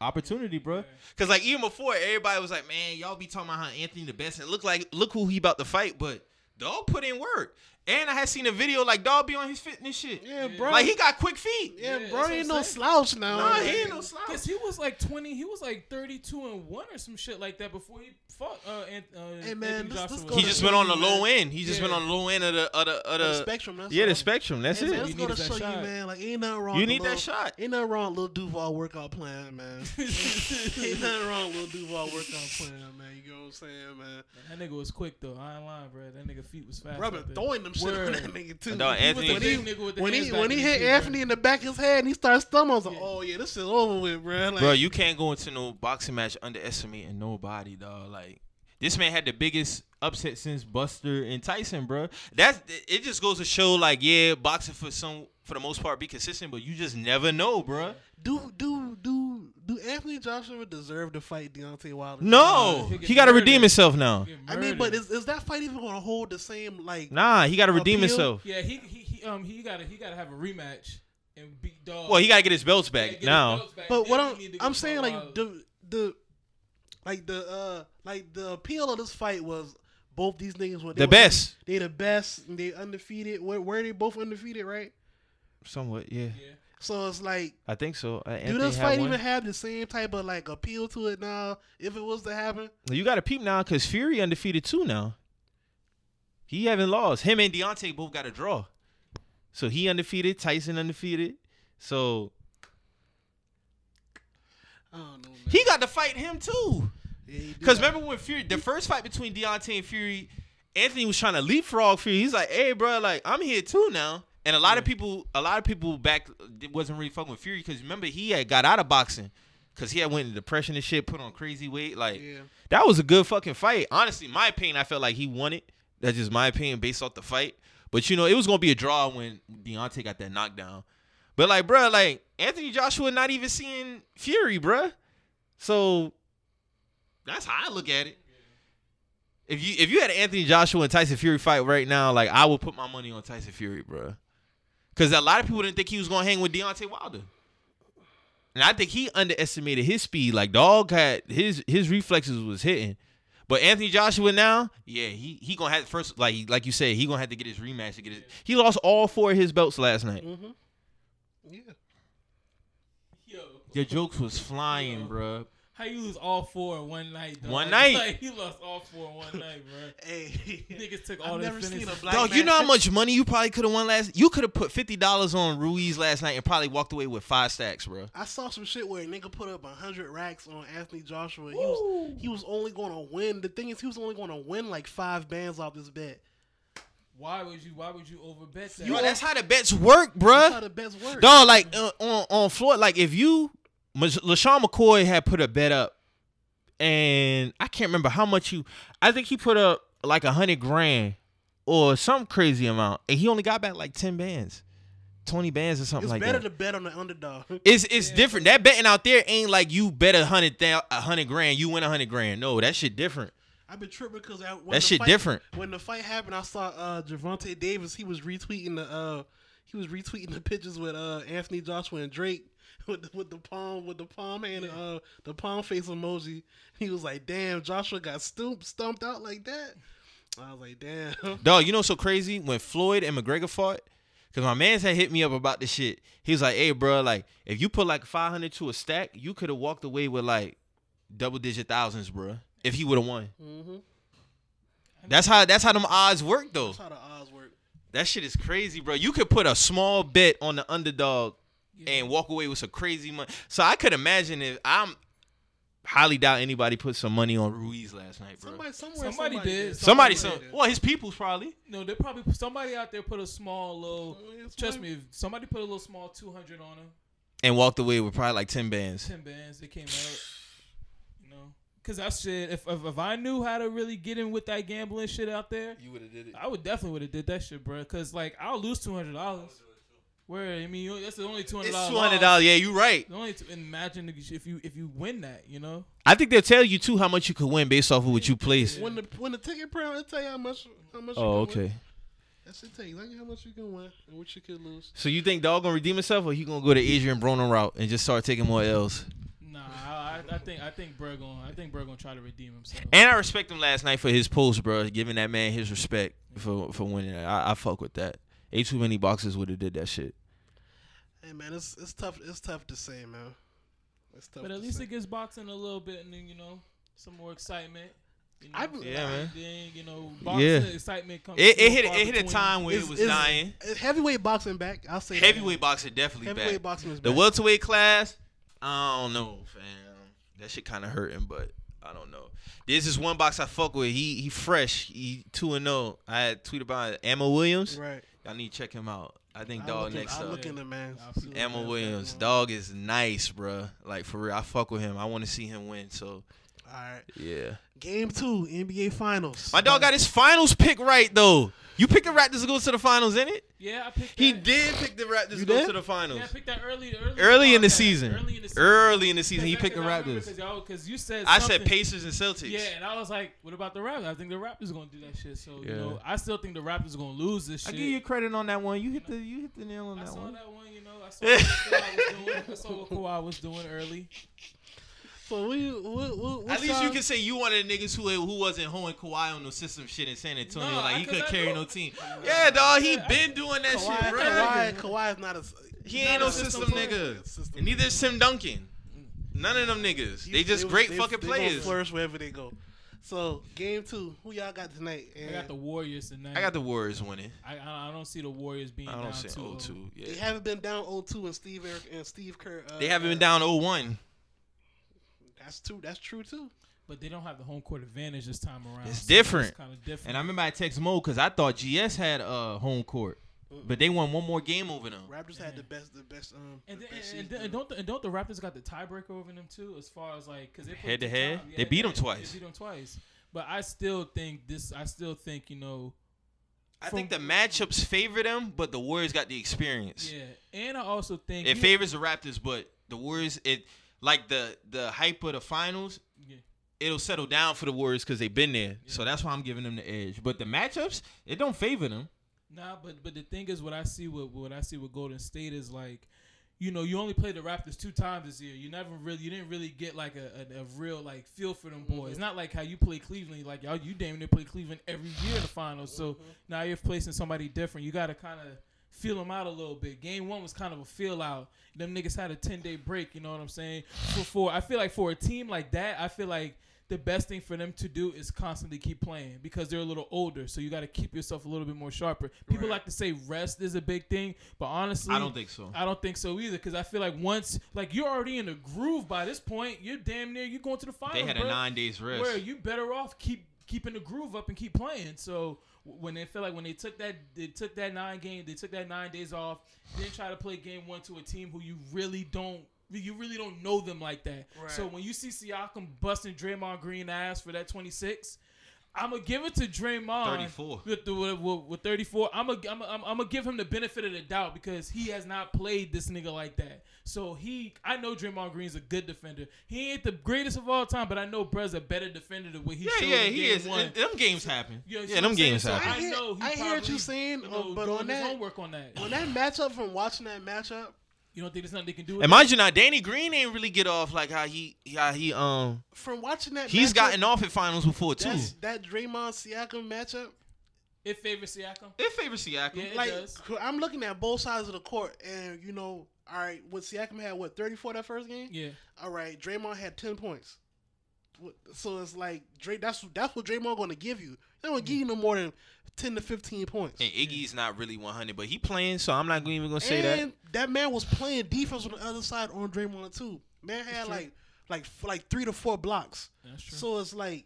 opportunity, bro. Cause like even before, everybody was like, "Man, y'all be talking about how Anthony the best," and look like look who he about to fight, but dog put in work. And I had seen a video like dog be on his fitness shit. Yeah, Yeah. bro. Like he got quick feet. yeah, Yeah, bro, that's ain't no saying. slouch now. Nah, he ain't no slouch. Cause he was like twenty, he was like thirty-two and one or some shit like that before he fought. Uh, Ant- uh, Hey, man, Anthony this- this Joshua. go He to just went on the low man. end. He just Yeah. went on the low end of the of the, of the the spectrum. That's Yeah, the spectrum. That's Hey, man, it. let's You go to that show you, shot. man. Like, ain't nothing wrong. You need the that shot. Ain't nothing wrong with Lil Duval workout plan, man. ain't nothing wrong with Lil Duval workout plan, man. You know what I'm saying, man? That nigga was quick though. I ain't lying, bro. That nigga feet was fast. Bro, out been there. throwing them shit on that nigga too. Dog, He Anthony- when he, nigga with the when he when he hit feet, bro. Anthony in the back of his head and he started stumbling, I was like, Yeah. oh yeah, this is over with, bro. Like, Bro, you can't go into no boxing match underestimating nobody, dog. Like this man had the biggest upset since Buster and Tyson, bro. That's it. Just goes to show, like, yeah, boxing for some, for the most part, be consistent, but you just never know, bro. do do do do Anthony Joshua deserve to fight Deontay Wilder? No, He'll he got to redeem himself now. I mean, but is, is that fight even gonna hold the same like? Nah, he got to redeem himself. yeah, he, he he um he gotta he gotta have a rematch and beat dog. Well, he got to get his belts back get now. belts back, But then what I'm need to go I'm saying like the the like the uh like the appeal of this fight was both these niggas were they The were- best. They the best. and They undefeated. Where where they both undefeated, right? Somewhat, yeah. yeah. So it's like, I think so. Uh, do this fight even have the same type of like appeal to it now? If it was to happen, You got to peep now because Fury undefeated too now. He haven't lost. Him and Deontay both got a draw. So he undefeated. Tyson undefeated. So know. He got to fight him too. Yeah, Because got- remember when Fury, the first fight between Deontay and Fury, Anthony was trying to leapfrog Fury. He's like, "Hey, bro, like I'm here too now." And a lot of people, a lot of people back wasn't really fucking with Fury because remember he had got out of boxing because he had went into depression and shit, put on crazy weight. Like Yeah. that was a good fucking fight. Honestly, my opinion, I felt like he won it. That's just my opinion based off the fight. But you know, it was gonna be a draw when Deontay got that knockdown. But like, bro, like Anthony Joshua not even seeing Fury, bruh. So that's how I look at it. If you if you had an Anthony Joshua and Tyson Fury fight right now, like I would put my money on Tyson Fury, bruh. Because a lot of people didn't think he was gonna hang with Deontay Wilder. And I think he underestimated his speed. Like dog had his his reflexes was hitting. But Anthony Joshua now, yeah, he he gonna have first like like you said, he gonna have to get his rematch to get his. He lost all four of his belts last night. Mhm. Yeah. Yo, Your jokes was flying, bruh. How you lose all four in one night? Dog? One night. Like, you lost all four in one night, bro. Hey. Niggas took I've all their never seen a black Dog, man you know how much money you probably could have won last. You could have put fifty dollars on Ruiz last night and probably walked away with five stacks, bro. I saw some shit where a nigga put up hundred racks on Anthony Joshua. He was he was only going to win. The thing is, he was only going to win like five bands off this bet. Why would you? Why would you overbet that? Bro, that's how the bets work, bro. That's how the bets work. Dog, like uh, on on Floyd, like if you, Maj- LeSean McCoy had put a bet up, and I can't remember how much you. I think he put up like a hundred grand or some crazy amount, and he only got back like ten bands, twenty bands or something It's like that. It's better to bet on the underdog. It's it's different. That betting out there ain't like you bet a hundred a hundred grand, you win a hundred grand. No, that shit different. I've been tripping because That shit fight- different. When the fight happened, I saw uh Gervonta Davis. He was retweeting the uh he was retweeting the pictures with uh Anthony Joshua and Drake with the, with the palm with the palm hand uh the palm face emoji. He was like, "Damn, Joshua got stooped stumped out like that." I was like, "Damn." Dog, you know so crazy when Floyd and McGregor fought? Cause my man's had hit me up about this shit. He was like, "Hey, bro, like if you put like five hundred to a stack, you could have walked away with like double digit thousands, bro. If he would have won. hmm That's how that's how them odds work though. That's how the odds work. That shit is crazy, bro. You could put a small bet on the underdog Yeah. and walk away with some crazy money. So I could imagine if I'm highly doubt anybody put some money on Ruiz last night, bro. Somebody somewhere Somebody did. Somebody, Somebody some did. well, his people's probably. No, they probably somebody out there put a small little. Oh, Trust somebody- me, somebody put a little small two hundred on him, And walked away with probably like ten bands. ten bands. They came out, you know, because that shit. If, if if I knew how to really get in with that gambling shit out there, You would have did it. I would definitely would have did that shit, bro. Cause like I'll lose two hundred dollars. Where I mean, that's the only two hundred It's dollars. two hundred dollars. Yeah, you right. The only two, imagine if you if you win that, you know. I think they'll tell you too how much you could win based off of what you place. When the when the ticket price, it'll tell you how much how much. Oh, you can Win. Oh, okay. That's it. Tell you like how much you can win and what you could lose. So you think Dog gonna redeem himself, or he gonna go the Adrien Broner route and just start taking more L's? Nah, I, I, I think I think Bro gonna I think Bro gonna try to redeem himself. And I respect him last night for his post, bro, giving that man his respect for for winning. I, I fuck with that. Ain't too many boxes would have did that shit. Hey man, it's it's tough. It's tough to say, man. It's tough. But to at least say. it gets boxing a little bit, and then you know some more excitement. You know, I- for Yeah, man. Then you know, boxing Yeah. excitement comes. It, it hit it hit a time where it was it's- dying. Uh, heavyweight boxing back. I'll say that. Heavyweight boxing definitely Heavyweight back. boxing is The back. welterweight class, I don't know, fam. That shit kind of hurting, but I don't know. There's this one box I fuck with. He he fresh. He two and zero. I had tweet about it. Ammo Williams. Right. Y'all need to check him out. I think I dog look in- next I up. look in the man. I'll See what Ammo man- Williams. man- Dog is nice, bruh. Like for real, I fuck with him. I want to see him win. So All right. yeah. Game two, NBA Finals. My dog got his finals pick right though. You picked the Raptors to go to the finals, ain't it? Yeah, I picked. He did pick the Raptors You to go to the finals. Yeah, I picked that early, early, Early in the season. Early in the season. Early in the season, he picked the Raptors. Because y'all, because you said I said Pacers and Celtics. Yeah, and I was like, what about the Raptors? I think the Raptors gonna do that shit. So Yeah. you know, I still think the Raptors gonna lose this shit. I give you credit on that one. You hit the you hit the nail on I that saw one. that one, you know. I saw what Kawhi was doing. I saw what Kawhi was doing early. So we, what, what, At least you y'all- can say you one of the niggas who who wasn't hoeing Kawhi on the system shit in San Antonio. No, like he couldn't carry no team. Yeah, dog. He I- been doing that Kawhi, shit, bro. Kawhi, Kawhi is not a. He he's ain't no a system player. nigga. System And neither is Tim Duncan. None of them niggas. He- They just was- great they- fucking they players. flourish wherever they go. So game two, who y'all got tonight? And I got the Warriors tonight. I got the Warriors winning. I, I I don't see the Warriors being I down don't see 2 0-2. Yeah. They haven't been down 0-2 and Steve Eric and Steve Kerr. Uh, They haven't been down 0-1. That's true. That's true too. But they don't have the home court advantage this time around. It's so different. Kind of different. And I remember I text Mo because I thought GS had uh, home court, but they won one more game over them. Raptors had the best, the best, um, And, the then, best and, and don't the, and don't the Raptors got the tiebreaker over them too, as far as like because they put Head to head? times- They beat 'em they- twice. They beat them twice. But I still think this. I still think you know. I think the matchups favor them, but the Warriors got the experience. Yeah, and I also think It you- favors the Raptors, but the Warriors, it like the the hype of the finals, Yeah. it'll settle down for the Warriors because they've been there. So that's why I'm giving them the edge. But the matchups, it don't favor them. Nah, but but the thing is, what I see with what I see with Golden State is like, you know, you only played the Raptors two times this year. You never really, you didn't really get like a, a, a real like feel for them boys. It's not like how you play Cleveland. Like y'all, you damn near play Cleveland every year in the finals. So mm-hmm. now you're placing somebody different. You got to kind of feel them out a little bit. Game one was kind of a feel out. Them niggas had a ten day break. You know what I'm saying? For for I feel like for a team like that, I feel like the best thing for them to do is constantly keep playing because they're a little older. So you got to keep yourself a little bit more sharper. People Right. like to say rest is a big thing, but honestly, I don't think so. I don't think so either. Because I feel like once, like you're already in a groove by this point, you're damn near you going to the finals. They had a nine days rest. Where you better off keep keeping the groove up and keep playing. So when they feel like when they took that they took that nine game, they took that nine days off, then try to play game one to a team who you really don't. You really don't know them like that. So when you see Siakam busting Draymond Green ass for that 26, I'm gonna give it to Draymond. 34. with, with, with, with 34. I'm gonna I'm, I'm, I'm gonna give him the benefit of the doubt because he has not played this nigga like that. So he, I know Draymond Green's a good defender. He ain't the greatest of all time, but I know Bruh's a better defender than what he Yeah, showed yeah, in he game is. one. And them games happen. You know, yeah, what them I'm saying? games So happen. I I hear- know he I hear what probably, you're saying, you know, uh, but on that- homework on that. when that matchup from watching that matchup You don't think there's nothing they can do? With And mind you, now Danny Green ain't really get off like how he how he um from watching that he's matchup, gotten off at finals before too. that Draymond Siakam matchup? It favors Siakam. It favors Siakam. Yeah, it like does. I'm looking at both sides of the court and you know all right what Siakam had what 34 that first game Yeah, all right Draymond had 10 points so it's like Dray that's that's what Draymond going to give you they don't give you no more than 10 to 15 points And Iggy's not really 100, but he playing, so I'm not even gonna say that. and that man was playing defense on the other side on Draymond too man had true. like like like three to four blocks that's true. So it's like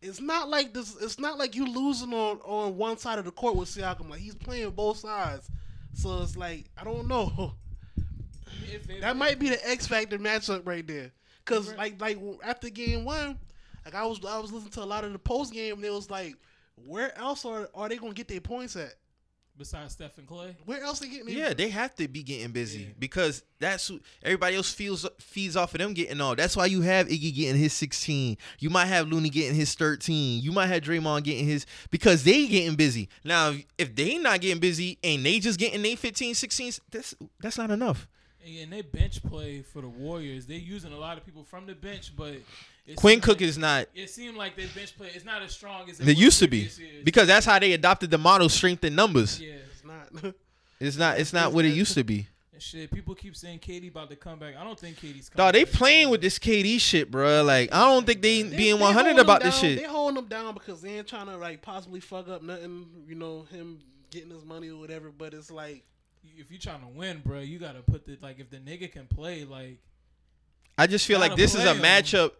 it's not like this. It's not like you losing on on one side of the court with Siakam. Like he's playing both sides. So it's like I don't know. It favors- That might be the X factor matchup right there. Cause Right. like like after game one, like I was I was listening to a lot of the post game. and It was like, where else are are they gonna get their points at? besides Steph and Clay. Where else they getting? their- Yeah, they have to be getting busy Yeah. because that's who everybody else feels feeds off of them getting all. That's why you have Iggy getting his 16. You might have Looney getting his 13. You might have Draymond getting his because they getting busy. Now, if they not getting busy and they just getting their 15, 16, that's that's not enough. And they bench play for the Warriors. They're using a lot of people from the bench, but it Quinn Cook like- is not. It seemed like their bench play is not as strong as it They used to be years. because that's how they adopted the model strength in numbers. yeah, It's not. It's not. It's not what it used to be. shit. People keep saying KD about to come back. I don't think KD's coming. Dog, they back. playing with this KD shit, bro. Like I don't think they They- being they one hundred about him this shit. They holding them down because they ain't trying to like possibly fuck up nothing. You know him getting his money or whatever. But it's like If you're trying to win, bro, you gotta put the like if the nigga can play, like I just feel like Gotta this is a play 'em. matchup.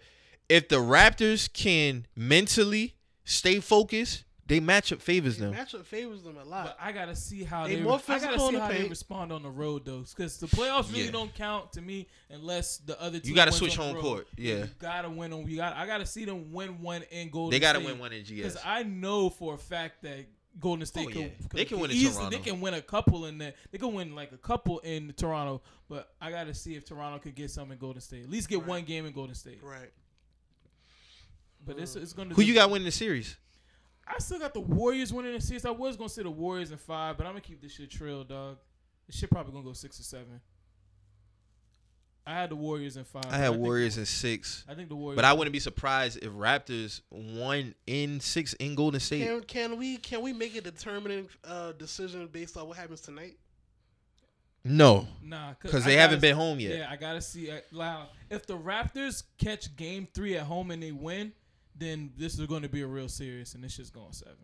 If the Raptors can mentally stay focused, they matchup favors the them. matchup favors them a But lot. I gotta see how They they. more I gotta physical in see the how they respond on the road though, because the playoffs really Yeah. don't count to me unless the other. Team You gotta wins switch on home road. court, yeah. you gotta win on. You got. I gotta see them win one in Golden. State. They got to State. win one in GS. because I know for a fact that Golden State Oh, can, yeah. can- They can win in easily- Toronto. They can win a couple in there. They can win like a couple in Toronto, but I gotta see if Toronto could get some in Golden State. At least get Right. one game in Golden State. Right. But it's it's gonna. Who you got winning the series? I still got the Warriors winning the series. I was gonna say the Warriors in five, but I'm gonna keep this shit trill, dog. This shit probably gonna go six or seven. I had the Warriors in five. I had think- Warriors in six, I think the Warriors. but I wouldn't be surprised if Raptors won in six in Golden State. Can can we can we make a determining uh, decision based on what happens tonight? No, Nah, because I they haven't been home yet. Yeah, I gotta see. uh, Loud. If the Raptors catch Game Three at home and they win, then this is going to be a real serious, and this shit's going seven.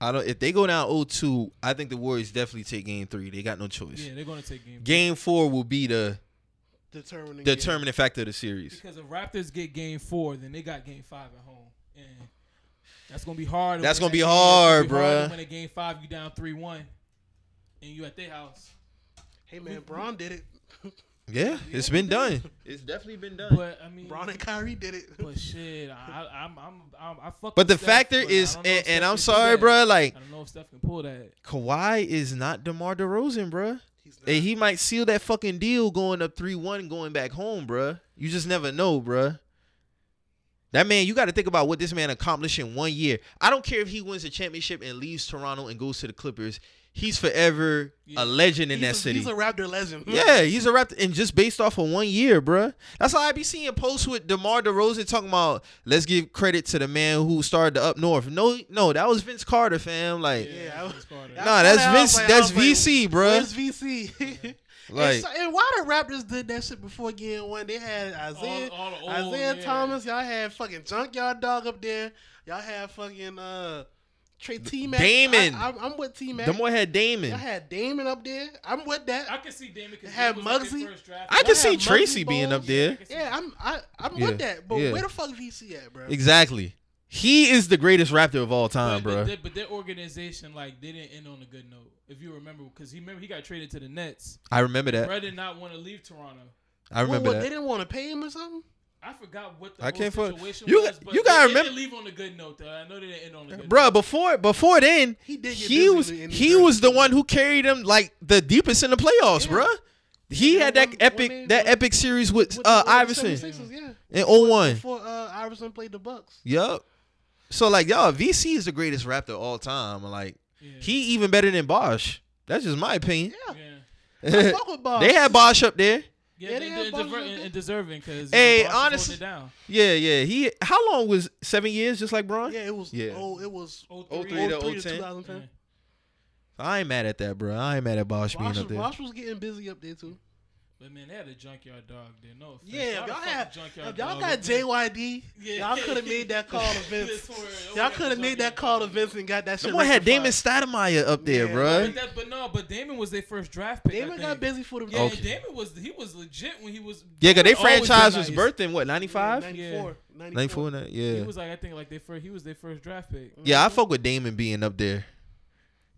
I don't. If they go down 0-2, I think the Warriors definitely take Game Three. They got no choice. Yeah, they're going to take Game. Game Four will be the Determining. determining factor of the series. Because if Raptors get Game Four, then they got Game Five at home, and that's gonna be hard. That's gonna be hard, bro. gonna be hard bruh. to Win a Game Five, you down three one, and you at their house. Hey man, Bron did it. Yeah, it's been done. It's definitely been done. But I mean, Bron and Kyrie did it. but shit, I, I'm, I'm, I'm, I fuck. But the Steph, factor but is, and, and I'm sorry, that. bro. Like I don't know if Steph can pull that. Kawhi is not DeMar DeRozan, bro. He's not. And he might seal that fucking deal going up three one going back home, bro. You just never know, bro. That man, you got to think about what this man accomplished in one year. I don't care if he wins a championship and leaves Toronto and goes to the Clippers. He's forever Yeah. a legend in he's that a, city. He's a Raptor legend. Yeah, he's a Raptor, and just based off of one year, bruh. That's how I be seeing posts with DeMar DeRozan talking about let's give credit to the man who started the up north. No, no, that was Vince Carter, fam. Like, Yeah, I was- Vince Carter. Nah, that's that, I was Vince. like- that's was like, VC, bruh. Where's VC? Like, and, so, and why the Raptors did that shit before getting one? They had Isaiah, all the old, Isaiah yeah. Thomas. Y'all had fucking Junkyard Dog up there. Y'all had fucking uh Trey T Mac. Damon. I, am with T Mac. them boy had Damon. Y'all had Damon up there. I'm with that. I can see Damon because Have Damon like Muggsy? first draft I pick. can see had Muggsy Tracy being up there. yeah, I'm I, I'm Yeah, with that. But yeah. where the fuck is VC at, bro? Exactly. He is the greatest Raptor of all time, but, bruh. but, their, but their organization, like, they didn't end on a good note. If you remember, because he remember he got traded to the Nets. I remember that. Brad did not want to leave Toronto. I remember What, what, that. They didn't want to pay him or something. I forgot what the I whole can't fu- situation you- was, but you gotta they, remember- didn't leave on a good note. Though. I know they didn't end on a good Bruh, note. before before then, He did. Get he was the- he Jersey. was the one who carried them like the deepest in the playoffs, Yeah. bruh. He Yeah, had that one- epic one that one- epic series with, With uh the- Iverson yeah. in 01. Before uh, Iverson played the Bucks. Yup. So like y'all, VC is the greatest Raptor of all time. Like Yeah. he even better than Bosh. That's just my opinion. Yeah. yeah. I fuck with Bosh. they had Bosh up there. Yeah, Yeah, they, they they, had Bosh and, and deserving because Hey, you know, Bosh was honest- holding it down. Yeah, yeah. He how long was seven years just like Bron? Yeah, it was. Yeah. Oh, it was. 03 03 to 03 to 010. 2010. Yeah. I ain't mad at that, bro. I ain't mad at Bosh being up there. Bosh was getting busy up there too. But man, they had a junkyard dog there. No offense. Yeah, if Why y'all fuck had, junkyard if y'all dog got up? JYD, Yeah. y'all could have made that call to Vince. This word, Y'all could have made that call to dog. Vince and got that shit. Them boy had Damon rectified. Stoudemire up there, Yeah, bro. But, that, but no, but Damon was their first draft pick. Damon got busy for the Yeah, Okay. Damon was he was legit when he was. Yeah, cause they Damon franchise was nice. birthed in what ninety five. 94, 94. 94 yeah. He was like I think like they first he was their first draft pick. yeah, I fuck with Damon being up there.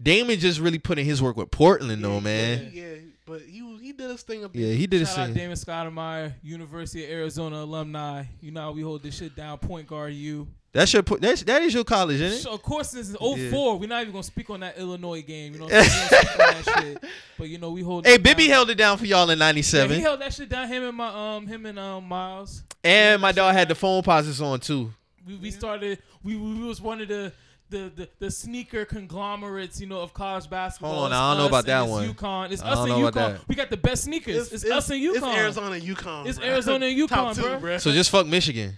Damon just really put in his work with Portland though, man. Yeah, yeah, but he was, he did his thing up there. Yeah, he did his Shout out thing. Damon Stoudemire, University of Arizona alumni. You know how we hold this shit down. Point guard, you. That's your po- that's that is your college, isn't it? So of course, since 04, we're not even gonna speak on that Illinois game. You know, what I'm saying? We don't speak on that shit. But you know, we hold. Hey, it Bibby down. held it down for y'all in Yeah, '97, he held that shit down. Him and my um, him and um Miles. and my dog had the foam posits on too. We, we started. We, we was one of the the, the, the sneaker conglomerates, you know, of college basketball. Hold on, It's I don't know about that it's one. UConn. It's I us don't and know about UConn. that. We got the best sneakers. It's, us and UConn. It's Arizona and UConn. It's bruh. Arizona and Top UConn, two, bruh. bruh. So just fuck Michigan.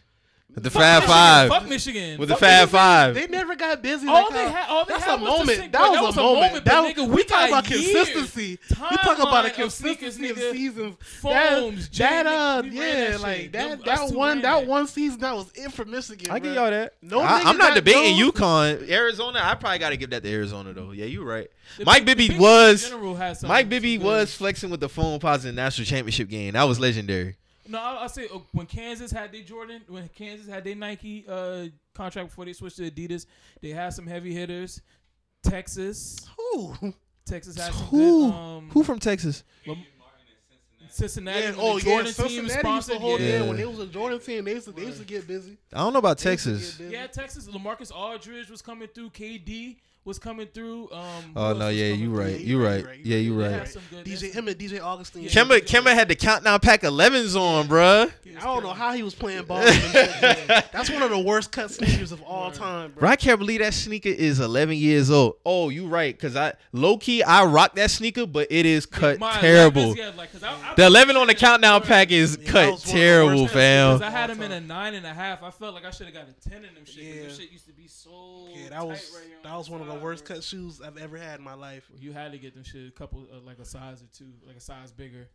With the Fuck Fab Michigan. Five. Fuck Michigan. With the Fuck Fab Michigan. Five. They never got busy. All like they had, all they that's had a was the moment. sink- that, was that was a a moment. moment, That, but nigga, we we talk about years. consistency. We talk about a Timeline of consistency sneakers, of seasons. Foams, that, that uh, we yeah, that like that. Them- That one, that that. one season, that was it for Michigan. I give y'all that. No I, I'm not debating no- UConn. Arizona, I probably got to give that to Arizona though. Yeah, you're right. The Mike Bibby was in general has some- Mike Bibby was flexing with the phone pods in national championship game. That was legendary. No, I, I say uh, when Kansas had their Jordan, when Kansas had their Nike uh, contract before they switched to Adidas, they had some heavy hitters. Texas, Who? Texas had some Who? good. Um, Who from Texas? Cincinnati, Yeah, oh the yeah, Jordan team Cincinnati used to hold yeah. yeah. Yeah. when it was a Jordan team. They used to, they used to get busy. I don't know about They Texas. Yeah, Texas. LaMarcus Aldridge was coming through. KD was coming through. Um, Oh no, was yeah, coming you through? right. Yeah, You right. Yeah, you They right. had some good- DJ, that's- him and DJ Augustin. Yeah. Kemba, Kemba had the countdown pack 11s on, bruh. I don't know how he was playing ball. with them shit, man. That's one of the worst cut sneakers of all time, bro. Bro, I can't believe that sneaker is 11 years old. Oh, you right, cause I low key I rock that sneaker, but it is cut My terrible. 11s, yeah, like, 'cause I, I, The 11 on the countdown pack is Yeah, cut was one of the terrible, worst fam. Because I had him in a nine and a half. I felt like I should have got a ten in them shit. 'cause Yeah. them shit used to be so. Yeah, that was right that was one of the side, worst cut shoes I've ever had in my life. You had to get them shit a couple, uh, like a size or two, like a size bigger.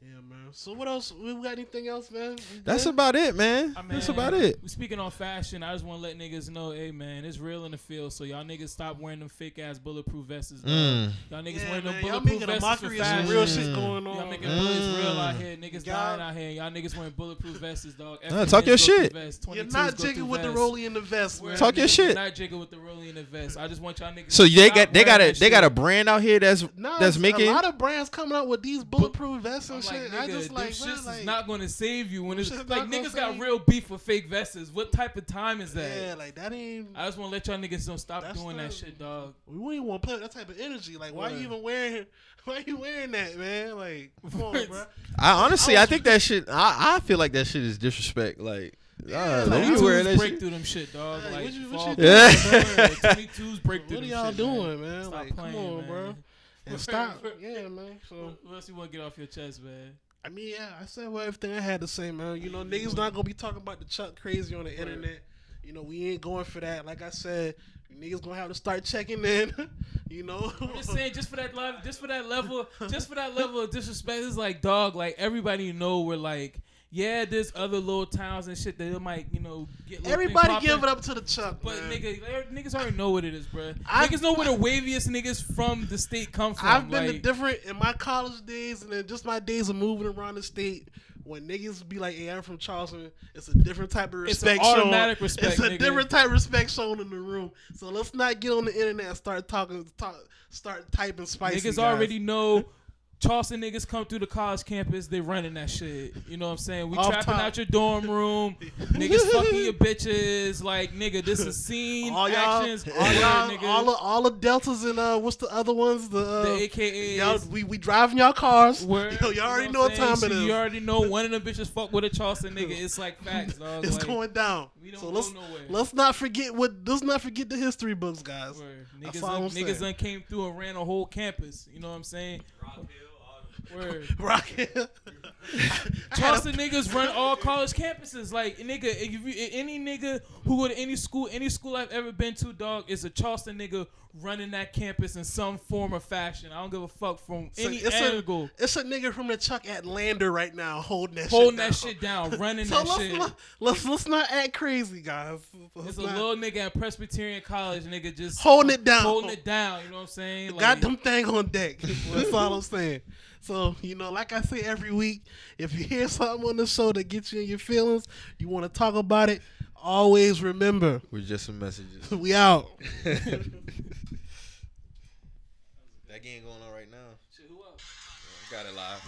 Yeah, man. So what else? We got anything else, man? That's about it, man. I mean, That's about it. We Speaking on fashion, I just want to let niggas know, hey man, it's real in the field. So y'all niggas stop wearing them fake ass bulletproof vests. dog. Mm. Y'all niggas Yeah, wearing them man. Y'all bulletproof making a vests for mockery of some fashion. real Mm. shit going on. Y'all making man. bullets real Mm. out here. Niggas Y'all- dying out here. Y'all niggas wearing bulletproof vests, dog. Uh, talk your shit. You're not jigging with the rollie in the vest, man. Talk your Niggas shit. Not jigging with the rollie in the vest. I just want y'all niggas. So they got they got a they got a brand out here that's No, that's a lot of brands coming out with these bulletproof vests and I'm shit. like, I nigga, just them like, shits man, is not going to save you when it's like not gonna niggas got real beef with fake vests. What type of time is that? yeah, like that ain't. I just want to let y'all niggas don't stop doing the- that shit, dog. We wouldn't even want to play with that type of energy. Like, why Word. you even wearing? Why you wearing that, man? Like, come on, bro. I honestly I I, think that shit I, I feel like that shit is disrespect. Like, Yeah, uh, like, don't I be wearing that break shit. through them shit, dog. Hey, like, what you- what you back. doing? Word, 22s break through What are y'all shit, doing, man? Stop Like, playing, come on, man. bro. And stop. Yeah, man. So, What else you want to get off your chest, man? I mean, yeah, I said well everything I had to say, man. You know, niggas not gonna be talking about the Chuck crazy on the internet. You know, we ain't going for that. Like I said, niggas gonna have to start checking in. you know, I'm just saying, just for that level, just for that level, just for that level of disrespect, it's like dog. Like everybody know, we're like, yeah, there's other little towns and shit that might, you know, get everybody give it up to the Chuck, But man. nigga, er, niggas already know what it is, bro. I've- niggas know where the waviest niggas from the state come from. I've been to different in my college days and then just my days of moving around the state. When niggas be like, "Hey, I'm from Charleston," it's a different type of It's respect shown. automatic respect, It's a nigga. different type of respect shown in the room. So let's not get on the internet and start talking, talk, start typing spicy. niggas guys. already know. Charleston niggas come through the college campus, they running that shit. You know what I'm saying? We Off trapping top. out your dorm room. niggas fucking your bitches. Like, nigga, this is scene all y'all, actions. all word, y'all, nigga. all the, all the deltas and uh, what's the other ones? The, uh, the AKAs. y'all, we we driving y'all cars. Where, Yo, y'all already you know what I'm time saying? it So is. You already know one of them bitches fuck with a Charleston nigga. It's like facts, dog. It's like, going down. we don't so go let's nowhere. let's not forget what let's not forget the history books, guys. Word. That's Niggas, all niggas saying. done came through and ran a whole campus. You know what I'm saying? Word. Rocket. Charleston niggas run all college campuses. Like nigga, if you, any nigga who go to any school, any school I've ever been to, dog, is a Charleston nigga running that campus in some form or fashion. I don't give a fuck from So any it's angle. A, it's a nigga from the Chuck at Lander right now holding that holding shit that down. shit down, running So that let's shit. not, let's let's not act crazy, guys. Let's It's a little nigga at Presbyterian College, nigga, just Holding it down. holding it down. You know what I'm saying? Like, Got them thing on deck. That's all I'm saying. So, you know, like I say every week, if you hear something on the show that gets you in your feelings, you want to talk about it, always remember, We're just some messages. we out. that game going on right now. Shit, who else? Got it live.